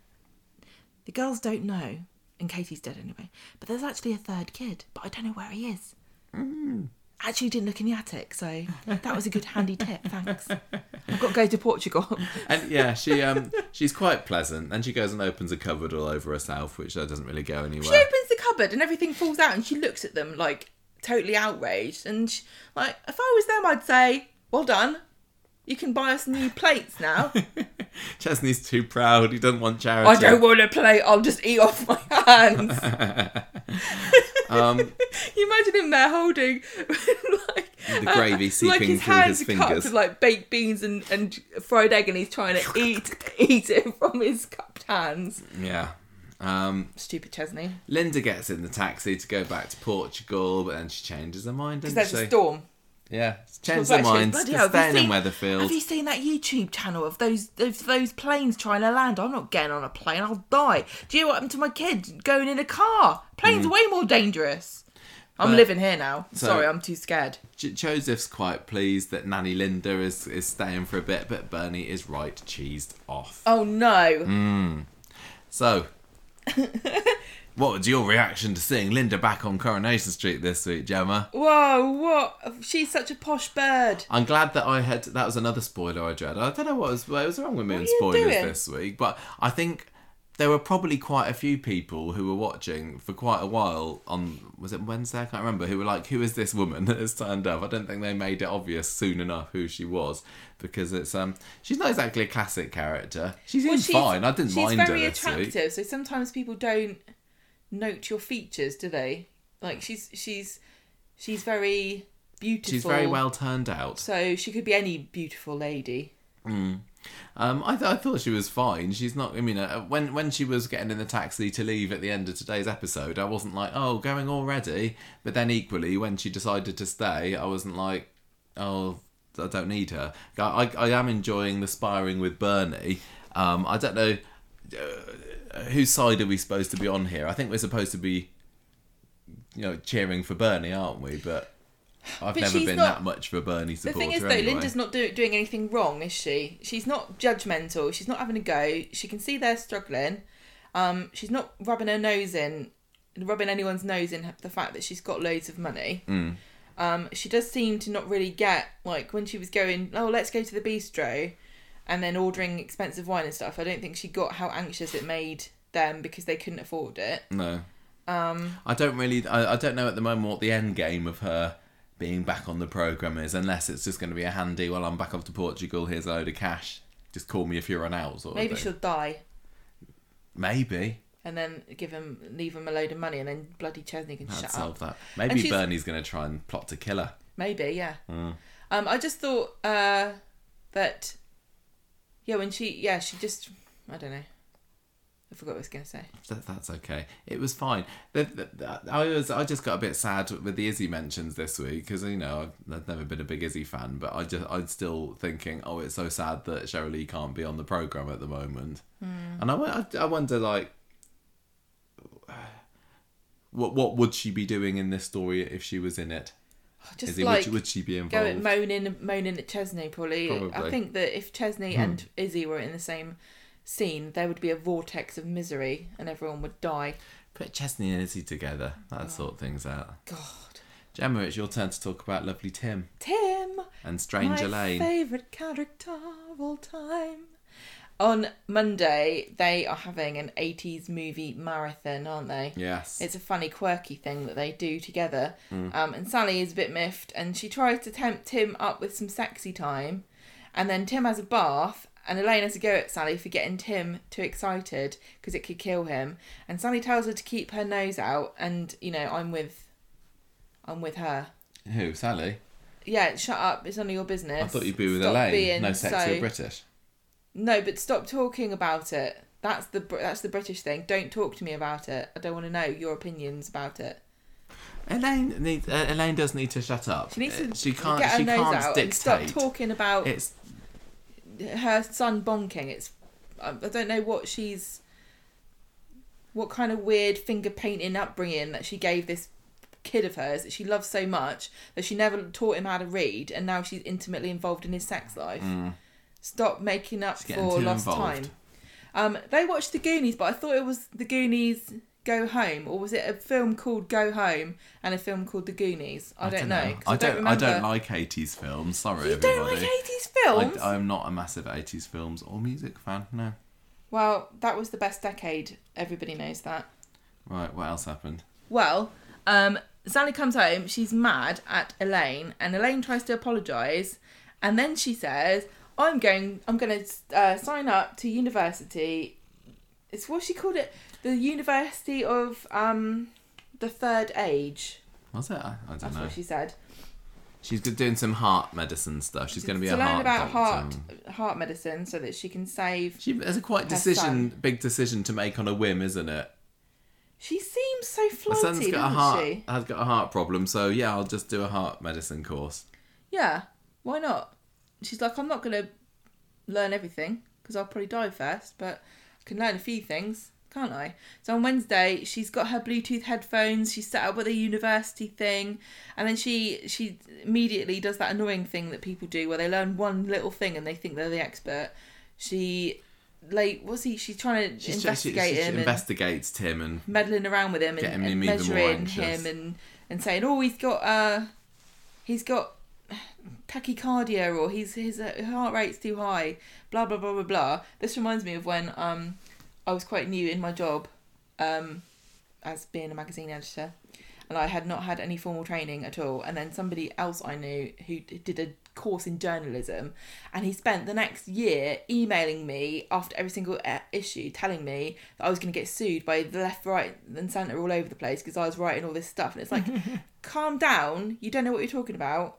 A: the girls don't know, and Katie's dead anyway, but there's actually a third kid, but I don't know where he is.
B: Mm.
A: Actually, didn't look in the attic, so that was a good handy tip. Thanks. I've got to go to Portugal.
B: And yeah, she um, she's quite pleasant. And she goes and opens a cupboard all over herself, which uh, doesn't really go anywhere.
A: She opens the cupboard and everything falls out, and she looks at them like totally outraged. And she, like, if I was them, I'd say, "Well done, you can buy us new plates now."
B: Chesney's too proud. He doesn't want charity.
A: I don't want a plate. I'll just eat off my hands.
B: Um,
A: you imagine him there holding like
B: The gravy
A: like
B: seeping
A: his
B: through
A: hands
B: his fingers.
A: with like baked beans and, and fried egg, and he's trying to eat eat it from his cupped hands.
B: yeah. Um,
A: Stupid Chesney.
B: Linda gets in the taxi to go back to Portugal, but then she changes her mind,
A: Because there's
B: she?
A: a storm.
B: Yeah, she
A: She
B: changes
A: was
B: her
A: like,
B: mind.
A: "Bloody
B: They're
A: hell, have you
B: staying in
A: seen-
B: Weatherfield.
A: Have you seen that YouTube channel of those those, those planes trying to land? I'm not getting on a plane. I'll die. Do you know what happened to my kid going in a car? Planes are way more dangerous. I'm
B: Mm. But-
A: living here now.
B: So-
A: Sorry, I'm too scared.
B: J- Joseph's quite pleased that Nanny Linda is, is staying for a bit, but Bernie is right cheesed off.
A: Oh no.
B: Mm. So, what was your reaction to seeing Linda back on Coronation Street this week, Gemma?
A: Whoa, what? She's such a posh bird.
B: I'm glad that I had. That was another spoiler I dread. I don't know what was what was wrong with me
A: What
B: and spoilers
A: doing?
B: this week, but I think there were probably quite a few people who were watching for quite a while on was it Wednesday? I can't remember. Who were like, "Who is this woman that has turned up?" I don't think they made it obvious soon enough who she was because it's um she's not exactly a classic character. She's
A: Well,
B: even fine. I didn't
A: she's
B: mind her
A: She's
B: very
A: attractive, so sometimes people don't note your features, do they? Like she's she's she's very beautiful.
B: She's very well turned out.
A: So she could be any beautiful lady.
B: Um, I, th- I thought she was fine. She's not. I mean, uh, when when she was getting in the taxi to leave at the end of today's episode, I wasn't like, oh, going already. But then equally, when she decided to stay, I wasn't like, oh, I don't need her. I I, I am enjoying the sparring with Bernie. Um, I don't know uh, whose side are we supposed to be on here. I think we're supposed to be, you know, cheering for Bernie, aren't we? But. I've
A: But
B: never been
A: not-
B: that much for a Bernie
A: The thing is, though,
B: anyway.
A: Linda's not do- doing anything wrong, is she? She's not judgmental. She's not having a go. She can see they're struggling. Um, she's not rubbing her nose in, rubbing anyone's nose in the fact that she's got loads of money.
B: Mm.
A: Um, she does seem to not really get like when she was going, oh, let's go to the bistro, and then ordering expensive wine and stuff. I don't think she got how anxious it made them because they couldn't afford it.
B: No.
A: Um,
B: I don't really. I, I don't know at the moment what the end game of her being back on the program is, unless it's just going to be a handy. Well, I'm back off to Portugal. Here's a load of cash. Just call me if you run out. Sort
A: maybe she'll die.
B: Maybe
A: And then give him, leave him a load of money, and then bloody Chesney can
B: that'd
A: shut up.
B: solve that. Maybe Bernie's going to try and plot to kill her.
A: Maybe, yeah.
B: Mm.
A: Um, I just thought uh, that, yeah, when she, yeah, she just, I don't know. I forgot what I was going to say.
B: That, that's okay. It was fine. The, the, the- I was. I just got a bit sad with the Izzy mentions this week because you know I've, I've never been a big Izzy fan, but I just I'm still thinking, oh, it's so sad that Cherylee can't be on the program at the moment. Hmm. And I, I, I wonder like. What what would she be doing in this story if she was in it?
A: Just
B: Izzy,
A: like
B: would, would she be
A: go
B: involved?
A: moaning, moaning at Chesney. Probably. I
B: Probably. Hmm.
A: think that if Chesney and Izzy were in the same scene, there would be a vortex of misery, and everyone would die.
B: Put Chesney and Izzy together. that'd sort things out.
A: God,
B: Gemma, it's your turn to talk about lovely Tim
A: Tim,
B: and Stranger Lane.
A: my
B: Lane.
A: favorite character of all time. On Monday, they are having an 80s movie marathon, aren't they?
B: Yes.
A: It's a funny, quirky thing that they do together.
B: Mm.
A: Um, and Sally is a bit miffed, and she tries to tempt Tim up with some sexy time. And then Tim has a bath, and Elaine has a go at Sally for getting Tim too excited because it could kill him. And Sally tells her to keep her nose out, and you know, I'm with, I'm with her.
B: Who? Sally?
A: Yeah, shut up. It's none of your business.
B: I thought you'd be with
A: Stop
B: Elaine. no sexy or
A: so-
B: British.
A: No, but stop talking about it. That's the that's the British thing. Don't talk to me about it. I don't want to know your opinions about it.
B: Elaine needs. Uh, Elaine does need to shut up.
A: She needs to
B: Uh, She can't.
A: get her
B: she
A: nose
B: can't
A: out
B: dictate.
A: stop talking about
B: It's
A: her son bonking. It's I I don't know what she's what kind of weird finger painting upbringing that she gave this kid of hers that she loves so much that she never taught him how to read and now she's intimately involved in his sex life. Stop making up
B: She's
A: for lost
B: involved.
A: time. Um, they watched The Goonies, but I thought it was The Goonies Go Home, or was it a film called Go Home and a film called The Goonies? I, don't, know.
B: I don't. I don't like eighties films. Sorry,
A: You don't like
B: everybody.
A: eighties films?
B: I, I'm not a massive eighties films or music fan. No.
A: Well, that was the best decade. Everybody knows that.
B: Right. What else happened?
A: Well, um, Sally comes home. She's mad at Elaine, and Elaine tries to apologise, and then she says, "I'm going. I'm going to uh, sign up to university. It's what she called it, the University of um, the Third Age.
B: Was it? I, I don't
A: That's
B: know.
A: what she said.
B: She's doing some heart medicine stuff. She's going to be
A: to
B: a
A: learn
B: heart
A: about
B: doctor.
A: heart heart medicine, so that she can save.
B: She has a quite decision,
A: son.
B: big decision to make on a whim, isn't it?
A: She seems so
B: My son's got a heart,
A: she?
B: Has got a heart problem, so yeah, I'll just do a heart medicine course.
A: Yeah, why not? She's like, I'm not going to learn everything because I'll probably die first, but I can learn a few things, can't I? So on Wednesday, she's got her Bluetooth headphones. She's set up with a university thing, and then she she immediately does that annoying thing that people do where they learn one little thing and they think they're the expert. She like what's he? She's trying to
B: She's just, she,
A: investigate
B: she
A: him and
B: investigates Tim and
A: meddling around with him and, and
B: him more
A: measuring him and and saying, oh, he's got uh, he's got tachycardia or he's his uh, heart rate's too high. Blah blah blah blah blah. This reminds me of when um, I was quite new in my job, um, as being a magazine editor, and I had not had any formal training at all. And then somebody else I knew who did a course in journalism, and he spent the next year emailing me after every single uh, issue, telling me that I was going to get sued by the left, right, and centre all over the place because I was writing all this stuff. And it's like, calm down. You don't know what you're talking about.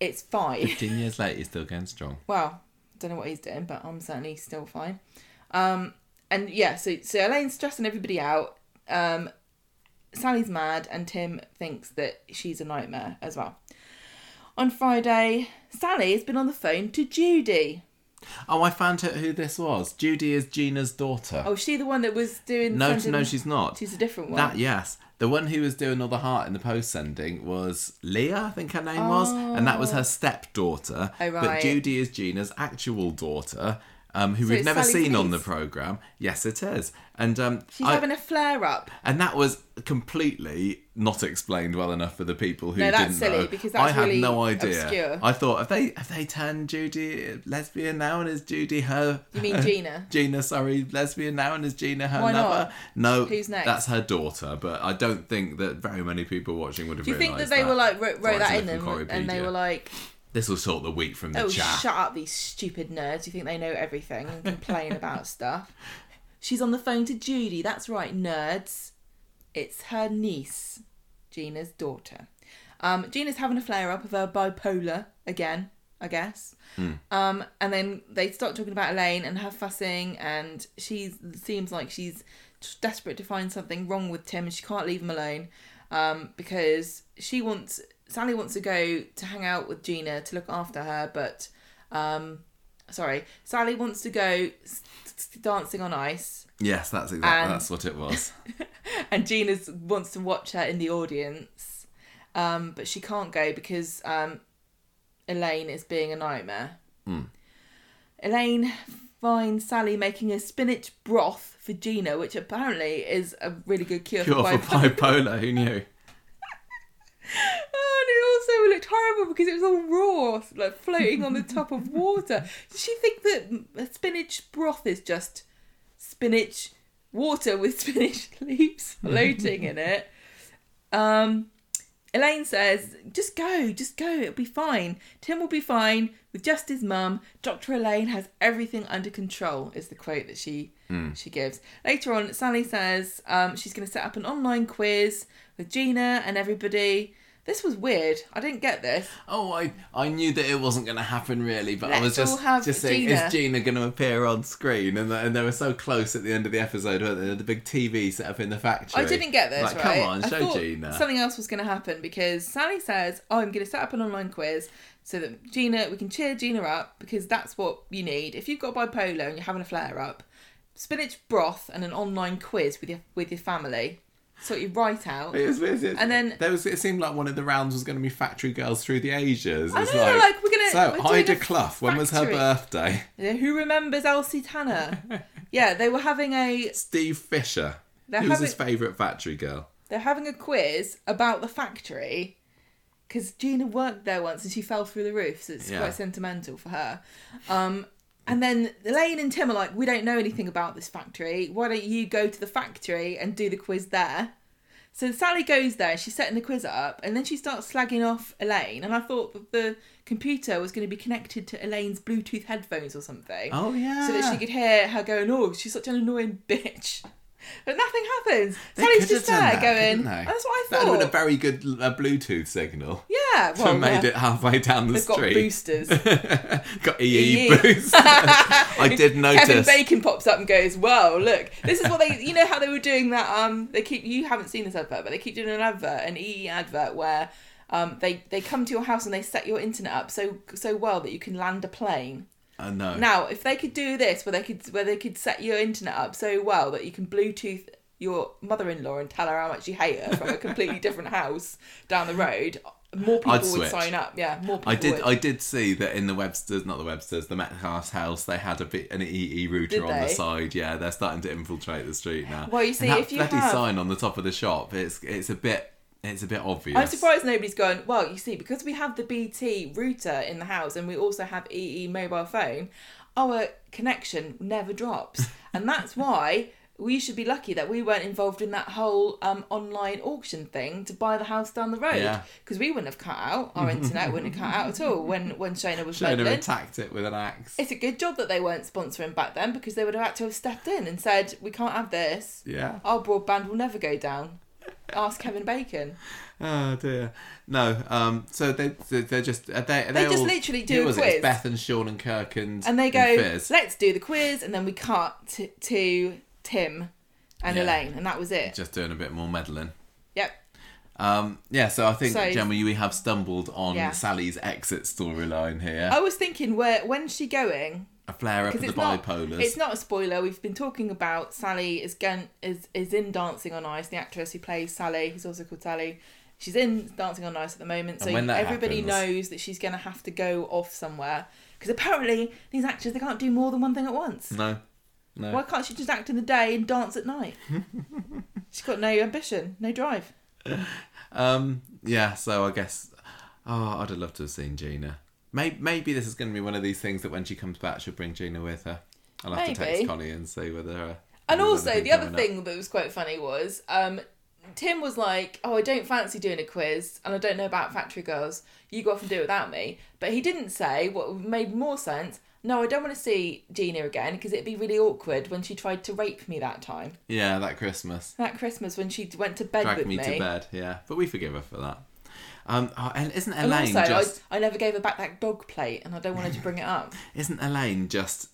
A: It's fine.
B: 15 years later, he's still going strong.
A: Well, don't know what he's doing, but I'm certainly still fine. Um, and yeah, so so Elaine's stressing everybody out. Um, Sally's mad, and Tim thinks that she's a nightmare as well. On Friday, Sally has been on the phone to Judy.
B: Oh, I found out who this was. Judy is Gina's daughter.
A: Oh, is she the one that was doing?
B: no,
A: sending-
B: no, she's not.
A: She's a different one.
B: That yes, the one who was doing all the heart in the post sending was Leah, I think her name was, and that was her oh. stepdaughter.
A: Oh,
B: But. Judy is Gina's actual daughter, um, who
A: So
B: we've never
A: Sally's
B: seen on the program. Yes, it is, and um,
A: she's
B: I-
A: having a flare up.
B: and that was completely not explained well enough for the people who
A: No, that's
B: didn't
A: silly,
B: know.
A: because
B: I
A: that's
B: had
A: really
B: no idea.
A: obscure.
B: I thought have they have they turned Judy lesbian now and is Judy her?
A: You mean Gina?
B: Gina, sorry, lesbian now and is Gina her
A: Why not?
B: No,
A: Who's next?
B: That's her daughter, but I don't think that very many people watching would have
A: Do you think that they were like wrote, wrote that in them, and they were like,
B: This will sort the week from the
A: "Oh,
B: chat.
A: shut up, these stupid nerds! You think they know everything and complain about stuff?" She's on the phone to Judy. That's right, nerds. It's her niece, Gina's daughter. Um, Gina's having a flare up of her bipolar again, I guess. Um, and then they start talking about Elaine and her fussing, and she seems like she's desperate to find something wrong with Tim, and she can't leave him alone um, because she wants Sally wants to go to hang out with Gina to look after her, but um, sorry, Sally wants to go s- s- dancing on ice,
B: Yes, that's exactly
A: And-
B: that's what it was.
A: and Gina wants to watch her in the audience, um, but she can't go because um, Elaine is being a nightmare. Elaine finds Sally making a spinach broth for Gina, which apparently is a really good cure,
B: Cure
A: for
B: for
A: bipolar.
B: bipolar. Who knew?
A: It also looked horrible because it was all raw, like floating on the top of water. Does she think that spinach broth is just spinach water with spinach leaves floating in it? Um, Elaine says, "Just go, just go. It'll be fine. Tim will be fine with just his mum. Dr. Elaine has everything under control." Is the quote that she she gives. Later on, Sally says um, she's going to set up an online quiz with Gina and everybody. This was weird. I didn't get this.
B: Oh, I, I knew that it wasn't going to happen really, but I was
A: Let's
B: just just saying,
A: Gina.
B: is Gina going to appear on screen? And, and they were so close at the end of the episode, weren't they? The big TV set up in the factory.
A: I didn't get this.
B: Like,
A: right?
B: come on,
A: I
B: show Gina.
A: Something else was going to happen because Sally says, "Oh, I'm going to set up an online quiz so that Gina, we can cheer Gina up because that's what you need. If you've got bipolar and you're having a flare up, spinach broth and an online quiz with your with your family, sort you right out."
B: It was, was-
A: And then-
B: there was. It seemed like one of the rounds was going to be Factory Girls through the ages.
A: I know, like, we're gonna-
B: So
A: we're
B: Ida Clough. When was her birthday?
A: Yeah, Who remembers Elsie Tanner? yeah, they were having a
B: Steve Fisher.
A: They're
B: Who was his favourite Factory Girl?
A: they're having a quiz about the factory because Gina worked there once and she fell through the roof, so it's
B: Yeah.
A: quite sentimental for her. Um, and then Elaine and Tim are like, "We don't know anything about this factory. Why don't you go to the factory and do the quiz there?" So Sally goes there, she's setting the quiz up, and then she starts slagging off Elaine. And I thought that the computer was going to be connected to Elaine's Bluetooth headphones or something.
B: Oh yeah.
A: So that she could hear her going, oh, she's such an annoying bitch. But nothing happens.
B: They
A: Sally's just there
B: that,
A: going, that's what I thought.
B: That would have been a very good uh, Bluetooth signal.
A: Yeah,
B: to
A: well,
B: made it halfway down the
A: They've got
B: street.
A: boosters.
B: got EE,
A: EE.
B: boost. I did
A: Kevin
B: notice.
A: Bacon pops up and goes, "Whoa, look! This is what they. You know how they were doing that. Um, they keep. You haven't seen this advert, but they keep doing an advert, an EE advert, where um, they they come to your house and they set your internet up so so well that you can land a plane.
B: I know.
A: Now, if they could do this, where they could where they could set your internet up so well that you can Bluetooth your mother-in-law and tell her how much you hate her from a completely different house down the road, more people
B: I'd
A: would
B: switch.
A: sign up. Yeah, more people
B: I did.
A: would.
B: I did see that in the Websters, not the Websters, the Metcalfe's house. They had a bit an EE router on the side. Yeah, they're starting to infiltrate the street now.
A: Well, you see,
B: and that
A: if you
B: bloody
A: have-
B: sign on the top of the shop, it's it's a bit it's a bit obvious.
A: I'm surprised nobody's gone, well, you see, because we have the BT router in the house and we also have EE mobile phone, our connection never drops. and that's why we should be lucky that we weren't involved in that whole um, online auction thing to buy the house down the road.
B: Yeah.
A: Because we wouldn't have cut out, our internet wouldn't have cut out at all when, when Shayna was
B: Shona attacked it with an axe.
A: It's a good job that they weren't sponsoring back then because they would have had to have stepped in and said, we can't have this.
B: Yeah.
A: Our broadband will never go down. Ask Kevin Bacon.
B: Oh dear. No. Um. So they they- they're just they
A: They just
B: all-
A: literally do
B: who
A: a
B: was It?
A: quiz.
B: It's Beth and Sean and Kirk and
A: and they go,
B: Fizz.
A: let's do the quiz, and then we cut to, to Tim and
B: Yeah.
A: Elaine, and that was it.
B: just doing a bit more meddling.
A: Yep.
B: Um, yeah, so I think,
A: So-
B: Gemma, we have stumbled on
A: Yeah.
B: Sally's exit storyline here.
A: I was thinking, where when's she going?
B: A flare up of the
A: not,
B: bipolars.
A: it's not a spoiler. We've been talking about Sally is going is is in Dancing on Ice. The actress who plays Sally, who's also called Sally. She's in Dancing on Ice at the moment, so
B: And when that
A: everybody
B: happens-
A: knows that she's going to have to go off somewhere. Because apparently these actors they can't do more than one thing at once.
B: No. No.
A: Why can't she just act in the day and dance at night? she's got no ambition, no drive.
B: Um, yeah, so I guess. Oh, I'd have loved to have seen Gina. Maybe, maybe this is going to be one of these things that when she comes back, she'll bring Gina with her. I'll have to
A: Maybe.
B: text Connie and see whether. Uh,
A: And also, the other
B: up.
A: thing that was quite funny was um, Tim was like, "Oh, I don't fancy doing a quiz, and I don't know about Factory Girls. You go off and do it without me." But he didn't say what made more sense. No, I don't want to see Gina again because it'd be really awkward when she tried to rape me that time.
B: Yeah, that Christmas.
A: That Christmas when she went to bed
B: Dragged
A: with
B: me,
A: me.
B: to bed, yeah. But we forgive her for that. Um, oh, and isn't
A: And
B: Elaine
A: also,
B: just.
A: I, I never gave her back that dog plate, and I don't want her to bring it up.
B: Isn't Elaine just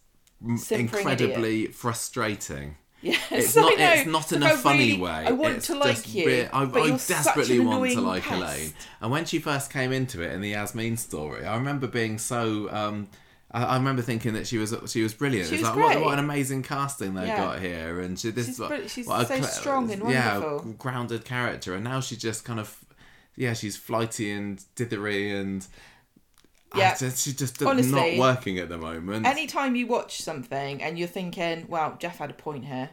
A: Simpering
B: incredibly frustrating?
A: Yes,
B: It's not. It's not in
A: Like,
B: a funny
A: really-
B: way.
A: I want
B: It's
A: to like you,
B: re- I,
A: but
B: I
A: you're such
B: desperately
A: an
B: want to like
A: pest.
B: Elaine. And when she first came into it in the Yasmin story, I remember being so. Um, I, I remember thinking that she was she was brilliant.
A: She
B: it's
A: was
B: like what,
A: great.
B: what an amazing casting they
A: Yeah.
B: got here, and she, this
A: She's
B: what-.
A: She's
B: what a
A: so strong and wonderful, Yeah,
B: grounded character, and now she just kind of. Yeah, she's flighty and dithery and
A: Yeah.
B: Just- she's just
A: Honestly,
B: not working at the moment.
A: Anytime you watch something and you're thinking, well, Jeff had a point here,"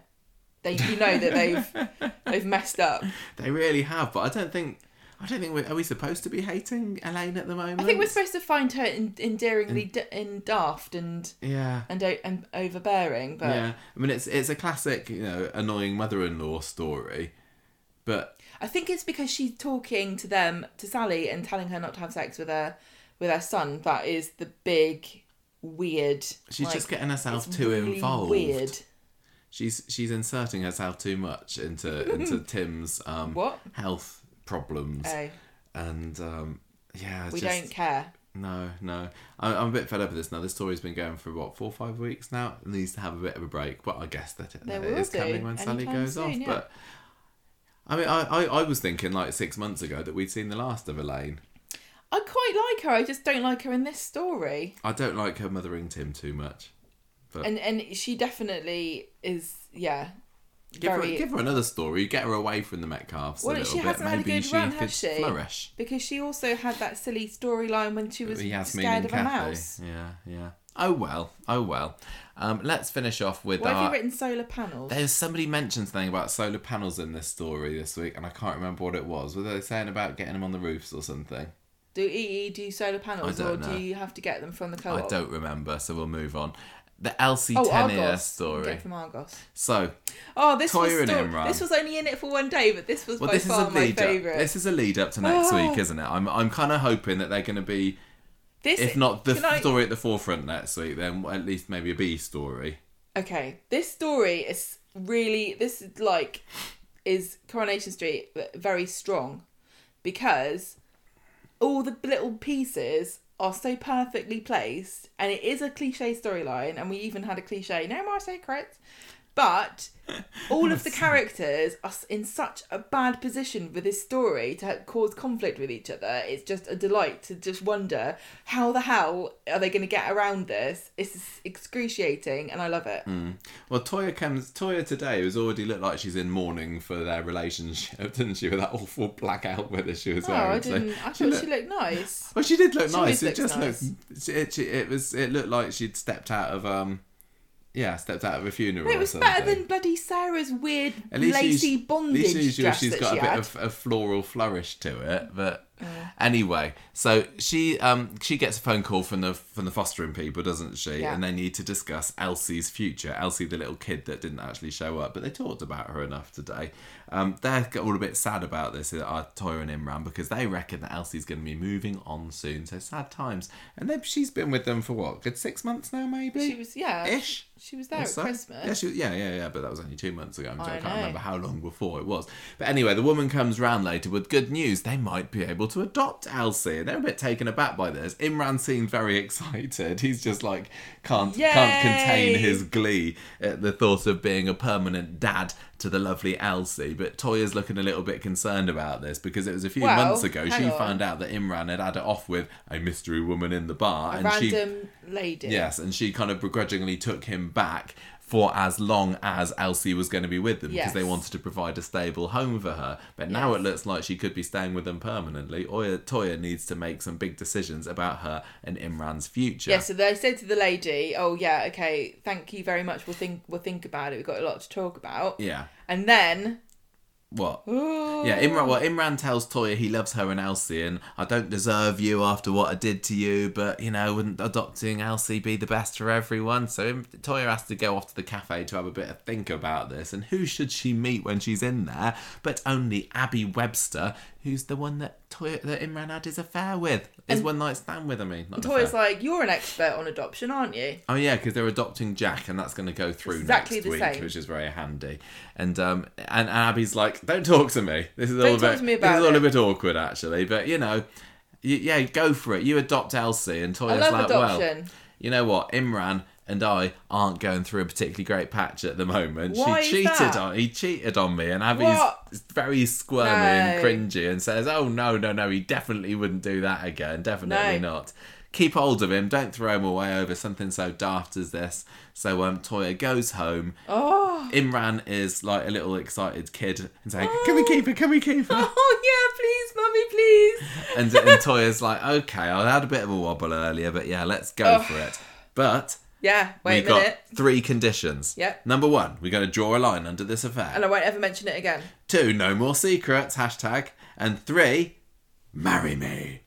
A: they you know that they've they've messed up.
B: They really have, but I don't think. I don't think we're. Are we supposed to be hating Elaine at the moment?
A: I think we're supposed to find her en- endearingly d- in daft and
B: Yeah.
A: and, o- and overbearing, but
B: Yeah. I mean, it's it's a classic, you know, annoying mother-in-law story, but
A: I think it's because she's talking to them to Sally and telling her not to have sex with her with her son. That is the big weird.
B: she's
A: like,
B: just getting herself too
A: really
B: involved.
A: Weird.
B: She's she's inserting herself too much into into Tim's um
A: What?
B: health problems,
A: Oh,
B: and um yeah,
A: we
B: just,
A: don't care.
B: No, no. I'm, I'm a bit fed up with this now. This story's been going for what four, or five weeks now. It needs to have a bit of a break, but I guess that it, that it is coming when Sally goes
A: soon,
B: off.
A: yeah.
B: But I mean, I, I, I was thinking like six months ago that we'd seen the last of Elaine.
A: I quite like her. I just don't like her in this story.
B: I don't like her mothering Tim too much. But
A: And and she definitely is. Yeah.
B: give,
A: very
B: her, give her another story. Get her away from the Metcalfes
A: Well,
B: little
A: she
B: bit.
A: hasn't had a
B: Maybe
A: good
B: she
A: run,
B: could
A: has she?
B: flourish.
A: because she also had that silly storyline when she was
B: Yasmin
A: scared
B: and
A: of a
B: Kathy.
A: mouse.
B: Yeah, yeah. Oh well. Oh well. Um, let's finish off with
A: Why have you written solar panels?
B: There's somebody mentioned something about solar panels in this story this week, and I can't remember what it was. Were they saying about getting them on the roofs or something?
A: Do EE do solar panels, or
B: don't
A: do you have to get them from the co-op?
B: I don't remember, so we'll move on. The Elsie
A: Oh,
B: Tenier. Story.
A: Get from Argos.
B: So,
A: Oh, this was
B: Toyah and
A: sto- this was only in it for one day, but this was
B: well,
A: by
B: this is a
A: far my
B: up.
A: favourite.
B: This is a lead up to next
A: Oh.
B: week, isn't it? I'm, I'm kind of hoping that they're going to be,
A: This
B: if not the
A: I-
B: story at the forefront next week, then at least maybe a B story.
A: Okay, this story is really this is like is Coronation Street very strong because all the little pieces are so perfectly placed and it is a cliche storyline and we even had a cliche no more secrets but all of the characters are in such a bad position with this story to cause conflict with each other. It's just a delight to just wonder how the hell are they going to get around this. It's excruciating, and I love it.
B: Well, Toyah comes. Toyah today has already looked like she's in mourning for their relationship, didn't she? With that awful black outfit that she was
A: Oh,
B: wearing.
A: I didn't. I
B: she
A: thought
B: looked-
A: she looked nice.
B: Well, she did look
A: She
B: nice. It just
A: nice.
B: looked. It, it, it was. It looked like she'd stepped out of um. Yeah, stepped out of a funeral.
A: It was better than bloody Sarah's weird lacy
B: she's-
A: bondage
B: at least she's,
A: dress
B: she's
A: that
B: got
A: she
B: a bit of a floral flourish to it. But anyway, so she um she gets a phone call from the from the fostering people, doesn't she?
A: Yeah.
B: And they need to discuss Elsie's future. Elsie, the little kid that didn't actually show up, but they talked about her enough today. Um, they're all a bit sad about this, uh, Toyah and Imran, because they reckon that Elsie's going to be moving on soon. So sad times. And then she's been with them for what? Good six months now, maybe.
A: she was yeah.
B: ish.
A: She was there at
B: so.
A: Christmas.
B: Yeah, she, yeah, yeah, yeah, but that was only two months ago. So I,
A: I
B: can't
A: know.
B: remember how long before it was. But anyway, the woman comes round later with good news. They might be able to adopt Elsie. And they're a bit taken aback by this. Imran seemed very excited. He's just like can't can't contain his glee at the thought of being a permanent dad to the lovely Elsie. But Toyah's looking a little bit concerned about this because it was a few
A: Well,
B: months ago she
A: on.
B: found out that Imran had had it off with a mystery woman in the bar,
A: a
B: and she
A: random lady.
B: Yes, and she kind of begrudgingly took him back for as long as Elsie was going to be with them because they wanted to provide a stable home for her. But now it looks like she could be staying with them permanently. Oya, Toyah needs to make some big decisions about her and Imran's future.
A: Yeah, so they said to the lady, "Oh yeah, okay, thank you very much. We'll think we'll think about it. We've got a lot to talk about."
B: Yeah.
A: And then,
B: What?
A: ooh,
B: Yeah, Imran. Well, Imran tells Toyah he loves her and Elsie, and I don't deserve you after what I did to you. But you know, wouldn't adopting Elsie be the best for everyone? So Toyah has to go off to the cafe to have a bit of think about this. And who should she meet when she's in there? But only Abby Webster, who's the one that Toyah that Imran had his affair with. His
A: And-
B: one night stand with. I mean, not an
A: Toyah's
B: affair.
A: like, "You're an expert on adoption, aren't you?"
B: Oh yeah, because they're adopting Jack, and that's going to go through
A: Exactly
B: next
A: the
B: week,
A: same.
B: which is very handy. And um, and Abby's like, "Don't talk to me. This is a
A: talk
B: bit. this is a
A: it."
B: bit awkward, actually. But you know, yeah, go for it. You adopt Elsie, and
A: Toyah's
B: like, well, you know what, Imran and I aren't going through a particularly great patch at the moment.
A: Why
B: she
A: is
B: cheated
A: that?
B: on he cheated on me, and Abby's
A: What?
B: very squirmy and cringy, and says, "Oh no, no, no, he definitely wouldn't do that again. Definitely
A: No.
B: not." keep hold of him. Don't throw him away over something so daft as this. So um, Toyah goes home.
A: Oh,
B: Imran is like a little excited kid and saying, "Can we keep her? Can we keep her?"
A: oh yeah, please, mummy, please.
B: and, and Toyah's like, "Okay, I had a bit of a wobble earlier, but yeah, let's go
A: Oh.
B: for it." But
A: Yeah, wait
B: we
A: a minute,
B: got three conditions.
A: Yep.
B: Number one, we're going to draw a line under this affair.
A: and I won't ever mention it again.
B: Two, no more secrets. Hashtag. And three, marry me.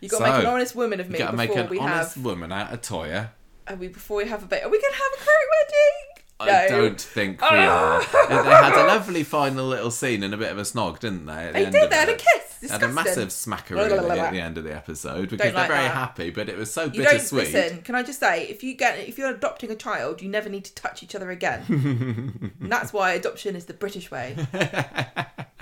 A: You got to make
B: So,
A: an honest woman of me
B: You gotta
A: before
B: make an
A: we
B: honest
A: have.
B: woman out of Toyah.
A: Are oh, we before we have a baby? Are we gonna have a current wedding?
B: I don't think oh, we are. they had a lovely final little scene and a bit of a snog, didn't they? at the
A: They did. They had a kiss.
B: They had a massive smackaroo at the end of the episode because
A: like
B: they're very
A: that.
B: happy, but it was so
A: You don't
B: bittersweet.
A: listen. Can I just say, if you get, if you're adopting a child, you never need to touch each other again. and that's why adoption is the British way.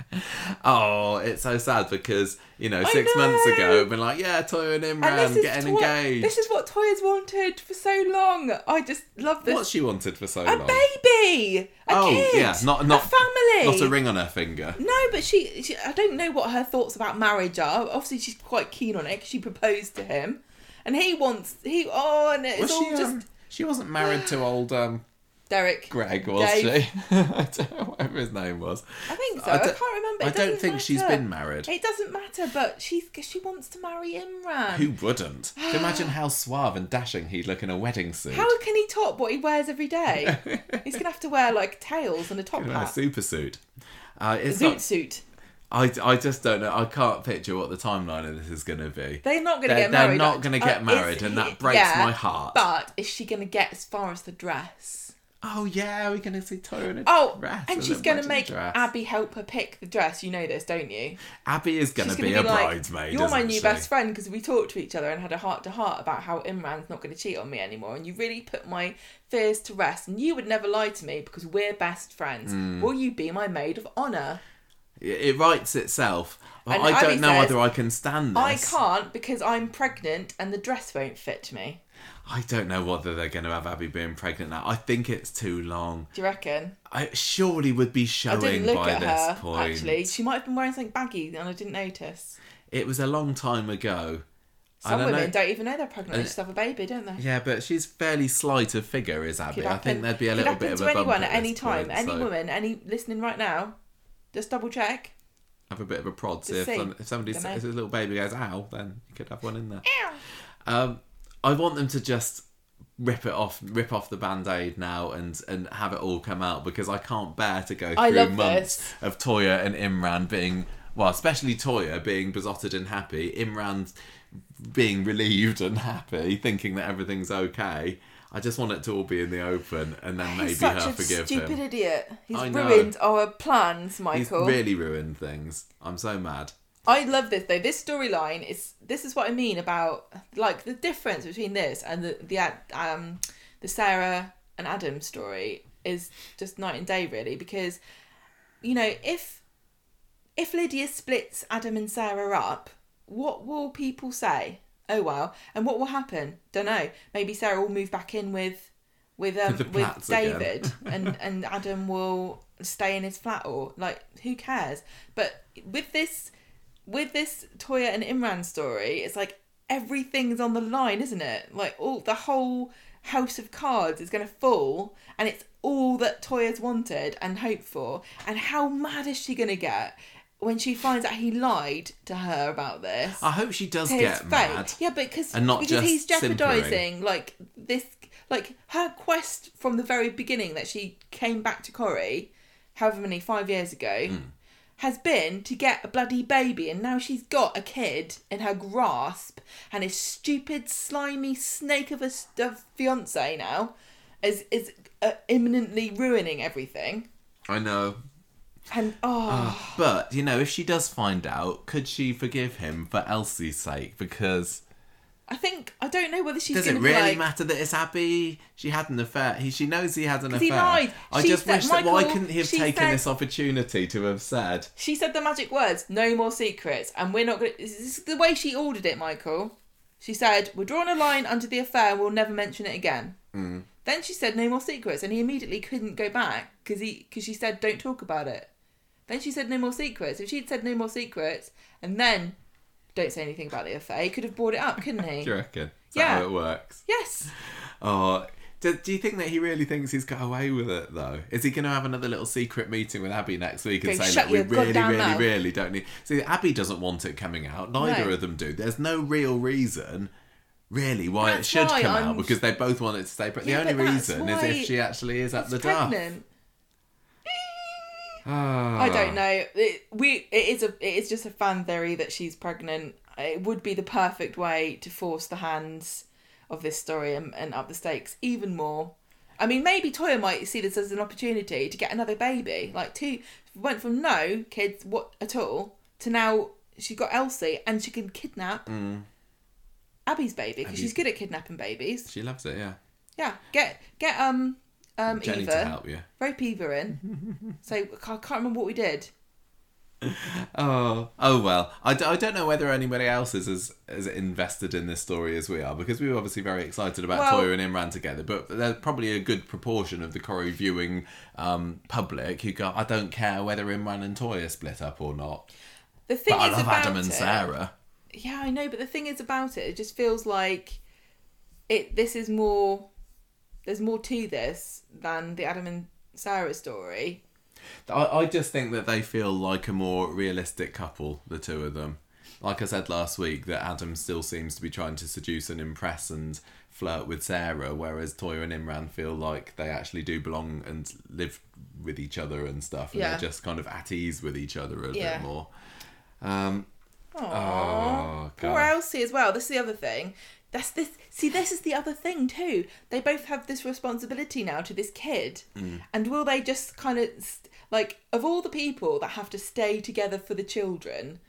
B: Oh, it's so sad because you know
A: I
B: six months ago, we've been like, yeah, Toyah and Imran getting
A: Toy-
B: engaged.
A: This is what Toyah's wanted for so long. I just love this.
B: what she wanted for so
A: a
B: long.
A: A baby, a
B: oh
A: kid,
B: yeah, not not
A: a family,
B: not a ring on her finger.
A: No, but she, she, I don't know what her thoughts about marriage are. Obviously, she's quite keen on it because she proposed to him, and he wants he. Oh, and it's
B: Was
A: all
B: she?
A: just
B: Um, she wasn't married to old um,
A: Derek.
B: Greg, was
A: Dave.
B: she? I don't know whatever his name was.
A: I think so.
B: I
A: I, can't remember. It
B: I don't think she's
A: matter.
B: been married.
A: It doesn't matter, but she's she wants to marry Imran.
B: Who wouldn't? Imagine how suave and dashing he'd look in a wedding suit?
A: How can he top what he wears every day? He's gonna have to wear like tails and a top
B: in a super suit. Uh, it's
A: zoot
B: not,
A: suit.
B: I, I just don't know. I can't picture what the timeline of this is going to be.
A: They're not gonna
B: They're-
A: get
B: they're
A: married.
B: not gonna get
A: Uh,
B: married,
A: is
B: and that breaks
A: yeah,
B: my heart.
A: But is she gonna get as far as the dress?
B: Oh yeah, we're going to see Toyah in a
A: Oh,
B: dress.
A: and she's gonna make. Abby help her pick the dress. You know this, don't you?
B: Abby is gonna,
A: gonna
B: be, a
A: like,
B: bridesmaid.
A: You're my new
B: she?
A: best friend because we talked to each other and had a heart to heart about how Imran's not going to cheat on me anymore, and you really put my fears to rest. And you would never lie to me because we're best friends.
B: Hmm.
A: Will you be my maid of honor?
B: It it writes itself.
A: And
B: I
A: Abby
B: don't know
A: says,
B: whether I can stand this.
A: I can't because I'm pregnant and the dress won't fit me.
B: I don't know whether they're going to have Abby being pregnant now. I think it's too long.
A: Do you reckon?
B: I surely would be
A: I
B: showing
A: didn't look
B: by
A: at
B: this
A: her
B: point.
A: actually. She might have been wearing something baggy and I didn't notice.
B: It was a long time ago.
A: Some
B: don't
A: women
B: know.
A: don't even know they're pregnant. They
B: Uh,
A: just have a baby, don't they?
B: Yeah, but she's fairly slight of figure, is Abby.
A: Could
B: I think there'd be a little bit of a bump
A: anyone
B: at
A: at any time.
B: point,
A: any
B: so
A: woman, any listening right now. Just double check.
B: Have a bit of a prod. See if, if somebody, if a little baby goes, ow, then you could have one in there. Um, I want them to just rip it off, rip off the band-aid now, and and have it all come out because I can't bear to go through months
A: this.
B: of Toyah and Imran being well, especially Toyah being besotted and happy, Imran being relieved and happy, thinking that everything's okay. I just want it to all be in the open, and then maybe
A: He's such
B: her
A: a
B: forgive
A: stupid
B: him.
A: idiot. He's
B: I know.
A: ruined our plans, Michael.
B: He's really ruined things. I'm so mad.
A: I love this though. This storyline is. This is what I mean about like the difference between this and the the um the Sarah and Adam story is just night and day really because you know if if Lydia splits Adam and Sarah up, what will people say? Oh well, and what will happen? Don't know. Maybe Sarah will move back in with with um
B: With the
A: with
B: Platts again.
A: David, and and Adam will stay in his flat or like who cares? But with this with this Toyah and Imran story, it's like everything's on the line, isn't it? Like all the whole house of cards is going to fall, and it's all that Toyah's wanted and hoped for. And how mad is she going to get when she finds out he lied to her about this?
B: I hope she does get
A: face.
B: mad.
A: Yeah, but cause,
B: And not
A: because
B: just
A: he's
B: simpering.
A: jeopardizing like this, like her quest from the very beginning that she came back to Corrie, however many five years ago,
B: Hmm.
A: Has been to get a bloody baby, and now she's got a kid in her grasp, and his stupid, slimy snake of a, st- of fiance now is is uh, imminently ruining everything.
B: I know.
A: And oh,
B: But, you know, if she does find out, could she forgive him for Elsie's sake? Because
A: I think I don't know whether she's
B: does it really
A: like,
B: matter that it's Abby? She had an affair. He, she knows he had an affair.
A: he lied.
B: I
A: She
B: just
A: said-
B: wish that why couldn't he have taken
A: said-
B: this opportunity to have said,
A: She said the magic words, no more secrets, and we're not going. This is the way she ordered it, Michael. She said, We're drawing a line under the affair, and we'll never mention it again.
B: Mm.
A: Then she said, No more secrets, and he immediately couldn't go back because he because she said, Don't talk about it. Then she said, No more secrets. If she'd said, No more secrets, and then don't say anything about the affair, he could have brought it up, couldn't he?
B: do you reckon? Is
A: Yeah.
B: that how it works?
A: Yes.
B: Oh, do, do you think that he really thinks he's got away with it, though? Is he going to have another little secret meeting with Abby next week and
A: Go,
B: say,
A: "Shut
B: look, we really, really,
A: mouth."
B: really don't need... See, Abby doesn't want it coming out. Neither
A: No.
B: of them do. There's no real reason, really, why
A: That's
B: it should
A: why
B: come
A: I'm-
B: out, because they both want it to stay... But
A: Yeah,
B: the only
A: but
B: reason is if she actually is at the duff.
A: Pregnant. I don't know. It, we it is a it is just a fan theory that she's pregnant. It would be the perfect way to force the hands of this story and, and up the stakes even more. I mean, maybe Toyah might see this as an opportunity to get another baby. Like, two went from no kids what at all to now she's got Elsie and she can kidnap Abby's baby because she's good at kidnapping babies.
B: She loves it, yeah.
A: Yeah, get get um um
B: Jenny
A: Eva,
B: to help you.
A: rope Eva in. so I can't remember what we did.
B: Oh, oh well. I, d- I don't know whether anybody else is as, as invested in this story as we are because we were obviously very excited about
A: Well-
B: Toyah and Imran together. But there's probably a good proportion of the Corrie viewing um, public who go, I don't care whether Imran and Toyah split up or not.
A: The thing
B: But I
A: is
B: love
A: about
B: Adam and
A: it,
B: Sarah.
A: Yeah, I know, but the thing is about it, it just feels like it. This is more. There's more to this than the Adam and Sarah story.
B: I, I just think that they feel like a more realistic couple, the two of them. Like I said last week, that Adam still seems to be trying to seduce and impress and flirt with Sarah, whereas Toyah and Imran feel like they actually do belong and live with each other and stuff, and
A: Yeah.
B: they're just kind of at ease with each other a
A: Yeah.
B: bit more. Um,
A: Aww.
B: oh,
A: Poor Elsie as well. This is the other thing. That's this. See, this is the other thing too. They both have this responsibility now to this kid,
B: Mm.
A: and will they just kind of st- like of all the people that have to stay together for the children?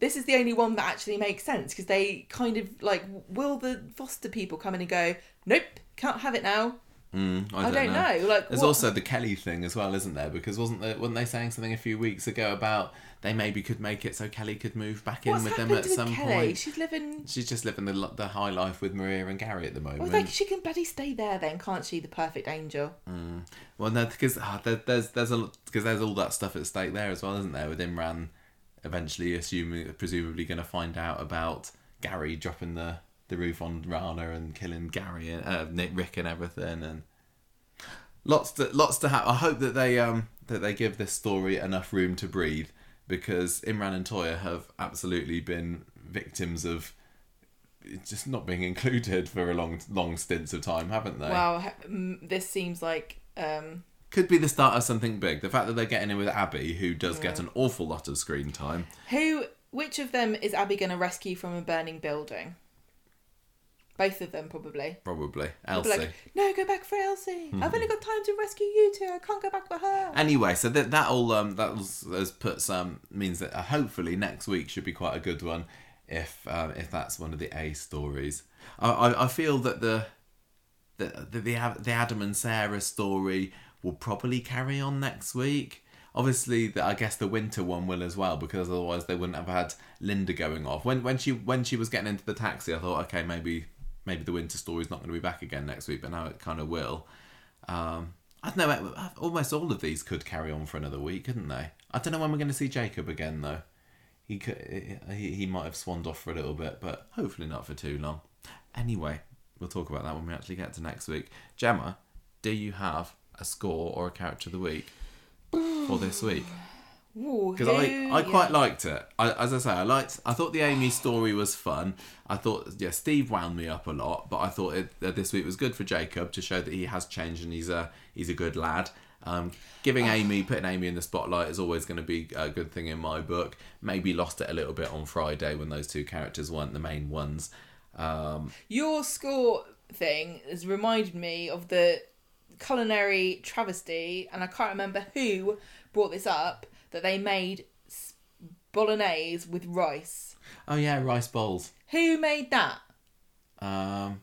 A: This is the only one that actually makes sense because they kind of like will the foster people come in and go, nope, can't have it now.
B: Mm, I,
A: I
B: don't,
A: don't
B: know.
A: know, like,
B: there's
A: what-
B: also the Kelly thing as well, isn't there? Because wasn't there, weren't they saying something a few weeks ago about they maybe could make it so Kelly could move back in
A: What's
B: with them
A: happened
B: at
A: with
B: some
A: Kelly?
B: point?
A: She's living.
B: She's just living the lo- the high life with Maria and Gary at the moment.
A: Well, like she can bloody stay there then, can't she? The perfect angel.
B: Well, no, because ah, there, there's there's a because there's all that stuff at stake there as well, isn't there? With Imran eventually assuming presumably going to find out about Gary dropping the the roof on Rana and killing Gary and uh, Nick Rick and everything and lots to lots to have. I hope that they um that they give this story enough room to breathe because Imran and Toyah have absolutely been victims of just not being included for a long long stints of time, haven't they?
A: Wow, this seems like um,
B: could be the start of something big. The fact that they're getting in with Abby, who does get an awful lot of screen time.
A: who. Which of them is Abby going to rescue from a burning building? Both of them, probably.
B: Probably Elsie.
A: like, no, go back for Elsie. I've only got time to rescue you two. I can't go back for her.
B: Anyway, so that that all um that was, has put some means that uh, hopefully next week should be quite a good one if um, if that's one of the A stories. I I, I feel that the the the the, the Adam and Sarah story will probably carry on next week. Obviously, the, I guess the winter one will as well because otherwise they wouldn't have had Linda going off. When when she when she was getting into the taxi, I thought, okay, maybe maybe the winter story's not going to be back again next week, but now it kind of will. Um, I don't know. Almost all of these could carry on for another week, couldn't they? I don't know when we're going to see Jacob again, though. He could, he, he might have swanned off for a little bit, but hopefully not for too long. Anyway, we'll talk about that when we actually get to next week. Gemma, do you have a score or a character of the week for this week? Because I, I quite liked it. I, as I say, I liked. I thought the Amy story was fun. I thought, yeah, Steve wound me up a lot, but I thought it, that this week was good for Jacob to show that he has changed and he's a he's a good lad. Um, giving Amy, putting Amy in the spotlight is always going to be a good thing in my book. Maybe lost it a little bit on Friday when those two characters weren't the main ones. Um,
A: Your score thing has reminded me of the culinary travesty, and I can't remember who brought this up, that they made bolognese with rice.
B: oh yeah, rice bowls.
A: Who made that?
B: Um,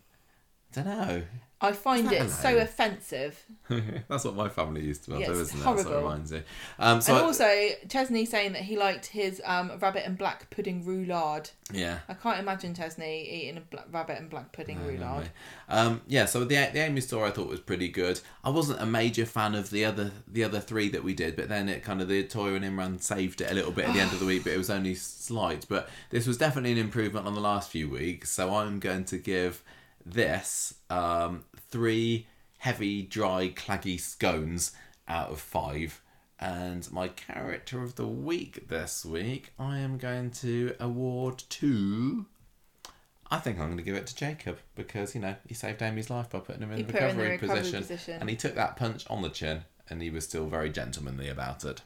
B: I don't know.
A: I find it so offensive.
B: That's what my family used to have,
A: Yeah,
B: though, isn't it? That's what it reminds you. Um, so
A: and
B: I-
A: also, Chesney saying that he liked his um, rabbit and black pudding roulade.
B: yeah.
A: I can't imagine Chesney eating a black, rabbit and black pudding roulade.
B: Um, yeah, so the the Amy story I thought was pretty good. I wasn't a major fan of the other the other three that we did, but then it kind of the Toyah and Imran saved it a little bit at the end of the week, but it was only slight. But this was definitely an improvement on the last few weeks. So I'm going to give this um, three heavy, dry, claggy scones out of five. And my character of the week this week, I am going to award to. I think I'm going to give it to Jacob because you know he saved Amy's life by putting him in the
A: her in the
B: recovery,
A: recovery
B: position,
A: position.
B: and he took that punch on the chin, and he was still very gentlemanly about it.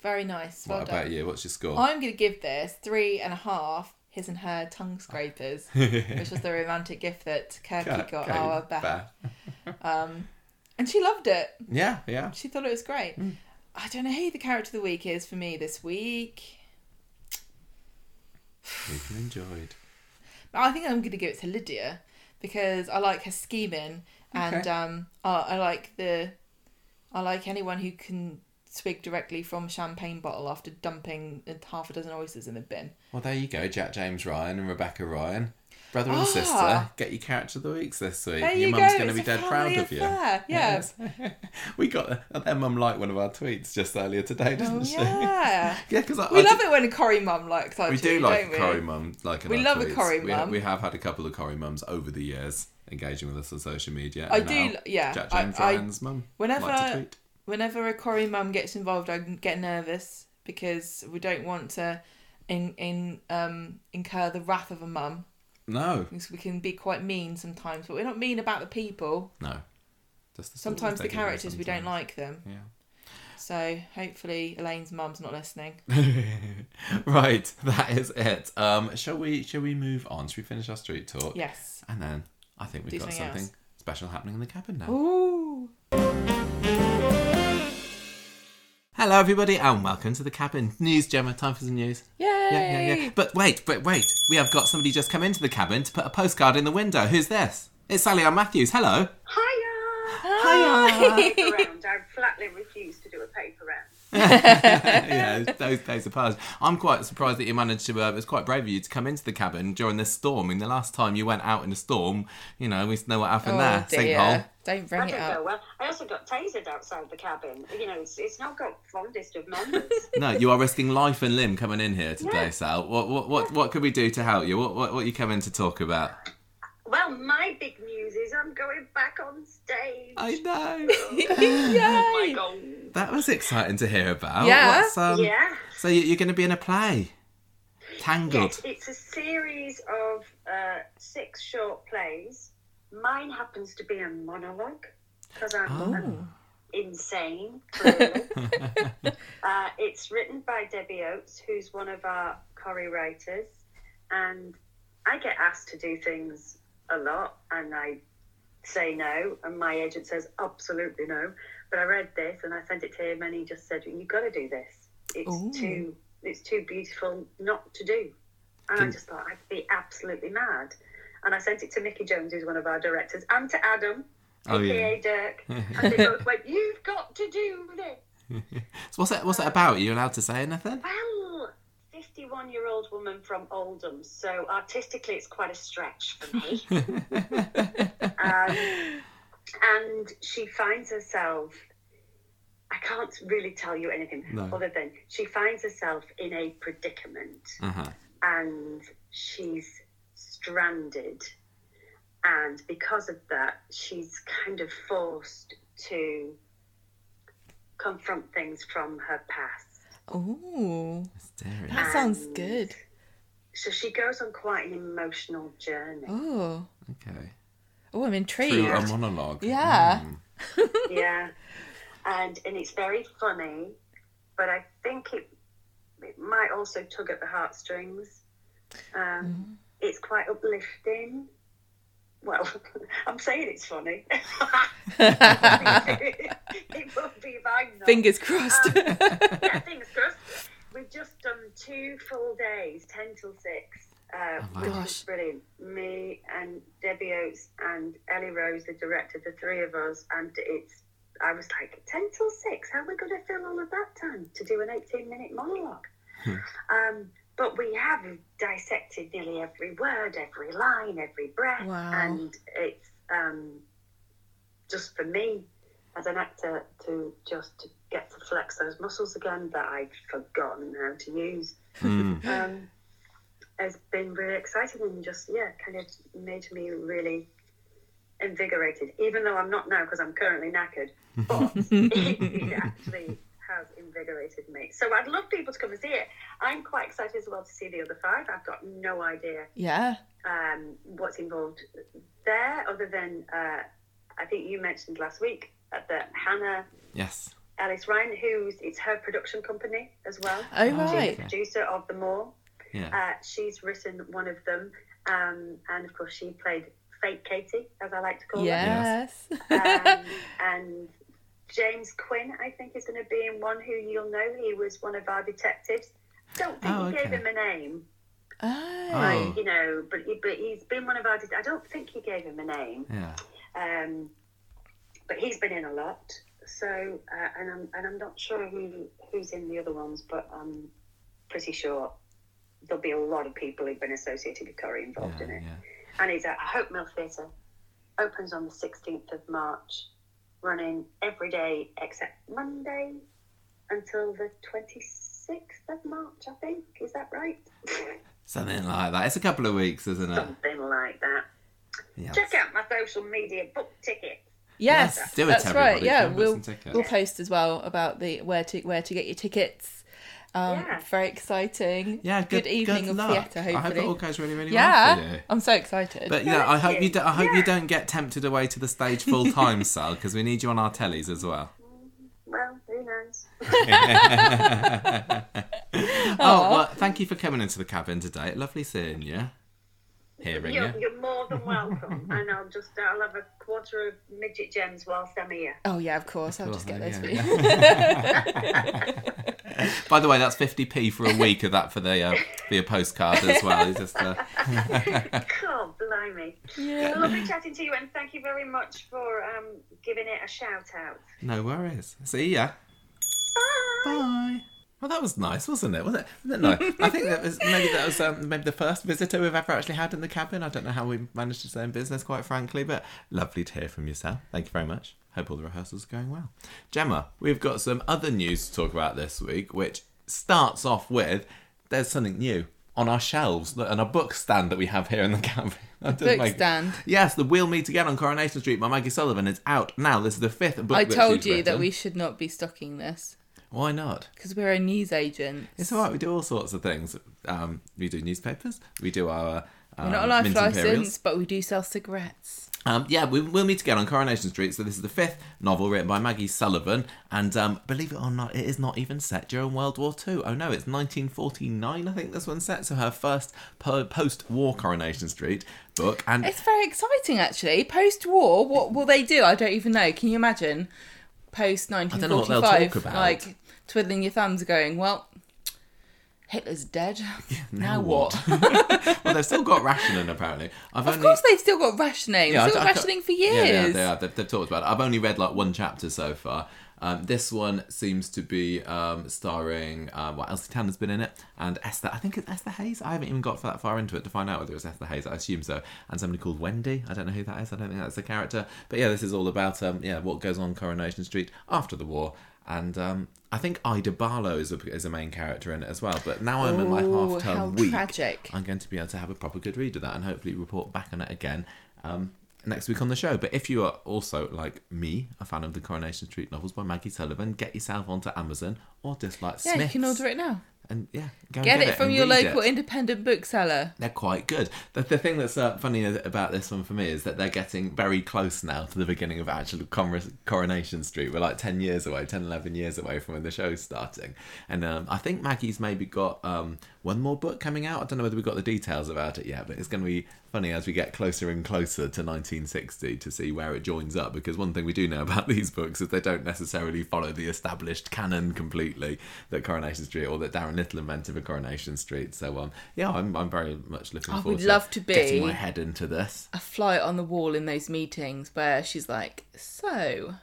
A: Very nice. Well
B: what
A: done.
B: about you? What's your score?
A: I'm going to give this three and a half his and her tongue scrapers, which was the romantic gift that Kirky got our Beth. Um, and she loved it.
B: Yeah, yeah.
A: She thought it was great.
B: Hmm.
A: I don't know who the character of the week is for me this week.
B: We've enjoyed.
A: But I think I'm going to give it to Lydia because I like her scheming and
B: Okay.
A: um, I, I like the I like anyone who can swig directly from a champagne bottle after dumping half a dozen oysters in the bin.
B: Well, there you go, Jack James Ryan and Rebecca Ryan, brother and
A: Ah.
B: sister. Get your character of the weeks this week.
A: There
B: your
A: you
B: mum's
A: go.
B: going to be dead proud of you.
A: affair. Yeah.
B: We got their mum liked one of our tweets just earlier today, didn't
A: Oh,
B: she?
A: yeah.
B: yeah, because
A: We love it when a Corrie mum likes our
B: We do
A: tweet,
B: like
A: don't
B: a
A: we?
B: Corrie mum. Like
A: We love a. Corrie
B: we,
A: mum.
B: We have had a couple of Corrie mums over the years engaging with us on social media.
A: I do, yeah.
B: Jack
A: I-
B: James
A: I-
B: Ryan's mum.
A: whenever-
B: liked a tweet.
A: Whenever a Corrie mum gets involved, I get nervous because we don't want to in, in um, incur the wrath of a mum.
B: No,
A: Because we can be quite mean sometimes, but we're not mean about the people.
B: no. Just the
A: Sometimes the characters we don't like them.
B: Yeah.
A: So hopefully Elaine's mum's not listening.
B: right, that is it. Um, shall we? Shall we move on? Shall we finish our street talk?
A: Yes.
B: And then I think we've
A: Do
B: got
A: something
B: something special happening in the cabin now.
A: Ooh.
B: Hello, everybody, and welcome to the cabin. News, Gemma. Time for some news.
A: Yay!
B: Yeah, yeah, yeah. But wait, but wait. We have got somebody just come into the cabin to put a postcard in the window. Who's this? It's Sally Ann Matthews. Hello.
C: Hiya! paper round. I flatly refuse to do a paper round.
B: yeah, those days are past. I'm quite surprised that you managed to. Uh, it was quite brave of you to come into the cabin during this storm. I mean, the last time you went out in a storm, you know, we know what happened
A: Oh
B: there.
A: dear.
B: Sinkhole.
A: Don't
C: I
A: bring it
C: don't
A: up.
C: well. I also got tasered outside the cabin. You know, it's, it's not got fondest of memories.
B: No, you are risking life and limb coming in here today,
C: Yeah.
B: Sal. What, what, what, what could we do to help you? What, what, what are you coming to talk about?
C: well, my big news is I'm going back on stage.
B: I know.
C: oh my god.
B: That was exciting to hear about.
A: Yeah.
B: What's, um,
C: yeah.
B: So you- you're going to be in a play? Tangled.
C: Yes, it's a series of uh, six short plays. Mine happens to be a monologue because I'm
B: Oh.
C: insane. Uh, it's written by Debbie Oates, who's one of our Corrie writers, and I get asked to do things a lot, and I say no, and my agent says absolutely no. But I read this and I sent it to him, and he just said, "You've got to do this. It's
A: Ooh.
C: too, it's too beautiful not to do." And I just thought I'd be absolutely mad. And I sent it to Mickey Jones, who's one of our directors, and to Adam,
B: Oh, yeah.
C: aka Dirk, and they both went, "You've got to do this."
B: So what's it, what's it about? Are you allowed to say anything?
C: Well, 51 year old woman from Oldham, so artistically it's quite a stretch for me. um, and she finds herself, I can't really tell you anything
B: No.
C: other than she finds herself in a predicament
B: Uh-huh.
C: and she's stranded. And because of that, she's kind of forced to confront things from her past.
A: Ooh.
B: Mysterious.
A: That sounds good.
C: So she goes on quite an emotional journey.
A: Oh.
B: Okay.
A: Oh, I'm
B: Through
A: intrigued.
B: a monologue.
A: Yeah.
B: Mm.
C: yeah, and and it's very funny, but I think it it might also tug at the heartstrings. Um, It's quite uplifting. Well, I'm saying it's funny. it won't be if I'm not.
A: Fingers crossed.
C: yeah, fingers crossed. We've just done two full days, 10 till 6. Uh,
B: Oh,
C: which
A: Gosh.
C: was brilliant. Me and Debbie Oates and Ellie Rose, the director, the three of us, and it's. I was like, 10 till 6, how are we going to fill all of that time to do an 18 minute monologue? um, but we have dissected nearly every word, every line, every breath,
A: Wow.
C: and it's um, just for me as an actor to just to get to flex those muscles again that I'd forgotten how to use
B: Mm.
C: um, has been really exciting and just yeah kind of made me really invigorated even though I'm not now because I'm currently knackered but it, it actually has invigorated me so I'd love people to come and see it I'm quite excited as well to see the other five I've got no idea
A: yeah.
C: um, what's involved there, other than uh, I think you mentioned last week uh, that Hannah
B: Yes.
C: Ellis Ryan, who's it's her production company as well.
A: Oh,
C: She's
A: right.
C: the producer of the all.
B: Yeah.
C: Uh, she's written one of them, um, and of course she played Fake Katie, as I like to call
A: Yes.
C: her. Yes. Um, and James Quinn, I think, is going to be in one who you'll know. He was one of our detectives. Don't think
B: Oh,
C: he gave him a name,
A: oh.
B: Oh.
C: you know, but he, but he's been one of our. Det- I don't think he gave him a name.
B: Yeah.
C: Um, but he's been in a lot. So, uh, and I'm and I'm not sure who who's in the other ones, but I'm pretty sure there'll be a lot of people who've been associated with Corrie involved
B: Yeah,
C: in it.
B: yeah.
C: And it's at Hope Mill Theatre. Opens on the 16th of March, running every day except Monday until the 26th of March. I think is that right?
B: Something like that. It's a couple of weeks, isn't it?
C: Something like that.
B: Yes.
C: Check out my social media book ticket.
A: Yes,
B: Yes, do it,
A: that's
B: everybody.
A: right. Yeah, we'll we'll post as well about the where to where to get your tickets. Um,
C: Yeah.
A: Very exciting.
B: Yeah, good,
A: evening
B: good
A: of
B: luck.
A: theatre.
B: I hope
A: Hopefully.
B: it all goes really, really well
A: yeah,
B: for you.
A: I'm so excited.
B: But yeah, I hope you. Do, I hope you
C: Yeah.
B: don't get tempted away to the stage full time, Sal, because we need you on our tellies as well.
C: Well, who knows?
B: oh well, thank you for coming into the cabin today. Lovely seeing you, hearing
C: You're,
B: you.
C: you're more than welcome, and I'll just I'll have a quarter of midget gems whilst I'm here.
A: oh yeah, of course. I'll just get those
B: yeah,
A: for you.
B: By the way, that's fifty p for a week of that for the uh, for your postcard as well. It's just uh,
C: God, blimey.
A: yeah.
C: Lovely chatting to you, and thank you very much for um, giving it a shout out.
B: no worries. See ya.
C: Bye.
B: Bye. Well, that was nice, wasn't it? Was it? Nice? I think that was maybe that was um, maybe the first visitor we've ever actually had in the cabin. I don't know how we managed to stay in business, quite frankly, but lovely to hear from yourself. Thank you very much. Hope all the rehearsals are going well. Gemma, we've got some other news to talk about this week, which starts off with there's something new on our shelves and a book stand that we have here in the cabin. That
A: Book
B: make-
A: stand.
B: Yes, the We'll Meet Again on Coronation Street by Maggie Sullivan is out now. This is the fifth book.
A: I told you that we should not be stocking this
B: Why not?
A: because we're a news agent.
B: It's all right. We do all sorts of things. Um, we do newspapers. We do our. Um,
A: We're not a life license, but we do sell cigarettes.
B: Um, yeah, we, we'll meet again on Coronation Street. So this is the fifth novel written by Maggie Sullivan, and um, believe it or not, it is not even set during World War Two. Oh no, it's 1949. I think this one's set. So her first po- post-war Coronation Street book, and
A: It's very exciting, actually. Post-war, what will they do? I don't even know. Can you imagine? Post
B: don't know what they'll talk
A: 1945,
B: about.
A: like twiddling your thumbs, going, "Well, Hitler's dead. now, what?"
B: well, they've still got rationing apparently. I've
A: of
B: only
A: course, they've still got rationing.
B: Yeah,
A: they've still
B: I-
A: got
B: I
A: rationing for years.
B: Yeah, yeah, they are. They've, they've talked about it. I've only read like one chapter so far. Um, this one seems to be um, starring, um, well, Elsie Tanner's been in it, and Esther, I think it's Esther Hayes. I haven't even got that far into it to find out whether it's Esther Hayes. I assume so. And somebody called Wendy. I don't know who that is. I don't think that's the character. But yeah, this is all about um, yeah what goes on Coronation Street after the war. And um, I think Ida Barlow is a, is a main character in it as well. But now I'm in my half term week.
A: tragic.
B: I'm going to be able to have a proper good read of that and hopefully report back on it again um, next week on the show. But if you are also, like me, a fan of the Coronation Street novels by Maggie Sullivan, get yourself onto Amazon or just like
A: Yeah,
B: Smiths.
A: you can order it now.
B: And yeah, go and
A: Get, it, from
B: and
A: your
B: read
A: local
B: it.
A: independent bookseller.
B: They're quite good. The, the thing that's uh, funny about this one for me is that they're getting very close now to the beginning of actual Cor- Coronation Street. We're like 10 years away, 10, 11 years away from when the show's starting. And um, I think Maggie's maybe got um, one more book coming out. I don't know whether we've got the details about it yet, but it's going to be funny as we get closer and closer to 1960 to see where it joins up. Because one thing we do know about these books is they don't necessarily follow the established canon completely that Coronation Street or that Darren Little invented for Coronation Street. So um, yeah, I'm, I'm very much looking
A: I
B: forward
A: would
B: to
A: love to be-
B: getting my head into this.
A: A fly on the wall in those meetings where she's like, "So, it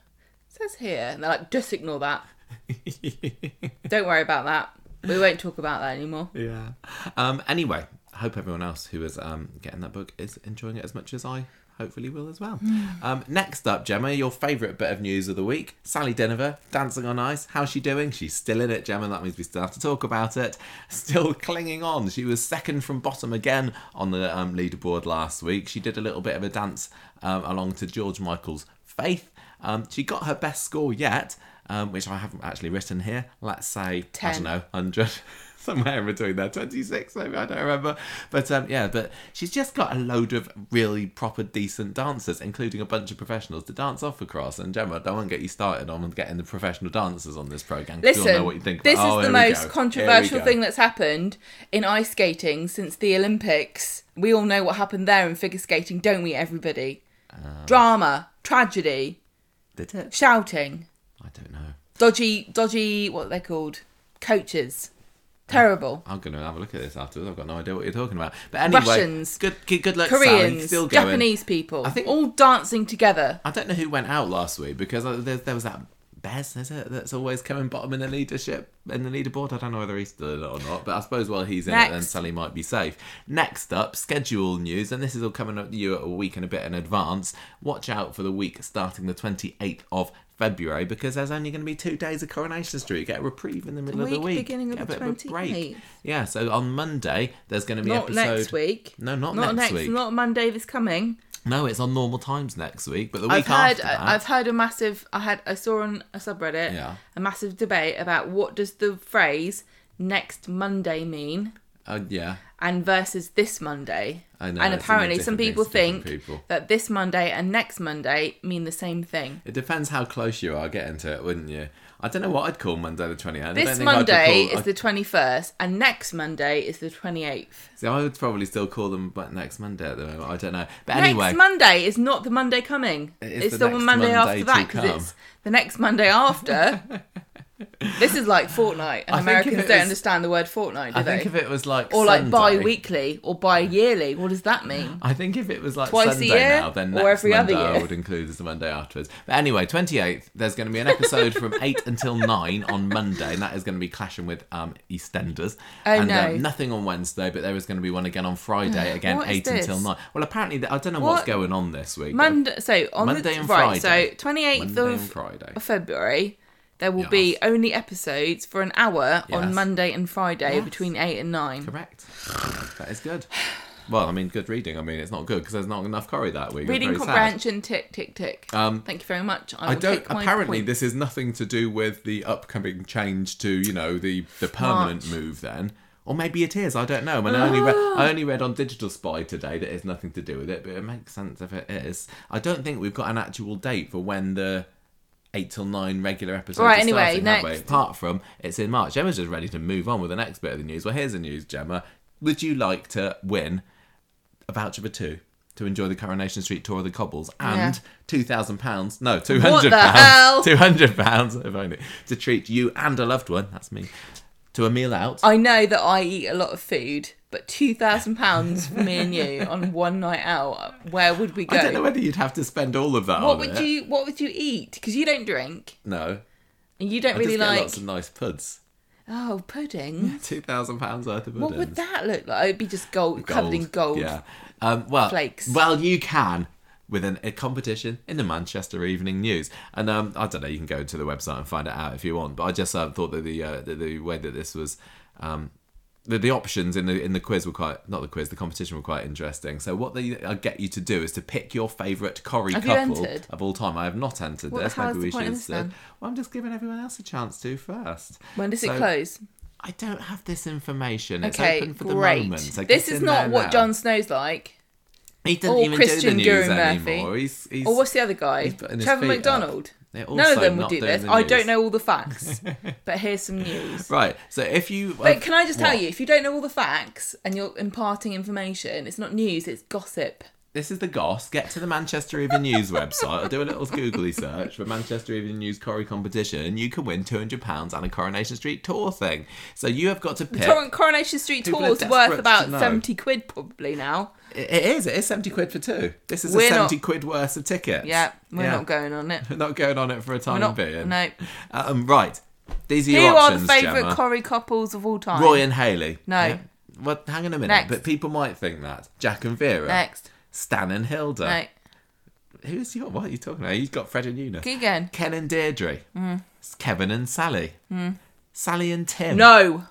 A: says here," and they're like, "Just ignore that. Don't worry about that. We won't talk about that anymore."
B: yeah. Um, anyway, hope everyone else who is um, getting that book is enjoying it as much as I hopefully will as well. um, next up, Gemma, your favourite bit of news of the week. Sally Dynevor, Dancing on Ice. How's she doing? She's still in it, Gemma. That means we still have to talk about it. Still clinging on. She was second from bottom again on the um, leaderboard last week. She did a little bit of a dance um, along to George Michael's Faith. Um, she got her best score yet, um, which I haven't actually written here. Let's say, I don't know, 100. somewhere in between there, 26 maybe, I don't remember. But um, yeah, but she's just got a load of really proper decent dancers, including a bunch of professionals to dance off across. And Gemma, don't want to get you started on getting the professional dancers on this program.
A: Listen,
B: know what you think
A: this
B: about- oh,
A: is the most
B: go. Here we
A: controversial thing that's happened in ice skating since the Olympics. We all know what happened there in figure skating, don't we, everybody?
B: Uh.
A: Drama, tragedy,
B: Did it?
A: shouting,
B: I don't know.
A: dodgy, dodgy, what they're they called? Coaches. Terrible.
B: I'm going to have a look at this afterwards. I've got no idea what you're talking about. But anyway,
A: Russians,
B: good, good luck.
A: Koreans,
B: Still going.
A: Japanese people,
B: I think-
A: all dancing together.
B: I don't know who went out last week because uh, there, there was that Bez, is it, that's always coming bottom in the leadership in the leaderboard. I don't know whether he's still in it or not, but I suppose while he's in it, then Sally might be safe. Next up, schedule news, and this is all coming up to you a week and a bit in advance. Watch out for the week starting the 28th of February because there's only going to be two days of Coronation Street. Get a reprieve in the middle of the
A: week
B: week.
A: beginning of
B: Get a
A: the
B: bit of a break. Yeah, so on Monday there's going to be
A: Not
B: episode.
A: next week.
B: No, not,
A: Not
B: next,
A: next,
B: week.
A: not Monday this coming.
B: No, it's on normal times next week, but the
A: I've
B: week
A: heard
B: after that.
A: I've heard a massive I had I saw on a subreddit
B: Yeah.
A: a massive debate about what does the phrase next Monday mean
B: uh, yeah.
A: and versus this Monday.
B: I know,
A: and apparently some people think
B: people.
A: that this Monday and next Monday mean the same thing.
B: It depends how close you are getting to it, wouldn't you? I don't know what I'd call Monday the 28th. I don't
A: This Monday
B: call-
A: is the 21st and next Monday is the 28th.
B: See, I would probably still call them but next Monday at the moment. I don't know. But
A: Next
B: anyway,
A: Monday is not the Monday coming.
B: It is
A: it's
B: the
A: the,
B: next
A: Monday
B: Monday
A: after that because it's the next Monday after. this is like fortnight, and
B: I
A: Americans don't
B: was-
A: understand the word fortnight, do
B: I
A: they?
B: think if it was like
A: or like
B: Sunday-
A: bi-weekly or bi-yearly. What does that mean?
B: I think if it was like
A: Twice a
B: Sunday
A: year
B: now, then
A: or
B: next
A: every other
B: Monday I would include as the Monday afterwards. But anyway, 28th, there's going to be an episode from 8 until 9 on Monday, and that is going to be clashing with um, EastEnders.
A: Oh,
B: and
A: no.
B: um, nothing on Wednesday, but there is going to be one again on Friday, again,
A: What is
B: 8 until
A: this?
B: 9. Well, apparently, th- I don't know what's
A: What?
B: going on this week. but
A: Monday. So on
B: Monday
A: the
B: and
A: right.
B: Friday.
A: So twenty eighth
B: Monday
A: of
B: Friday.
A: of February, there will be only episodes for an hour
B: Yes.
A: on Monday and Friday
B: Yes.
A: between eight and nine.
B: Correct. That is good. Well, I mean, good reading. I mean, it's not good because there's not enough Corrie that week.
A: Reading comprehension, tick tick tick.
B: Um,
A: Thank you very much. I,
B: I don't. Apparently,
A: point.
B: this is nothing to do with the upcoming change to you know the the permanent move. Then, or maybe it is. I don't know. I, mean, I only read. I only read on Digital Spy today that it's nothing to do with it, but it makes sense if it is. I don't think we've got an actual date for when the. Eight till nine regular episodes.
A: Right, anyway,
B: starting, have we?
A: next.
B: Apart from it's in March. Gemma's just ready to move on with the next bit of the news. Well, here's the news, Gemma. Would you like to win a voucher for two to enjoy the Coronation Street tour of the Cobbles and
A: Yeah.
B: two thousand pounds? No, two hundred
A: the
B: pounds.
A: hell?
B: Two hundred pounds, if only, to treat you and a loved one. That's me. To a meal out.
A: I know that I eat a lot of food, but two thousand pounds for me and you on one night out. Where would we go?
B: I don't know whether you'd have to spend all of that.
A: what
B: on
A: would
B: it.
A: you What would you eat? Because you don't drink
B: No,
A: and you don't
B: I
A: really like.
B: lots of nice puds.
A: Oh, pudding.
B: Two thousand pounds worth of pudding.
A: What would that look like? It'd be just gold, covered in gold.
B: Yeah. Um, well,
A: Flakes.
B: Well, you can with an, a competition in the Manchester Evening News, and um, I don't know. You can go to the website and find it out if you want. But I just uh, thought that the, uh, the the way that this was. Um, the, the options in the in the quiz were quite not the quiz the competition were quite interesting. So what they uh, get you to do is to pick your favourite Corrie
A: Have
B: couple of all time. I have not entered
A: What
B: this. Maybe we
A: the point
B: should. instead- Well, I'm just giving everyone else a chance to first.
A: When does it close?
B: I don't have this information. It's
A: Okay,
B: open for the
A: great.
B: moment. So
A: this is not what
B: now.
A: Jon Snow's like.
B: He doesn't
A: or
B: even
A: Krishnan
B: do the news
A: Gurren Murphy.
B: anymore. He's, he's,
A: Or what's the other guy?
B: he's putting his
A: Trevor McDonald.
B: up.
A: None of them would do this. I don't know all the facts, but here's some news.
B: Right. So if you,
A: But can I just tell
B: What?
A: you, if you don't know all the facts and you're imparting information, it's not news, it's gossip.
B: This is the goss. Get to the Manchester Evening News website. I'll do a little googly search for Manchester Evening News Corrie competition, you can win two hundred pounds and a Coronation Street tour thing. So you have got to pick.
A: Tor- Coronation Street tour's worth about
B: to
A: 70 quid probably now.
B: It it is. It is seventy quid for two. This is
A: We're not-
B: seventy quid worth of tickets.
A: Yeah, we're
B: Yeah.
A: not going on it.
B: We're not going on it for a time
A: not,
B: being.
A: no.
B: Um, right. These are
A: Who
B: your
A: are the favourite
B: Gemma.
A: Corrie couples of all time?
B: Roy and Hayley.
A: No.
B: Well, hang on a minute.
A: Next.
B: But people might think that. Jack and Vera.
A: Next.
B: Stan and Hilda.
A: No.
B: Who's your? What are you talking about? You've got Fred and Eunice.
A: Keep going.
B: Ken and Deirdre. Mm. Kevin and Sally. Mm. Sally and Tim.
A: No.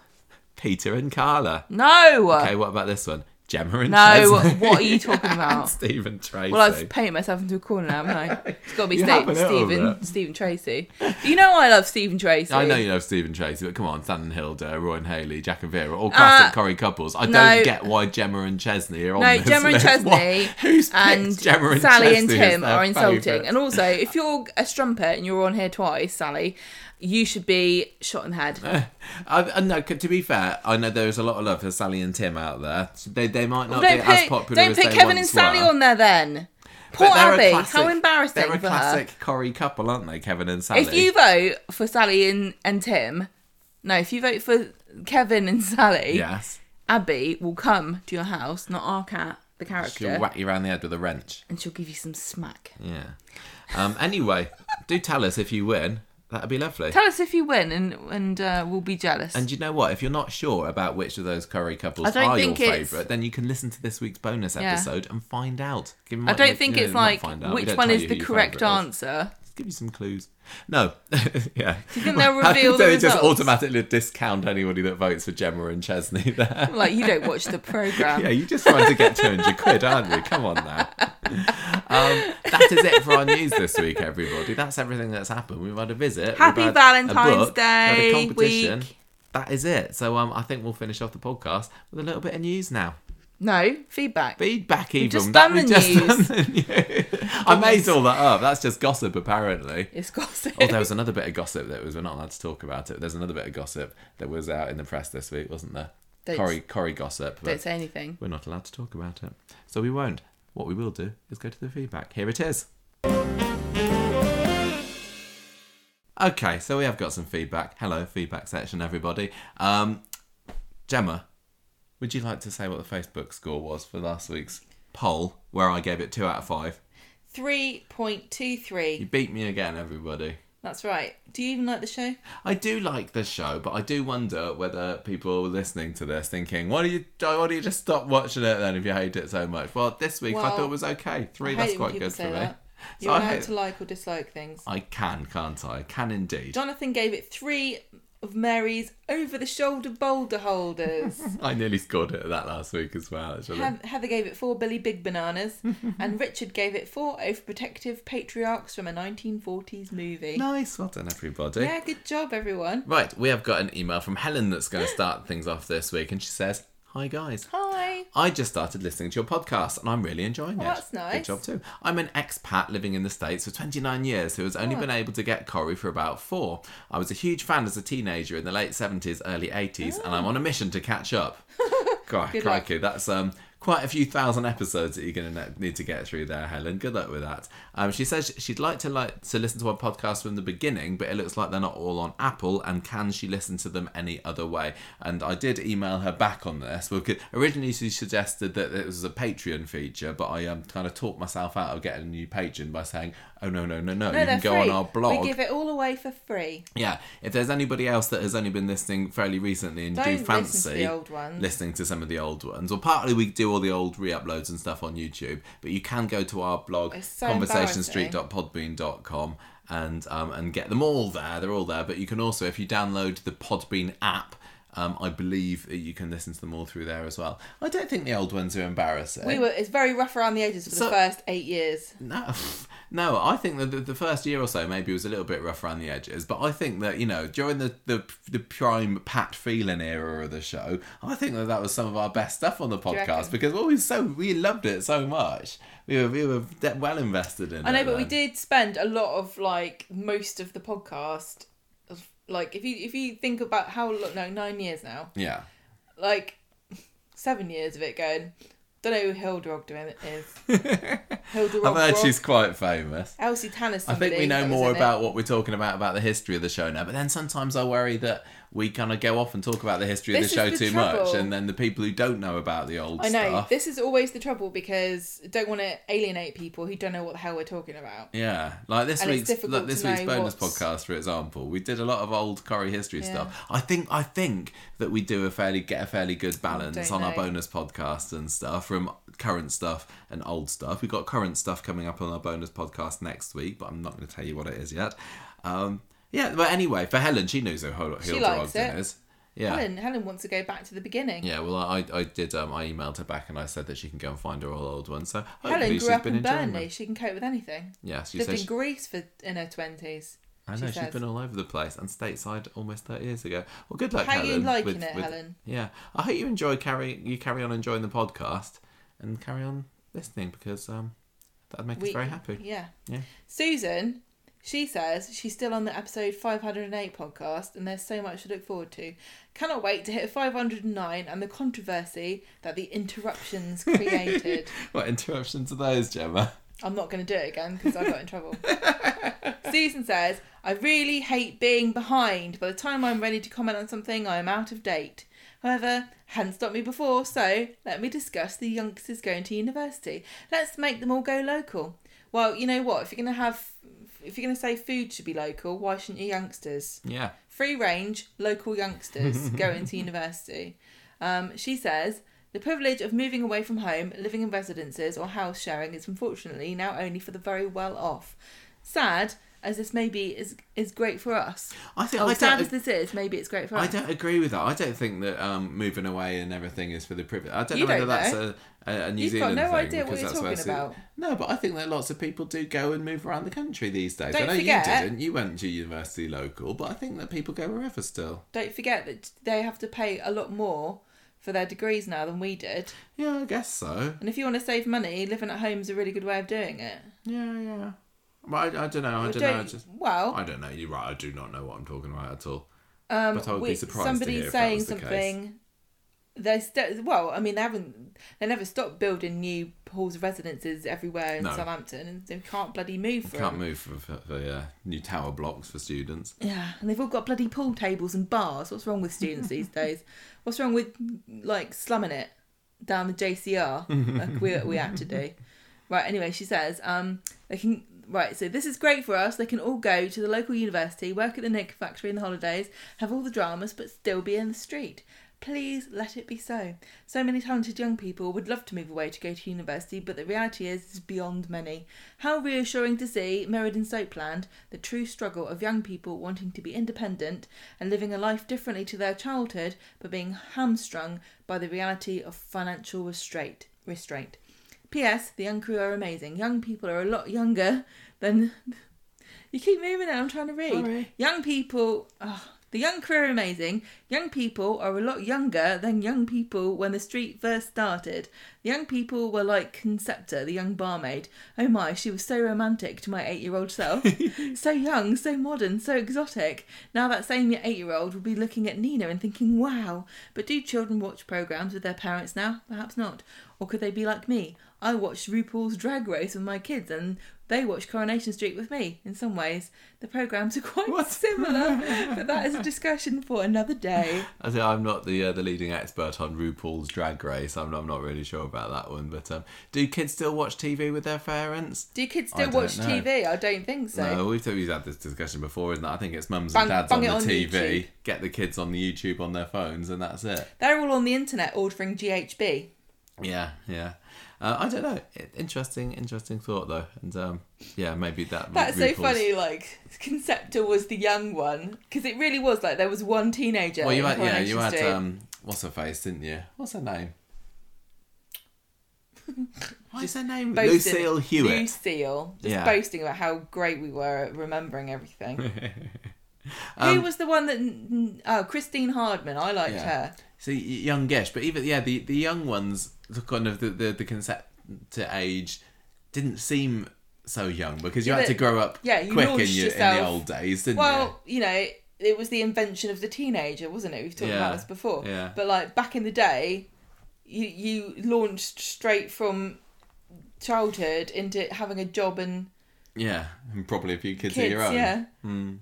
B: Peter and Carla.
A: No.
B: Okay, what about this one? Gemma and
A: No,
B: Chesney.
A: what are you talking about?
B: Stephen Tracy.
A: Well, I've painted myself into a corner now, haven't I? It's got to be
B: You have
A: Steve,
B: a little
A: Stephen,
B: bit.
A: Stephen Tracy. You know I love Stephen Tracy.
B: I know you know Stephen Tracy, but come on, Stan and Hilda, Roy and Hayley, Jack and Vera, all classic
A: Uh,
B: Corrie couples. I
A: no.
B: don't get why Gemma and Chesney are on
A: No,
B: this
A: Gemma and
B: list.
A: Chesney
B: Why- Who's picked
A: and
B: Gemma and
A: Sally and
B: Chesney as
A: Tim
B: their
A: are insulting.
B: favourites?
A: And also, if you're a strumpet and you're on here twice, Sally, you should be shot in the head.
B: I, I know, to be fair, I know there's a lot of love for Sally and Tim out there. They, they might not
A: don't
B: be as popular
A: don't
B: as
A: put Kevin and Sally
B: were.
A: on there then. Poor Abi.
B: classic-
A: How embarrassing
B: They're a
A: for her.
B: classic Corrie couple, aren't they, Kevin and Sally?
A: If you vote for Sally and, and Tim, no, if you vote for Kevin and Sally,
B: Yes.
A: Abi will come to your house, not our cat, the character,
B: She'll whack you around the head with a wrench.
A: and she'll give you some smack.
B: Yeah. Um, anyway, do tell us if you win. That'd be lovely.
A: Tell us if you win, and and uh, we'll be jealous.
B: And you know what? If you're not sure about which of those Corrie couples are your favourite, then you can listen to this week's bonus
A: Yeah.
B: episode and find out.
A: I don't think
B: you know,
A: it's like
B: find out. We
A: which one is the correct answer.
B: Give you some clues. No. yeah.
A: Do you think they'll reveal the
B: They just automatically discount anybody that votes for Gemma and Chesney there.
A: Like you don't watch the program.
B: Yeah, you just trying to get 200 quid, aren't you? Come on now. Um, that is it for our news this week, everybody. That's everything that's happened. We've had a visit.
A: Happy
B: had
A: Valentine's
B: book, we've had
A: Day
B: a competition.
A: week.
B: That is it. So um, I think we'll finish off the podcast with a little bit of news now.
A: No feedback.
B: Feedback, even.
A: just
B: That
A: done
B: we've
A: the
B: just
A: news.
B: done the news. I made all that up. That's just gossip, apparently.
A: It's gossip.
B: Oh, there was another bit of gossip that was we're not allowed to talk about it. There's another bit of gossip that was out in the press this week, wasn't there?
A: Don't-
B: Corrie, Corrie gossip.
A: Don't say anything.
B: we're not allowed to talk about it, so we won't. What we will do is go to the feedback. Here it is. Okay, so we have got some feedback. Hello, feedback section, everybody. Um, Gemma, would you like to say what the Facebook score was for last week's poll, where I gave it two out of five?
A: 3.23.
B: You beat me again, everybody.
A: That's right. Do you even like the show?
B: I do like the show, but I do wonder whether people listening to this thinking, "Why do you why do you just stop watching it then if you hate it so much?" Well, this week I
A: Well,
B: thought it was okay. Three,
A: I
B: that's
A: hate when
B: quite
A: people
B: good for
A: say
B: me.
A: that.
B: So
A: You're
B: I
A: allowed
B: hope-
A: to like or dislike things.
B: I can, can't I? Can indeed.
A: Jonathan gave it three of Mary's over-the-shoulder boulder holders.
B: I nearly scored it at that last week as well. Actually,
A: Heath- Heather gave it four Billy Big Bananas, and Richard gave it four overprotective patriarchs from a 1940s movie.
B: nice. Well done, everybody.
A: Yeah, good job, everyone.
B: Right, we have got an email from Helen that's going to start things off this week, and she says, "Hi guys."
A: Hi.
B: I just started listening to your podcast and I'm really enjoying it.
A: Oh, that's nice.
B: Good job too. I'm an expat living in the States for 29 years who has only
A: Oh.
B: been able to get Corrie for about four. I was a huge fan as a teenager in the late 70s, early 80s, and I'm on a mission to catch up. Cri-
A: Good luck.
B: that's um, quite a few thousand episodes that you're going to need to get through there, Helen. Good luck with that. Um, she says she'd like to like to listen to our podcast from the beginning, but it looks like they're not all on Apple. And can she listen to them any other way? And I did email her back on this. Because originally she suggested that it was a Patreon feature, but I um, kind of talked myself out of getting a new patron by saying, "Oh no, no, no, no!
A: No,
B: you can go
A: free.
B: on our blog."
A: We give it all away for free.
B: Yeah, if there's anybody else that has only been listening fairly recently and
A: Don't
B: do
A: listen to
B: fancy
A: old ones.
B: listening to some of the old ones, well, partly we do all the old re-uploads and stuff on YouTube, but you can go to our blog
A: so
B: conversationstreet.podbean.com and um, and get them all there. They're all there, but you can also, if you download the Podbean app. Um, I believe that you can listen to them all through there as well. I don't think the old ones are embarrassing.
A: We were. It's very rough around the edges for
B: So-
A: the first eight years.
B: No, no. I think that the, the first year or so maybe was a little bit rough around the edges, but I think that you know during the the, the prime Pat Phelan era of the show, I think that that was some of our best stuff on the podcast because well, we so we loved it so much. We were we were well invested in it.
A: I know, but we did spend a lot of like most of the podcast. Like if you if you think about how long, no nine years now,
B: Yeah.
A: like seven years of it going. Don't know who Hilda Ogden is. Hilda
B: I've heard she's quite famous.
A: Elsie Tanner's.
B: I think we know more
A: it.
B: about what we're talking about about the history of the show now, but then sometimes I worry that we kind of go off and talk about the history
A: This
B: of the show
A: the
B: too much, and then the people who don't know about the old
A: I know
B: stuff.
A: this is always the trouble because I don't want to alienate people who don't know what the hell we're talking about.
B: Yeah, like this
A: And
B: week's like this week's
A: know
B: bonus
A: what's-
B: podcast, for example, we did a lot of old Corrie history
A: Yeah.
B: stuff. I think I think that we do a fairly get a fairly good balance
A: don't
B: on our bonus podcast and stuff from current stuff and old stuff. We've got current stuff coming up on our bonus podcast next week, but I'm not going to tell you what it is yet. Um, yeah, but anyway, for Helen, she knows who
A: She likes
B: Ogden
A: it.
B: is. Yeah.
A: Helen, Helen wants to go back to the beginning.
B: Yeah, well, I, I did. Um, I emailed her back and I said that she can go and find her all old ones. So hopefully
A: Helen
B: she's
A: grew up
B: been
A: in
B: enjoying
A: Burnley.
B: them.
A: She can cope with anything.
B: Yeah, she
A: Lived in
B: she,
A: Greece for in her twenties.
B: I
A: she
B: know she's
A: says.
B: been all over the place and stateside almost thirty years ago. Well, good luck,
A: How
B: Helen.
A: you liking
B: with-
A: it,
B: with-
A: Helen?
B: Yeah, I hope you enjoy carry you carry on enjoying the podcast and carry on listening because um that'd make us very happy.
A: Yeah.
B: Yeah.
A: Susan, she says she's still on the episode 508 podcast and there's so much to look forward to. Cannot wait to hit 509 and the controversy that the interruptions created.
B: What interruptions are those, Gemma?
A: I'm not going to do it again because I got in trouble. Susan says, I really hate being behind. By the time I'm ready to comment on something, I am out of date. However, hadn't stopped me before, so let me discuss the youngsters going to university. Let's make them all go local. Well, you know what? If you're going to have, if you're going to say food should be local, why shouldn't your youngsters?
B: Yeah.
A: free range local youngsters going to university. Um, she says the privilege of moving away from home, living in residences or house sharing is unfortunately now only for the very well off. Sad as this maybe is is great for us.
B: I think
A: Oh,
B: I
A: sad as this is, maybe it's great for
B: I
A: us.
B: don't agree with that. I don't think that um, moving away and everything is for the privilege. I don't
A: You
B: know whether
A: don't
B: that's
A: know.
B: a, a, a New
A: You've got
B: Zealand
A: no
B: thing.
A: idea what you're
B: that's
A: talking
B: I
A: about.
B: No, but I think that lots of people do go and move around the country these days. I
A: Don't
B: know
A: forget-
B: you didn't. You went to university local, but I think that people go wherever still.
A: Don't forget that they have to pay a lot more for their degrees now than we did.
B: Yeah, I guess so.
A: And if you want to save money, living at home is a really good way of doing it.
B: Yeah, yeah. Well, I, I don't know. I
A: Well,
B: don't know.
A: Don't-
B: just,
A: well,
B: I don't know. You're right. I do not know what I'm talking about at all.
A: Um,
B: But I would be surprised to
A: somebody's
B: hear
A: saying
B: was the
A: something. They're st- well, I mean, they haven't. They never stopped building new halls of residences everywhere in
B: No.
A: Southampton, and they can't bloody move for
B: Can't
A: them.
B: move for, for, for yeah, new tower blocks for students.
A: Yeah, and they've all got bloody pool tables and bars. What's wrong with students these days? What's wrong with like slumming it down the JCR like we we had to do? Right. Anyway, she says um they can right. So this is great for us. They can all go to the local university, work at the Nick factory in the holidays, have all the dramas, but still be in the street. Please let it be so. So many talented young people would love to move away to go to university, but the reality is, is beyond many. How reassuring to see, mirrored in Soapland, the true struggle of young people wanting to be independent and living a life differently to their childhood, but being hamstrung by the reality of financial restraint. Restraint. P.S. The young crew are amazing. Young people are a lot younger than. You keep moving it. I'm trying to read.
B: Sorry.
A: Young people. Oh, the young crew are amazing. Young people are a lot younger than young people when the street first started. The young people were like Concepta, the young barmaid. Oh my, she was so romantic to my eight year old self. so young, so modern, so exotic. Now that same eight year old will be looking at Nina and thinking, wow. But do children watch programmes with their parents now? Perhaps not. Or could they be like me? I watched RuPaul's Drag Race with my kids and they watch Coronation Street with me. In some ways, the programmes are quite
B: What?
A: similar, but that is a discussion for another day.
B: I think I'm not the uh, the leading expert on RuPaul's Drag Race. I'm not, I'm not really sure about that one. But um, do kids still watch TV with their parents?
A: Do kids still watch
B: know.
A: TV? I don't think so.
B: No, we've, we've had this discussion before, isn't it? I think it's mums
A: Bang-
B: and dads on the
A: on
B: TV,
A: YouTube.
B: get the kids on the YouTube on their phones, and that's it.
A: They're all on the internet ordering GHB.
B: Yeah, yeah. Uh, I don't know. Interesting, interesting thought though, and um, yeah, maybe that.
A: That's so funny. Like Concepta was the young one because it really was like there was one teenager.
B: Well, you had yeah, you had um, what's her face, didn't you? What's her name? What's her name?
A: Boasting-
B: Lucille Hewitt.
A: Lucille, just
B: Yeah.
A: boasting about how great we were at remembering everything.
B: Um,
A: Who was the one that? Oh, Christine Hardman. I liked
B: Yeah.
A: her.
B: So y- youngish, but even yeah, the the young ones, the kind of the the, the concept to age, didn't seem so young because you
A: Yeah,
B: had to grow up
A: yeah, you
B: quick in, your, in the old days, didn't
A: Well, you know, it was the invention of the teenager, wasn't it? We've talked
B: Yeah.
A: about this before.
B: Yeah.
A: But like back in the day, you you launched straight from childhood into having a job and?
B: Yeah, and probably a few kids,
A: kids.
B: of your own.
A: Yeah.
B: Hmm.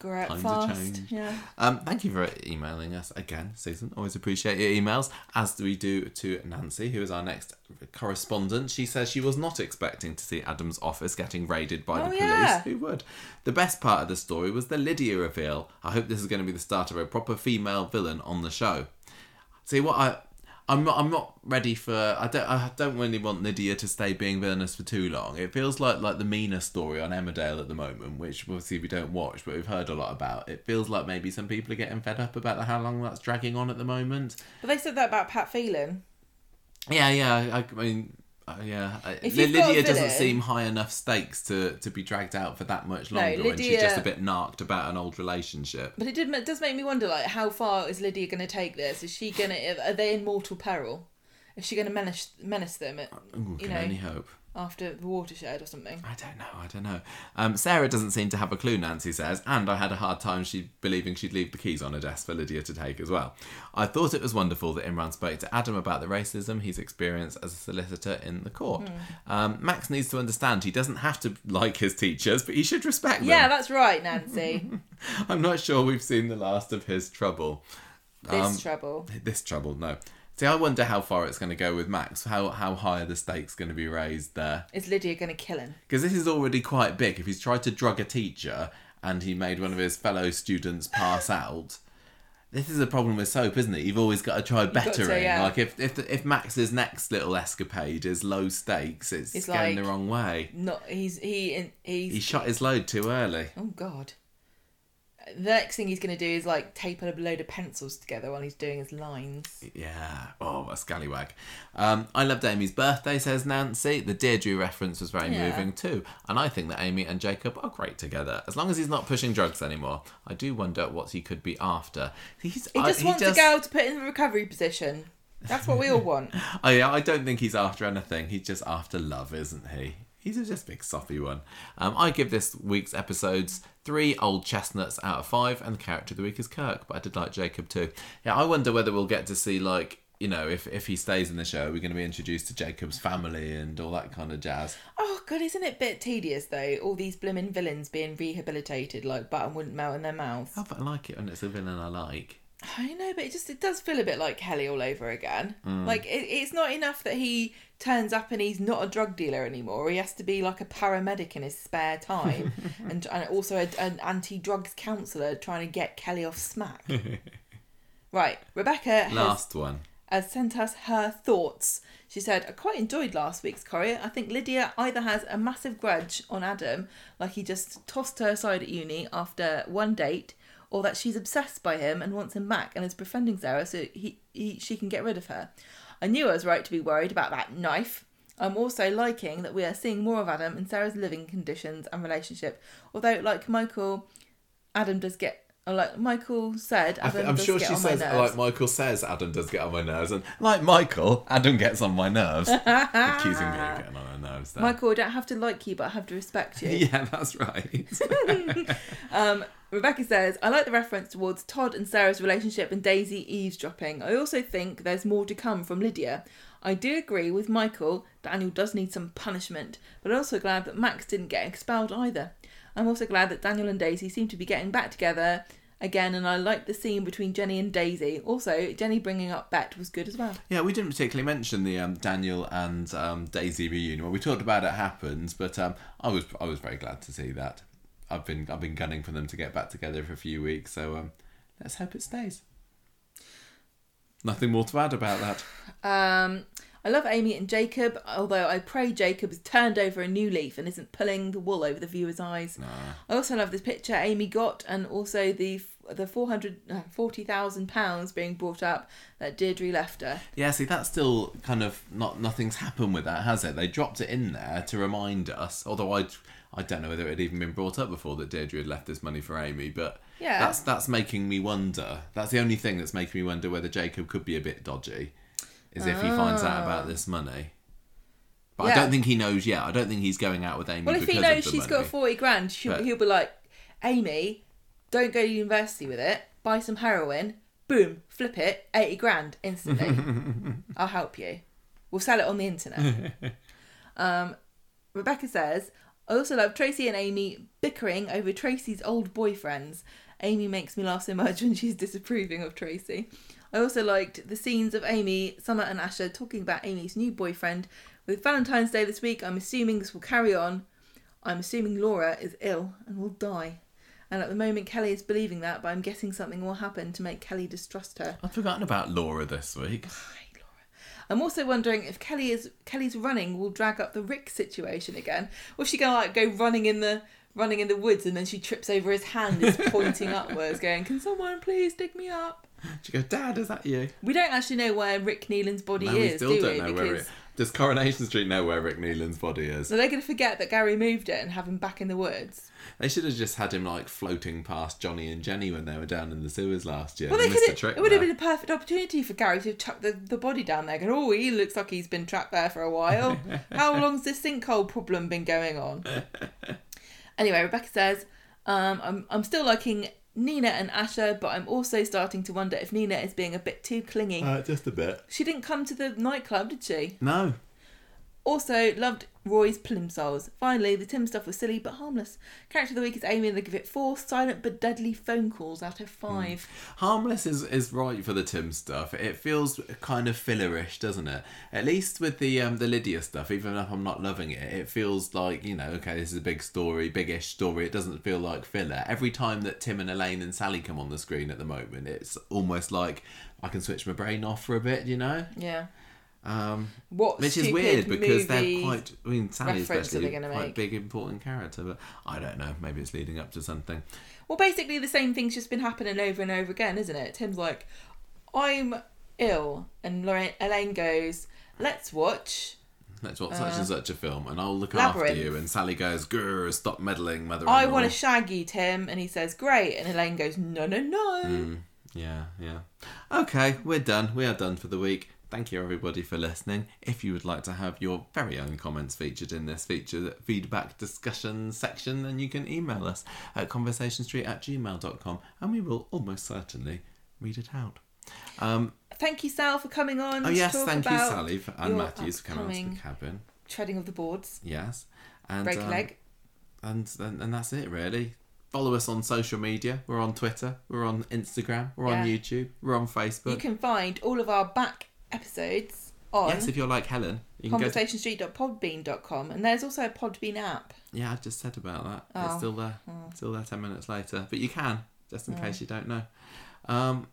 A: Grow up
B: Times have
A: fast. Yeah.
B: Um, thank you for emailing us again, Susan. Always appreciate your emails, as do we do to Nancy, who is our next correspondent. She says she was not expecting to see Adam's office getting raided by
A: Oh,
B: the police.
A: yeah.
B: Who would? The best part of the story was the Lydia reveal. I hope this is going to be the start of a proper female villain on the show. See what I. I'm not. I'm not ready for. I don't. I don't really want Lydia to stay being villainous for too long. It feels like like the Meena story on Emmerdale at the moment, which obviously we don't watch, but we've heard a lot about. It feels like maybe some people are getting fed up about how long that's dragging on at the moment.
A: But they said that about Pat Phelan.
B: Yeah, yeah. I, I mean, uh, yeah.
A: If
B: Li-
A: you've
B: Lydia doesn't seem high enough stakes to to be dragged out for that much
A: No,
B: longer when she's just a bit narked about an old relationship.
A: But it did it does make me wonder, like, how far is Lydia going to take this? Is she going to? Are they in mortal peril? Is she going to menace menace them? At,
B: Ooh,
A: you
B: can
A: know,
B: only hope.
A: After the watershed or something?
B: I don't know. I don't know. Um, Sarah doesn't seem to have a clue. Nancy says, and I had a hard time she believing she'd leave the keys on her desk for Lydia to take as well. I thought it was wonderful that Imran spoke to Adam about the racism he's experienced as a solicitor in the court.
A: Hmm.
B: Um, Max needs to understand he doesn't have to like his teachers, but he should respect them.
A: Yeah, that's right, Nancy.
B: I'm not sure we've seen the last of his trouble.
A: this
B: Um,
A: trouble.
B: This trouble, no. See, I wonder how far it's going to go with Max. How how high are the stakes going to be raised there?
A: Is Lydia going to kill him?
B: Because this is already quite big. If he's tried to drug a teacher and he made one of his fellow students pass out, this is a problem with soap, isn't it? You've always got to try
A: got to,
B: bettering.
A: yeah.
B: Like if if if Max's next little escapade is low stakes, it's,
A: It's
B: going
A: like-
B: the wrong way.
A: Not he's he he's
B: He shot his load too early.
A: Oh God. The next thing he's going to do is like tape a load of pencils together while he's doing his lines.
B: Yeah. Oh, a scallywag. Um, I loved Amy's birthday, says Nancy. The Deirdre reference was very
A: Yeah.
B: moving too. And I think that Amy and Jacob are great together. As long as he's not pushing drugs anymore. I do wonder what he could be after. He's,
A: He
B: I-
A: just wants
B: just-
A: a girl to put in the recovery position. That's what we all want.
B: Oh, yeah, I don't think he's after anything. He's just after love, isn't he? He's a just big soppy one. Um, I give this week's episodes three old chestnuts out of five, and the character of the week is Kirk. But I did like Jacob too. Yeah, I wonder whether we'll get to see like you know if if he stays in the show, we're going to be introduced to Jacob's family and all that kind of jazz.
A: Oh God, isn't it a bit tedious though? All these blimmin' villains being rehabilitated like butter wouldn't melt in their mouths.
B: Oh, but I like it when it's a villain I like.
A: I know, but it just it does feel a bit like Kelly all over again.
B: Mm.
A: Like it, it's not enough that he turns up and he's not a drug dealer anymore. He has to be like a paramedic in his spare time, and and also a, an anti-drugs counsellor trying to get Kelly off smack. right, Rebecca has,
B: Last one.
A: has sent us her thoughts. She said, I quite enjoyed last week's Corrie. I think Lydia either has a massive grudge on Adam, like he just tossed her aside at uni after one date, or that she's obsessed by him and wants him back and is befriending Sarah so he, he she can get rid of her. I knew I was right to be worried about that knife. I'm also liking that we are seeing more of Adam and Sarah's living conditions and relationship. Although, like Michael, Adam does get. Like Michael said,
B: I
A: Adam
B: am
A: does
B: sure
A: get
B: she
A: on my nerves.
B: I'm sure she says, like Michael says, Adam does get on my nerves, and like Michael, Adam gets on my nerves, accusing me of getting on her nerves. There.
A: Michael, I don't have to like you, but I have to respect you.
B: Yeah, that's right.
A: Um, Rebecca says, I like the reference towards Todd and Sarah's relationship and Daisy eavesdropping. I also think there's more to come from Lydia. I do agree with Michael, Daniel does need some punishment, but I'm also glad that Max didn't get expelled either. I'm also glad that Daniel and Daisy seem to be getting back together again, and I like the scene between Jenny and Daisy. Also, Jenny bringing up Bet was good as well.
B: yeah, we didn't particularly mention the um, Daniel and um, Daisy reunion. Well, we talked about it happens, but um, I was I was very glad to see that. I've been I've been gunning for them to get back together for a few weeks, so um, let's hope it stays. Nothing more to add about that.
A: Um, I love Amy and Jacob, although I pray Jacob has turned over a new leaf and isn't pulling the wool over the viewer's eyes. I also love this picture Amy got, and also the the four hundred uh, forty thousand pounds being brought up that Deirdre left her.
B: Yeah, see, that's still kind of not nothing's happened with that, has it? They dropped it in there to remind us. Although I, I don't know whether it had even been brought up before that Deirdre had left this money for Amy, but
A: Yeah.
B: that's that's making me wonder. That's the only thing that's making me wonder whether Jacob could be a bit dodgy, is if he finds out about this money. But I don't think he knows yet. I don't think he's going out with Amy.
A: Well, if he knows she's got forty grand, she'll,
B: But-
A: he'll be like, Amy, don't go to university with it. Buy some heroin. Boom, flip it, eighty grand instantly. I'll help you. We'll sell it on the internet. um, Rebecca says, I also love Tracy and Amy bickering over Tracy's old boyfriends. Amy makes me laugh so much when she's disapproving of Tracy. I also liked the scenes of Amy, Summer, and Asha talking about Amy's new boyfriend. With Valentine's Day this week, I'm assuming this will carry on. I'm assuming Laura is ill and will die. And at the moment, Kelly is believing that, but I'm guessing something will happen to make Kelly distrust her.
B: I've forgotten about Laura this week.
A: I hate Laura. I'm also wondering if Kelly is Kelly's running will drag up the Rick situation again, or if she gonna like go running in the running in the woods and then she trips over his hand is pointing upwards, going, "Can someone please dig me up?"
B: She goes, Dad, is that you?
A: We don't actually know where Rick Neeson's body
B: No,
A: is,
B: we still
A: do
B: don't
A: we?
B: know where it. Does Coronation Street know where Rick Neeson's body is?
A: So they're going to forget that Gary moved it and have him back in the woods.
B: They should have just had him like floating past Johnny and Jenny when they were down in the sewers last year.
A: Well,
B: They
A: could.
B: trick
A: It would have been a perfect opportunity for Gary to chuck the, the body down there. Going, oh, he looks like he's been trapped there for a while. How long's this sinkhole problem been going on? anyway, Rebecca says, um, I'm I'm still liking Nina and Asha, but I'm also starting to wonder if Nina is being a bit too clingy.
B: Uh, just a bit.
A: she didn't come to the nightclub, did she?
B: No.
A: Also, loved Roy's plimsolls. Finally, the Tim stuff was silly but harmless. Character of the week is Amy, and they give it four silent but deadly phone calls out of five.
B: Harmless is, is right for the Tim stuff. It feels kind of fillerish, doesn't it? At least with the um, the Lydia stuff, even if I'm not loving it, it feels like, you know, okay, this is a big story, biggish story. It doesn't feel like filler. Every time that Tim and Elaine and Sally come on the screen at the moment, it's almost like I can switch my brain off for a bit, you know?
A: Yeah.
B: Um,
A: What
B: which is weird because they're quite, I mean, Sally especially, quite
A: make?
B: big, important character, but I don't know. Maybe it's leading up to something.
A: Well, basically, the same thing's just been happening over and over again, isn't it? Tim's like, I'm ill. And Lorraine, Elaine goes, let's watch.
B: Let's watch such and such a film, and I'll look
A: Uh, Labyrinth.
B: after you. And Sally goes, "Grr, stop meddling, mother."
A: I want to shag you, Tim. And he says, great. And Elaine goes, no, no, no.
B: Yeah, yeah. Okay, we're done. We are done for the week. Thank you, everybody, for listening. If you would like to have your very own comments featured in this feature feedback discussion section, then you can email us at conversationstreet at gmail.com and we will almost certainly read it out. Um,
A: Thank you, Sal, for coming on.
B: oh, yes, thank you, Sally, for, and Matthews for coming onto
A: upcoming
B: the cabin.
A: Treading of the boards.
B: Yes. And,
A: Break a
B: um,
A: leg.
B: and, and and that's it really follow us on social media we're on twitter we're on instagram we're on youtube we're on facebook
A: You can find all of our back episodes on
B: yes if you're like helen you can go to,
A: conversationstreet.podbean.com. And there's also a Podbean app.
B: yeah i just said about that
A: Oh.
B: it's still there still there 10 minutes later but you can just in case you don't know um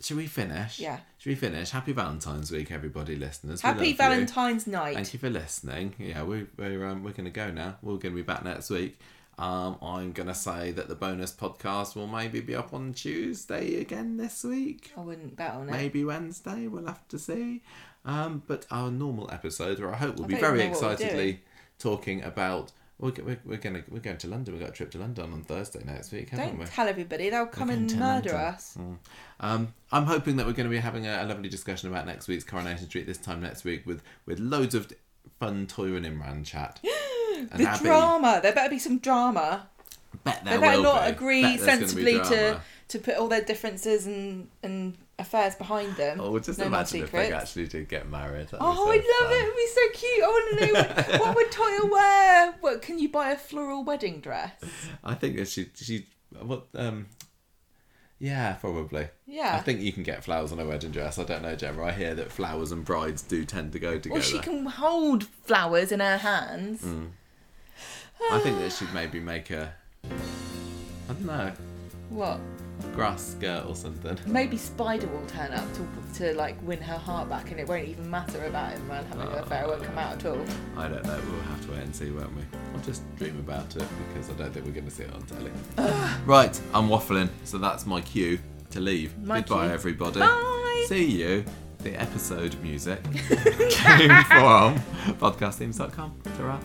B: should we finish
A: Yeah.
B: should we finish happy valentine's week everybody listeners We love
A: Happy
B: you.
A: Valentine's night.
B: Thank you for listening. Yeah, we, we're um, we're going to go now. We're going to be back next week. Um, I'm going to say that the bonus podcast will maybe be up on Tuesday again this week.
A: I wouldn't bet on it.
B: Maybe Wednesday. We'll have to see. Um, but our normal episode, or I hope we'll
A: I
B: be very
A: even know what we're
B: excitedly talking about. We're, we're, we're going to we're going to London. We've got a trip to London on Thursday next week, haven't
A: Don't
B: we?
A: tell everybody. They'll come
B: We're
A: and murder us.
B: Mm. Um, I'm hoping that we're going to be having a, a lovely discussion about next week's Coronation Street this time next week with with loads of fun Toyah and Imran chat.
A: The
B: Abi,
A: drama. There better be some drama.
B: Bet
A: They better not
B: be.
A: agree
B: Bet there's gonna be
A: sensibly to,
B: drama.
A: to put all their differences and, and affairs behind them.
B: Oh, just
A: no more
B: imagine if
A: secrets.
B: they actually did get married. That'd be
A: Oh,
B: so
A: I love
B: fun.
A: it. It'd be so cute. I want to know what, what would Toyah wear. What can you buy a floral wedding dress?
B: I think that she she what um yeah probably.
A: Yeah.
B: I think you can get flowers on a wedding dress. I don't know, Gemma. I hear that flowers and brides do tend to go together.
A: Well, she can hold flowers in her hands.
B: I think that she'd maybe make a I don't know
A: What?
B: grass skirt or something.
A: Maybe Spider will turn up to, to like win her heart back, and it won't even matter about him man having an affair. It won't come out at all.
B: I don't know. We'll have to wait and see, won't we? I'll just dream about it because I don't think we're going to see it on telly. right, I'm waffling, so that's my cue to leave.
A: My
B: Goodbye,
A: cue.
B: everybody.
A: Bye.
B: See you. The episode music came from podcastthemes.com. Ta-ra.